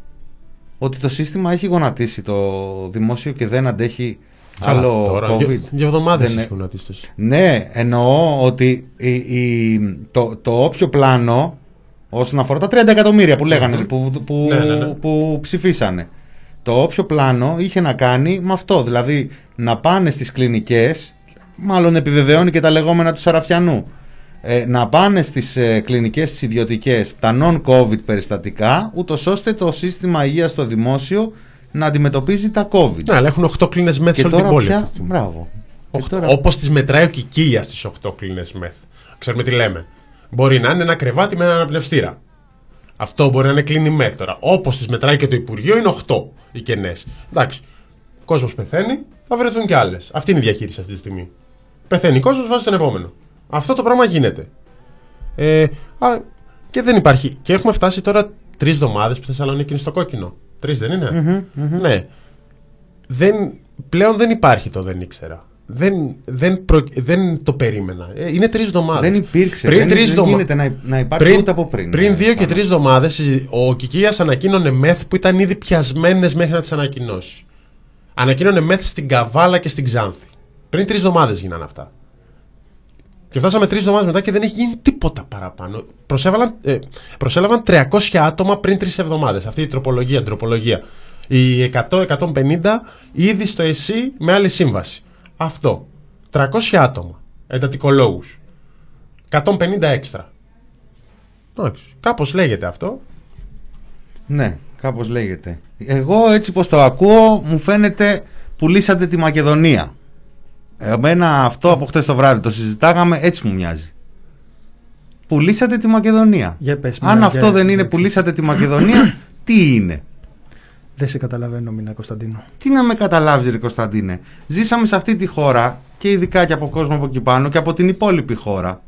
Ότι το σύστημα έχει γονατίσει το δημόσιο και δεν αντέχει Καλά, άλλο τώρα, COVID. δύο- δύο εβδομάδες Δεν- έχει γονατίσει το σύστημα. Ναι, εννοώ ότι η, η- το, το όποιο πλάνο όσον αφορά τα 30 εκατομμύρια που λέγανε, που, που, Ναι, ναι, ναι. που ψηφίσανε. Το όποιο πλάνο είχε να κάνει με αυτό. Δηλαδή να πάνε στις κλινικές, μάλλον επιβεβαιώνει και τα λεγόμενα του Σαραφιανού, ε, να πάνε στις ε, κλινικές τις ιδιωτικές τα non-COVID περιστατικά, ούτως ώστε το σύστημα υγείας στο δημόσιο να αντιμετωπίζει τα COVID. Ναι, αλλά έχουν 8 κλίνε μεθ Και σε όλη την τώρα πόλη. πια- αυτή τη στιγμή. μπράβο. Οχ- τώρα- Όπως τις μετράει ο Κικίλιας στις 8 κλίνες μεθ. Ξέρουμε τι λέμε. Μπορεί να είναι ένα κρεβάτι με έναν αναπνευστήρα. Αυτό μπορεί να είναι κλίνη μεθ τώρα. Όπως τις μετράει και το Υπουργείο είναι 8 οι κενές. Εντάξει. Ο κόσμος πεθαίνει, θα βρεθούν και άλλες. Αυτή είναι η διαχείριση αυτή τη στιγμή. Πεθαίνει ο κόσμος, βάζει τον επόμενο. Αυτό το πράγμα γίνεται. Ε, α, και δεν υπάρχει. Και έχουμε φτάσει τώρα τρεις εβδομάδες που Θεσσαλονίκη είναι στο κόκκινο. Τρεις δεν είναι; Μμμ, μμμ. Ναι. Δεν, πλέον δεν υπάρχει το δεν ήξερα. Δεν, δεν, προ- δεν το περίμενα. Ε, Είναι τρεις εβδομάδες. Δεν υπήρξε. Πριν δεν, τρεις δεν εβδομα- γίνεται να, να υπάρχει πριν, ούτε από πριν. Πριν ε, δύο και πάνω. τρεις εβδομάδες ο Κικία ανακοίνωνε μεθ που ήταν ήδη πιασμένες μέχρι να τις ανακοινώσει. Ανακοίνωνε μεθ στην Καβάλα και στην Ξάνθη. Πριν τρεις εβδομάδες γίνανε αυτά. Και φτάσαμε τρεις εβδομάδες μετά και δεν έχει γίνει τίποτα παραπάνω. Προσέβαλαν, ε, προσέλαβαν 300 άτομα πριν τρεις εβδομάδες. Αυτή η τροπολογία, τροπολογία. Οι 100-150 ήδη στο ΕΣΥ με άλλη σύμβαση. Αυτό. 300 άτομα. Εντατικολόγους. 150 έξτρα. Εντάξει. Κάπως λέγεται αυτό. Ναι, κάπως λέγεται. Εγώ έτσι πως το ακούω μου φαίνεται πουλήσατε τη Μακεδονία. Εμένα αυτό από χτες το βράδυ το συζητάγαμε έτσι μου μοιάζει. Πουλήσατε τη Μακεδονία. Για πες, Αν Μινά, αυτό για- δεν είναι για- πουλήσατε τη Μακεδονία, τι είναι; Δεν σε καταλαβαίνω, Μινά Κωνσταντίνο. Τι να με καταλάβεις, Ρε Κωνσταντίνε; Ζήσαμε σε αυτή τη χώρα και ειδικά και από κόσμο από εκεί πάνω και από την υπόλοιπη χώρα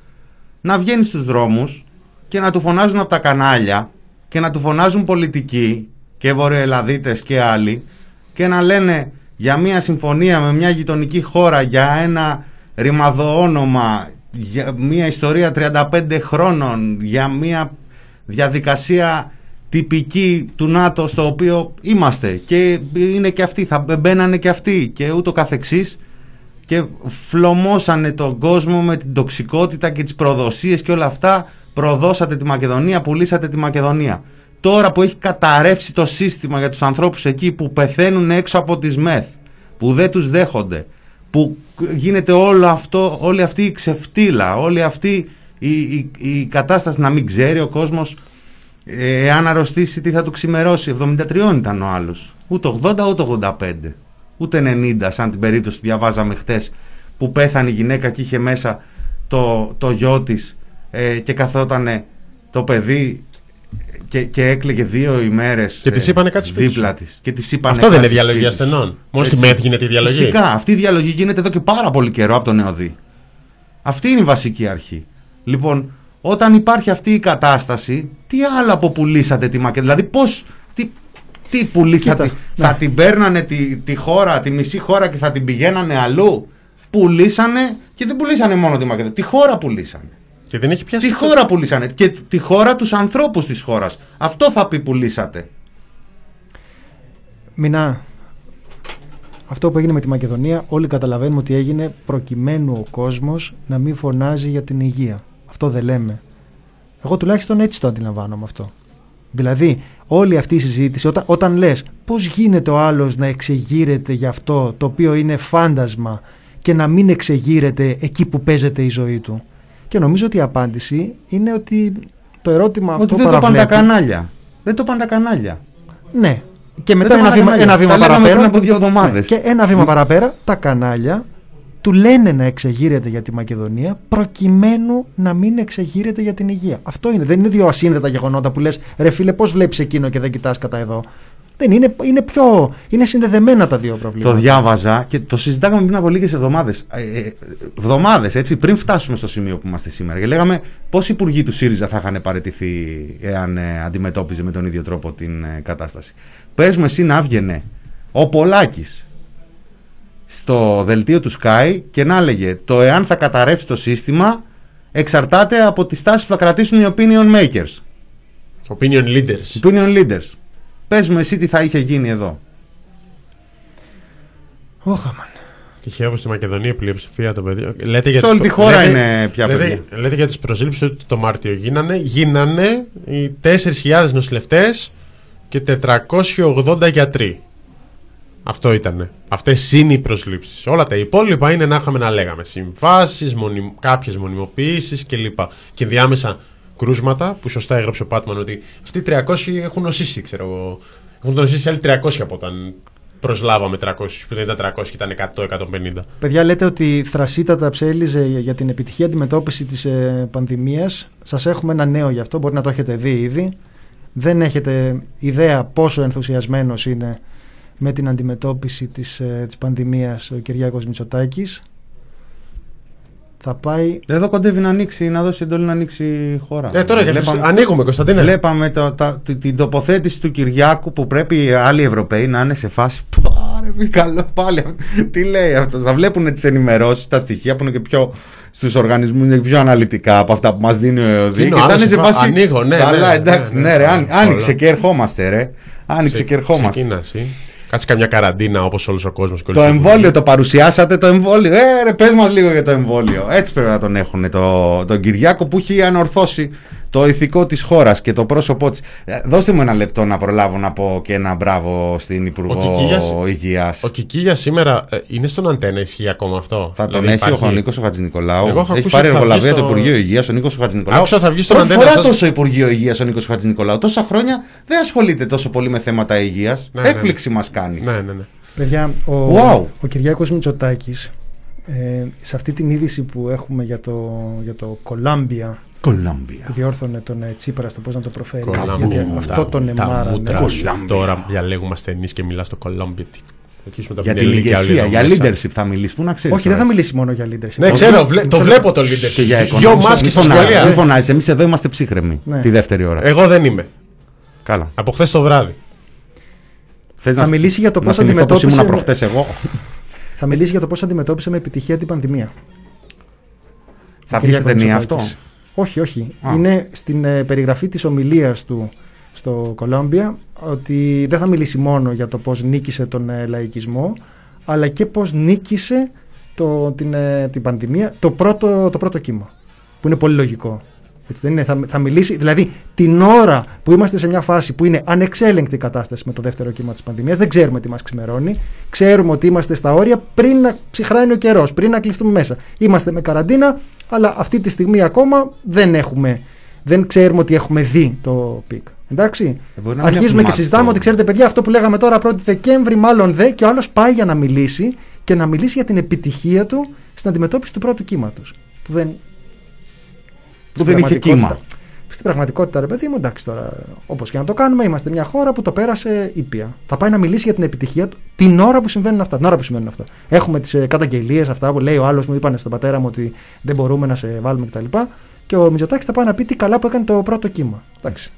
να βγαίνεις στους δρόμους και να του φωνάζουν από τα κανάλια και να του φωνάζουν πολιτικοί και βορειοελαδίτες και άλλοι και να λένε για μια συμφωνία με μια γειτονική χώρα για ένα ρημαδό όνομα για μια ιστορία 35 χρόνων για μια διαδικασία τυπική του ΝΑΤΟ στο οποίο είμαστε. Και είναι και αυτοί, θα μπαίνανε και αυτοί και ούτω καθεξής. Και φλωμώσανε τον κόσμο με την τοξικότητα και τις προδοσίες και όλα αυτά. Προδώσατε τη Μακεδονία, πουλήσατε τη Μακεδονία τώρα που έχει καταρρεύσει το σύστημα για τους ανθρώπους εκεί που πεθαίνουν έξω από τις ΜΕΘ που δεν τους δέχονται που γίνεται όλο αυτό, όλη αυτή η ξεφτύλα όλη αυτή η, η, η κατάσταση να μην ξέρει ο κόσμος ε, εάν αρρωστήσει τι θα του ξημερώσει. 73 ήταν ο άλλος. Ούτε 80 ούτε 85 ούτε 90 σαν την περίπτωση που διαβάζαμε χτες που πέθανε η γυναίκα και είχε μέσα το, το γιο της ε, και καθότανε το παιδί και, και έκλαιγε δύο ημέρες Και της ε, είπανε κάτι σπίτι δίπλα σου. της και της είπανε Αυτό δεν είναι κάτι διαλογή σπίτι σου. ασθενών. Μόνος στη Έτσι. ΜΕΘ γίνεται η διαλογή. Φυσικά, αυτή η διαλογή γίνεται εδώ και πάρα πολύ καιρό από τον ΕΟΔΗ. Αυτή είναι η βασική αρχή. Λοιπόν, όταν υπάρχει αυτή η κατάσταση, τι άλλο από πουλήσατε τη Μακεδονία. Δηλαδή, πώς. Τι, τι πουλήσατε. Κοίτα, θα ναι. την παίρνανε τη, τη χώρα, τη μισή χώρα και θα την πηγαίνανε αλλού; Πουλήσανε και δεν πουλήσανε μόνο τη Μακεδονία. Τη χώρα πουλήσανε. Και δεν έχει πιάσει. Τη το- χώρα πουλήσανε. Και τη χώρα τους ανθρώπους της χώρας. Αυτό θα πει πουλήσατε. Μινά, αυτό που έγινε με τη Μακεδονία, όλοι καταλαβαίνουμε ότι έγινε προκειμένου ο κόσμος να μην φωνάζει για την υγεία. Αυτό δεν λέμε. Εγώ τουλάχιστον έτσι το αντιλαμβάνομαι αυτό. Δηλαδή, όλη αυτή η συζήτηση, όταν, όταν λες πώς γίνεται ο άλλος να εξεγείρεται για αυτό το οποίο είναι φάντασμα και να μην εξεγείρεται εκεί που παίζεται η ζωή του; Και νομίζω ότι η απάντηση είναι ότι το ερώτημα Ότι αυτό δεν το πάνε τα παραβλέπει- κανάλια. Δεν το πάνε τα κανάλια. ναι. Και μετά το ένα πάνε βήμα, κανάλια. ένα βήμα Τα λέγαμε παραπέρα. πριν από δύο εβδομάδες. Ναι, Και ένα βήμα παραπέρα, τα κανάλια του λένε να εξεγείρεται για τη Μακεδονία προκειμένου να μην εξεγείρεται για την υγεία. Αυτό είναι. Δεν είναι δύο ασύνδετα γεγονότα που λες ρε φίλε, πώς βλέπεις εκείνο και δεν κοιτάς κατά εδώ. Δεν είναι, είναι πιο. Είναι συνδεδεμένα τα δύο προβλήματα. Το διάβαζα και το συζητάγαμε πριν από λίγες εβδομάδες. Εβδομάδες, έτσι, πριν φτάσουμε στο σημείο που είμαστε σήμερα. Και λέγαμε πόσοι υπουργοί του ΣΥΡΙΖΑ θα είχαν παραιτηθεί εάν ε, αντιμετώπιζε με τον ίδιο τρόπο την ε, κατάσταση. Πες μου, εσύ να έβγαινε ο Πολάκης στο δελτίο του Sky και να έλεγε το εάν θα καταρρεύσει το σύστημα εξαρτάται από τη στάση που θα κρατήσουν οι opinion makers. Opinion leaders. Opinion leaders. Πες μου εσύ τι θα είχε γίνει εδώ. Όχαμαν. Τυχαίο στη Μακεδονία η πλειοψηφία των παιδιών. Λέτε για Σε τις όλη τη προ- χώρα λέτε- είναι πια λέτε, παιδιά. λέτε για τις προσλήψεις ότι το Μάρτιο γίνανε. Γίνανε οι 4.000 νοσηλευτές και 480 γιατροί. Αυτό ήταν. Αυτές είναι οι προσλήψεις. Όλα τα υπόλοιπα είναι να είχαμε να λέγαμε συμβάσεις, μονι... κάποιες μονιμοποιήσεις κλπ. Και ενδιάμεσα κρούσματα που σωστά έγραψε ο Πάτμαν ότι αυτοί οι 300 έχουν νοσήσει, ξέρω εγώ. Έχουν νοσήσει άλλοι 300 από όταν προσλάβαμε 300, που δεν ήταν 300 και ήταν 100-150. Παιδιά, λέτε ότι θρασίτατα ψέλιζε για την επιτυχή αντιμετώπιση της ε, πανδημίας. Σας έχουμε ένα νέο γι' αυτό, μπορεί να το έχετε δει ήδη. Δεν έχετε ιδέα πόσο ενθουσιασμένος είναι με την αντιμετώπιση της, ε, της πανδημίας ο Κυριάκος Μητσοτάκης. Θα πάει... Εδώ κοντεύει να ανοίξει, να δώσει εντολή να ανοίξει η χώρα. Ε, τώρα για Χριστ- ανοίγουμε, Κωνσταντίνε. Βλέπαμε το, τα- τη- την τοποθέτηση του Κυριάκου που πρέπει οι άλλοι Ευρωπαίοι να είναι σε φάση. Πάρε, μη καλό πάλι. Τι λέει αυτός. Θα βλέπουν τις ενημερώσεις, τα στοιχεία που είναι και πιο στους οργανισμούς είναι πιο αναλυτικά από αυτά που μας δίνει ο ΕΟΔΗ. Είναι Και ο θα άλλος είναι σε σε φάση. φα- ανοίγω, ναι, Καλά, ναι, εντάξει, ναι, ναι, ναι, ρε, ναι, άνοι- όλα. άνοιξε και ερχόμαστε, ρε. Άνοιξε και ερχόμαστε. Ξεκίνα εσύ. Κάτσε καμιά καραντίνα όπως όλος ο κόσμος. Το εμβόλιο το παρουσιάσατε, το εμβόλιο. Ε, ρε, πες μας λίγο για το εμβόλιο. Έτσι πρέπει να τον έχουν το, τον Κυριάκο που έχει ανορθώσει το ηθικό της χώρας και το πρόσωπό της. Ε, Δώστε μου ένα λεπτό να προλάβω να πω και ένα μπράβο στην Υπουργό Κικίλιας- Υγείας. Ο Κικίλιας σήμερα ε, είναι στον αντένα, ισχύει ακόμα αυτό; Θα τον Δηλαδή έχει υπάρχει- ο Νίκο ο Χατζηνικολάου. Εγώ έχω Έχει ακούσει πάρει ότι θα εργολαβία βγει το στο- Υπουργείο Υγείας ο Νίκος ο Χατζηνικολάου. Άκουσα θα βγει στον Πρώτη αντένα φορά σας. τόσο Υπουργείο Υγείας ο Νίκος Χατζηνικολάου. Τόσα χρόνια δεν ασχολείται τόσο πολύ με θέματα υγείας. Ναι, ναι, ναι. Έκπληξη μας κάνει. Ναι, ναι, ναι. Παιδιά, ο, Wow. ο Κυριάκος Μητσοτάκης ε, σε αυτή την είδηση που έχουμε για το, για το Columbia Κολάμπια. που διόρθωνε τον ε, Τσίπρα στο πώς να το προφέρει Κολάμπια. γιατί αυτό Τα- τον τα εμάρανε μούτρα σου. Κολάμπια. Τώρα διαλέγουμε ασθενείς και μιλάς στο Κολόμπια. Τι- αρχίσουμε τα Για την πινελίκια όλοι ηγεσία, εδώ για μέσα. leadership θα μιλήσεις. Πού να ξέρεις. όχι δεν θα μιλήσει μόνο για leadership Ναι, ξέρω, βλέ- το βλέπω το leadership. Και για Δυο οικονομία. μάσκες Μη στα φωνάζεις, σχολεία. Μη φωνάζει, εμείς εδώ είμαστε ψύχρεμοι Ναι. τη δεύτερη ώρα. Εγώ δεν είμαι. Καλά. Από χθες το βράδυ. Θες Θα μιλήσει για το να πώς θυμηθώ πως ήμουν αντιμετώπισε- προχτές εγώ. θα μιλήσει για το πώς αντιμετώπισε με επιτυχία την πανδημία Θα Ο βγει σε Κυριάκος ταινία αυτό; Μητσοτάκης. όχι όχι Α. είναι στην ε, περιγραφή της ομιλίας του στο Κολόμπια ότι δεν θα μιλήσει μόνο για το πώς νίκησε τον ε, λαϊκισμό αλλά και πώς νίκησε το, την, ε, την πανδημία το πρώτο, το πρώτο κύμα που είναι πολύ λογικό έτσι δεν είναι, θα, θα μιλήσει, δηλαδή την ώρα που είμαστε σε μια φάση που είναι ανεξέλεγκτη η κατάσταση με το δεύτερο κύμα της πανδημίας, δεν ξέρουμε τι μας ξημερώνει, ξέρουμε ότι είμαστε στα όρια πριν να ψυχράνει ο καιρός, πριν να κλειστούμε μέσα. Είμαστε με καραντίνα, αλλά αυτή τη στιγμή ακόμα δεν έχουμε, δεν ξέρουμε ότι έχουμε δει το peak. Εντάξει; Ε, μπορεί να μην Αρχίζουμε έχουμε και μάθει συζητάμε το- ότι ξέρετε, παιδιά, αυτό που λέγαμε τώρα 1η Δεκέμβρη, μάλλον δε, και ο άλλος πάει για να μιλήσει και να μιλήσει για την επιτυχία του στην αντιμετώπιση του πρώτου κύματος. Που δεν. Που στην δεν είχε πραγματικότητα- κύμα. Στην πραγματικότητα, ρε παιδί μου, εντάξει τώρα, όπως και να το κάνουμε, είμαστε μια χώρα που το πέρασε ήπια. Θα πάει να μιλήσει για την επιτυχία του την ώρα που συμβαίνουν αυτά. Την ώρα που συμβαίνουν αυτά. Έχουμε τις ε, καταγγελίες, αυτά που λέει ο άλλος μου, είπανε στον πατέρα μου ότι δεν μπορούμε να σε βάλουμε κτλ. Και ο Μητσοτάκης θα πάει να πει τι καλά που έκανε το πρώτο κύμα. Εντάξει.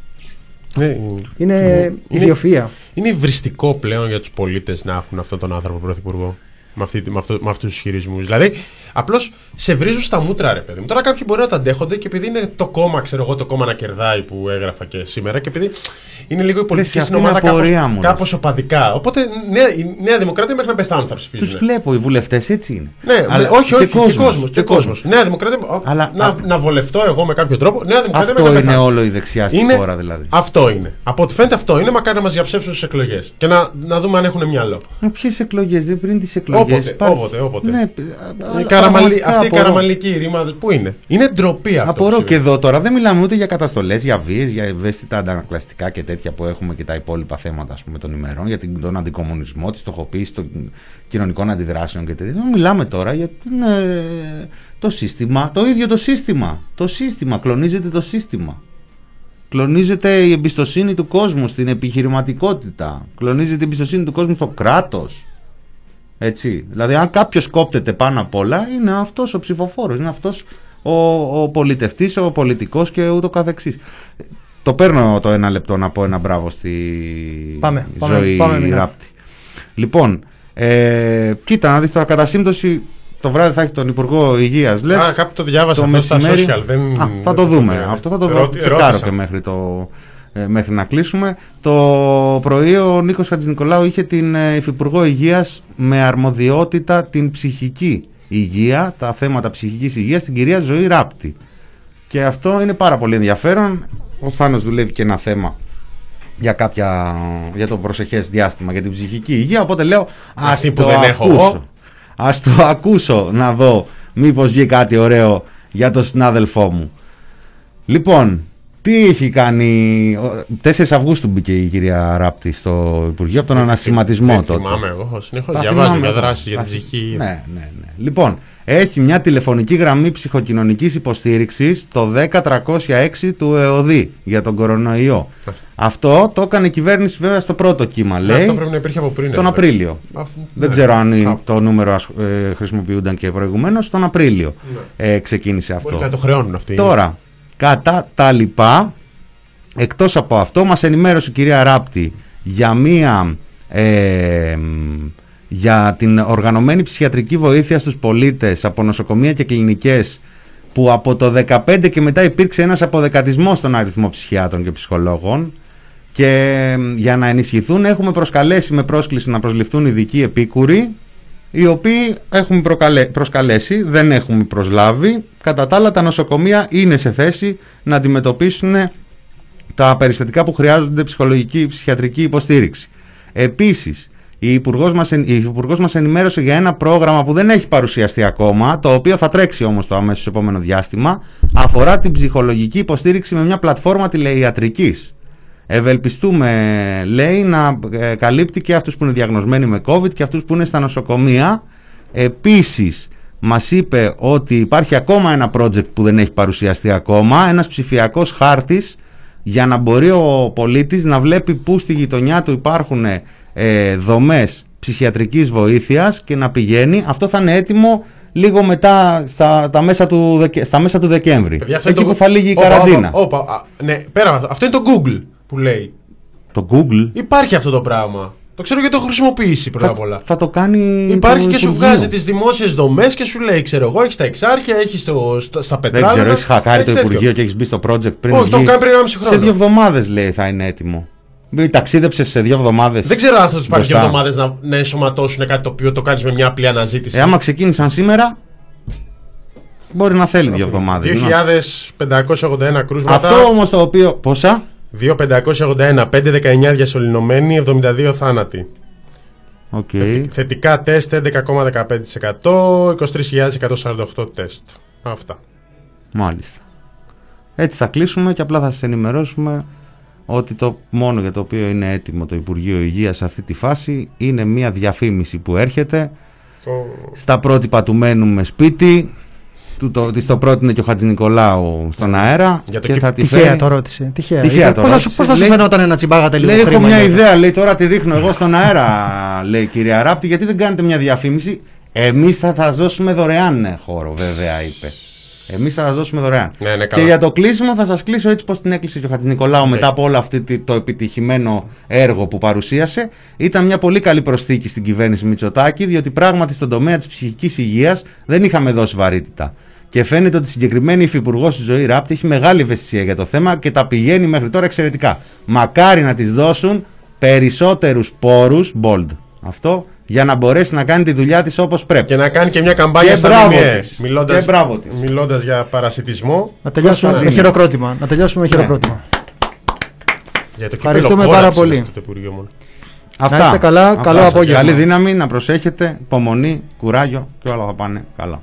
Ναι, Είναι ιδιοφυΐα. Είναι υβριστικό πλέον για τους πολίτες να έχουν αυτόν τον άνθρωπο πρωθυπουργό. Με, αυτή, με, αυτό, με αυτούς τους ισχυρισμούς. Δηλαδή, απλώς σε βρίζουν στα μούτρα, ρε παιδί μου. Τώρα κάποιοι μπορεί να τα αντέχονται και επειδή είναι το κόμμα, ξέρω εγώ, το κόμμα να κερδάει που έγραφα και σήμερα και επειδή είναι λίγο η πολιτική αυτή στην είναι ομάδα απορία κάπως, μου, ρε. κάπως οπαδικά. Οπότε νέα, η Νέα Δημοκρατία μέχρι να πεθάνουν θα Τους ψηφίζουν. βλέπω, οι βουλευτές έτσι είναι. Ναι, Αλλά- όχι, όχι, και κόσμος, κόσμος. Και κόσμος. Νέα Δημοκρατία. Αλλά- να, α- να βολευτώ εγώ με κάποιο τρόπο. Νέα Δημοκρατία Αυτό μέχρι να είναι πεθάνω. όλο η δεξιά στη Είναι- χώρα δηλαδή. Αυτό είναι. Από ό,τι φαίνεται αυτό είναι. Μακάρι να μας διαψεύσουν στις εκλογές. Και να, να δούμε αν έχουν μυαλό. Ποιες εκλογές, δεν πριν τις εκλογές. Όποτε, όποτε, όποτε. Ναι, Η καραμαλι... Αυτή η καραμαλική ρήμα πού είναι; Είναι ντροπή αυτός. Απορώ που και συμβαίνει. εδώ τώρα δεν μιλάμε ούτε για καταστολές, για βίες, για ευαίσθητα αντανακλαστικά και τέτοια που έχουμε και τα υπόλοιπα θέματα ας πούμε, των ημερών, για την, τον αντικομουνισμό, τη στοχοποίηση των κοινωνικών αντιδράσεων και τέτοια. Δεν μιλάμε τώρα για την, ε, το σύστημα, το ίδιο το σύστημα. Το σύστημα, κλονίζεται το σύστημα. Κλονίζεται η εμπιστοσύνη του κόσμου στην επιχειρηματικότητα. Κλονίζεται η εμπιστοσύνη του κόσμου στο κράτος. Έτσι. Δηλαδή, αν κάποιος κόπτεται πάνω απ' όλα, είναι αυτός ο ψηφοφόρος, είναι αυτός ο, ο πολιτευτής, ο πολιτικός και ούτω καθεξής. Το παίρνω το ένα λεπτό να πω ένα μπράβο στη Πάμε, πάμε, ζωή πάμε, Μινά. Ράπτη. Λοιπόν, ε, κοίτα να δεις τώρα κατά σύμπτωση το βράδυ θα έχει τον Υπουργό Υγείας λες, Α, κάπου το διάβασα το αυτό στα μεσημέρι- social, δεν- Α, θα δεν το το δούμε. δω. Αυτό θα το δω. Ρώτη- Τσεκάρω ρώτησα. και μέχρι, το, ε, μέχρι να κλείσουμε. Το πρωί ο Νίκος Χατζηνικολάου είχε την ε, Υφυπουργό Υγείας με αρμοδιότητα την ψυχική υγεία, τα θέματα ψυχικής υγείας, την κυρία Ζωή Ράπτη. Και αυτό είναι πάρα πολύ ενδιαφέρον. Ο Θάνος δουλεύει και ένα θέμα για, κάποια, για το προσεχές διάστημα, για την ψυχική υγεία. Οπότε λέω, ας Αυτή που το δεν έχω ακούσω. εγώ. Ας το ακούσω να δω μήπως βγει κάτι ωραίο για τον συνάδελφό μου. Λοιπόν, τι έχει κάνει... ο- 4 Αυγούστου μπήκε η κυρία Ράπτη στο Υπουργείο από τον ανασχηματισμό Δεν τότε. θυμάμαι εγώ. Συνεχώς Τα διαβάζω θυμάμαι για εγώ. δράσεις για Τα τη θυ- ψυχή. Ναι, ναι, ναι. Λοιπόν, έχει μια τηλεφωνική γραμμή ψυχοκοινωνικής υποστήριξης το 10306 του ΕΟΔΗ για τον κορονοϊό. Αυτό το έκανε η κυβέρνηση βέβαια στο πρώτο κύμα, λέει. Αυτό πρέπει να υπήρχε από πριν. Τον βέβαια. Απρίλιο. Αυτό- Δεν ναι. ξέρω αν είναι Κάπου. το νούμερο ασ- ε, χρησιμοποιούνταν και προηγουμένως. Τον Απρίλιο ε, ξεκίνησε αυτό. Μπορεί να το χρεώνουν αυτοί. Τώρα, κατά τα λοιπά, εκτός από αυτό, μας ενημέρωσε η κυρία Ράπτη για μία... ε, μ, για την οργανωμένη ψυχιατρική βοήθεια στους πολίτες από νοσοκομεία και κλινικές που από το 2015 και μετά υπήρξε ένας αποδεκατισμός στον αριθμό ψυχιάτρων και ψυχολόγων. Και για να ενισχυθούν έχουμε προσκαλέσει με πρόσκληση να προσληφθούν ειδικοί επίκουροι οι οποίοι έχουμε προκαλέ, προσκαλέσει, δεν έχουμε προσλάβει. Κατά τα άλλα τα νοσοκομεία είναι σε θέση να αντιμετωπίσουν τα περιστατικά που χρειάζονται ψυχολογική ψυχιατρική υποστήριξη. Επίσης, η Υπουργός μας, η Υπουργός μας ενημέρωσε για ένα πρόγραμμα που δεν έχει παρουσιαστεί ακόμα, το οποίο θα τρέξει όμως το αμέσως επόμενο διάστημα, αφορά την ψυχολογική υποστήριξη με μια πλατφόρμα τηλεϊατρικής. Ευελπιστούμε, λέει, να ε, καλύπτει και αυτούς που είναι διαγνωσμένοι με COVID και αυτούς που είναι στα νοσοκομεία. Επίσης, μας είπε ότι υπάρχει ακόμα ένα project που δεν έχει παρουσιαστεί ακόμα, ένας ψηφιακός χάρτης για να μπορεί ο πολίτης να βλέπει πού στη γειτονιά του υπάρχουν ε, δομές ψυχιατρικής βοήθειας και να πηγαίνει. Αυτό θα είναι έτοιμο λίγο μετά στα, τα μέσα του, Δεκα- στα μέσα του Δεκέμβρη. Παιδιά, αυτό εκεί είναι που το- θα λύγει η Όπα, καραντίνα. όπα, όπα, α, ναι, πέρα από αυτό. Αυτό είναι το Google που λέει. Το Google Υπάρχει αυτό το πράγμα. Το ξέρω γιατί το έχω χρησιμοποιήσει πρώτα απ' όλα. θα το κάνει Υπάρχει το και σου Υπουργείο. βγάζει τις δημόσιες δομές και σου λέει, ξέρω εγώ, έχεις τα εξάρχεια, έχεις στα, στα Δεν πετράλαια. ξέρω, έχεις χακάρει το έχει τέτοιο. Υπουργείο και έχεις μπει στο project πριν. Όχι, το βγει. έχω κάνει πριν 1,5 χρόνο. Σε δύο εβδομάδες λέει θα είναι έτοιμο. Μην Ταξίδεψε σε δύο εβδομάδες. Δεν ξέρω αν θα τους πάρει και εβδομάδες να, να ενσωματώσουν κάτι το οποίο το κάνεις με μια απλή αναζήτηση. Ε, άμα ξεκίνησαν σήμερα, μπορεί να θέλει δύο εβδομάδες. 2.581 κρούσματα. Αυτό όμως το οποίο. Πόσα; 2.581, 519 διασωληνωμένοι, 72 θάνατοι. Οκ. Θετικά τεστ 11,15%, 23.148 τεστ. Αυτά. Μάλιστα. Έτσι θα κλείσουμε και απλά θα σας ενημερώσουμε ότι το μόνο για το οποίο είναι έτοιμο το Υπουργείο Υγείας σε αυτή τη φάση είναι μια διαφήμιση που έρχεται στα πρότυπα του μένουμε σπίτι του το, της το πρότεινε και ο Χατζη Νικολάου στον αέρα Για το και κε- θα τη Τυχαία φέρει- το ρώτησε. Τυχαία. Τυχαία Είπε, το πώς θα ρώτησε. σου- πώς θα σου Λέει- φαινόταν να τσιμπάγατε λίγο Λέει, έχω χρήμα. μια για το- ιδέα, λέει τώρα τη ρίχνω εγώ στον αέρα, λέει η κυρία Ράπτη, γιατί δεν κάνετε μια διαφήμιση. Εμείς θα σα δώσουμε δωρεάν ναι, χώρο, βέβαια, είπε. Εμείς θα σα δώσουμε δωρεάν. Ναι, ναι, και καλά. για το κλείσιμο θα σας κλείσω έτσι πώ την έκλεισε και ο Χατζη Νικολάου Ναι. μετά από όλο αυτό τη- το επιτυχημένο έργο που παρουσίασε. Ήταν μια πολύ καλή προσθήκη στην κυβέρνηση Μητσοτάκη, διότι πράγματι στον τομέα της ψυχικής υγείας δεν είχαμε δώσει βαρύτητα. Και φαίνεται ότι η συγκεκριμένη υφυπουργός η ζωή Ράπτη έχει μεγάλη ευαισθησία για το θέμα και τα πηγαίνει μέχρι τώρα εξαιρετικά. Μακάρι να της δώσουν περισσότερους πόρους, bold αυτό, για να μπορέσει να κάνει τη δουλειά της όπως πρέπει. Και να κάνει και μια καμπάνια Και στα μπράβο ΜΜΕ. της. Μιλώντας, Και μπράβο της. μιλώντας για παρασιτισμό. Να τελειώσουμε Πώς με θα- χειροκρότημα. Να τελειώσουμε με χειροκρότημα. Για το Ευχαριστούμε κύπελο πάρα κόραψε πολύ. αυτό το Υπουργείο μόνο. Αυτά. Να είστε καλά, Αυτά. καλό απόγευμα. Καλή δύναμη, να προσέχετε, υπομονή, κουράγιο και όλα θα πάνε καλά.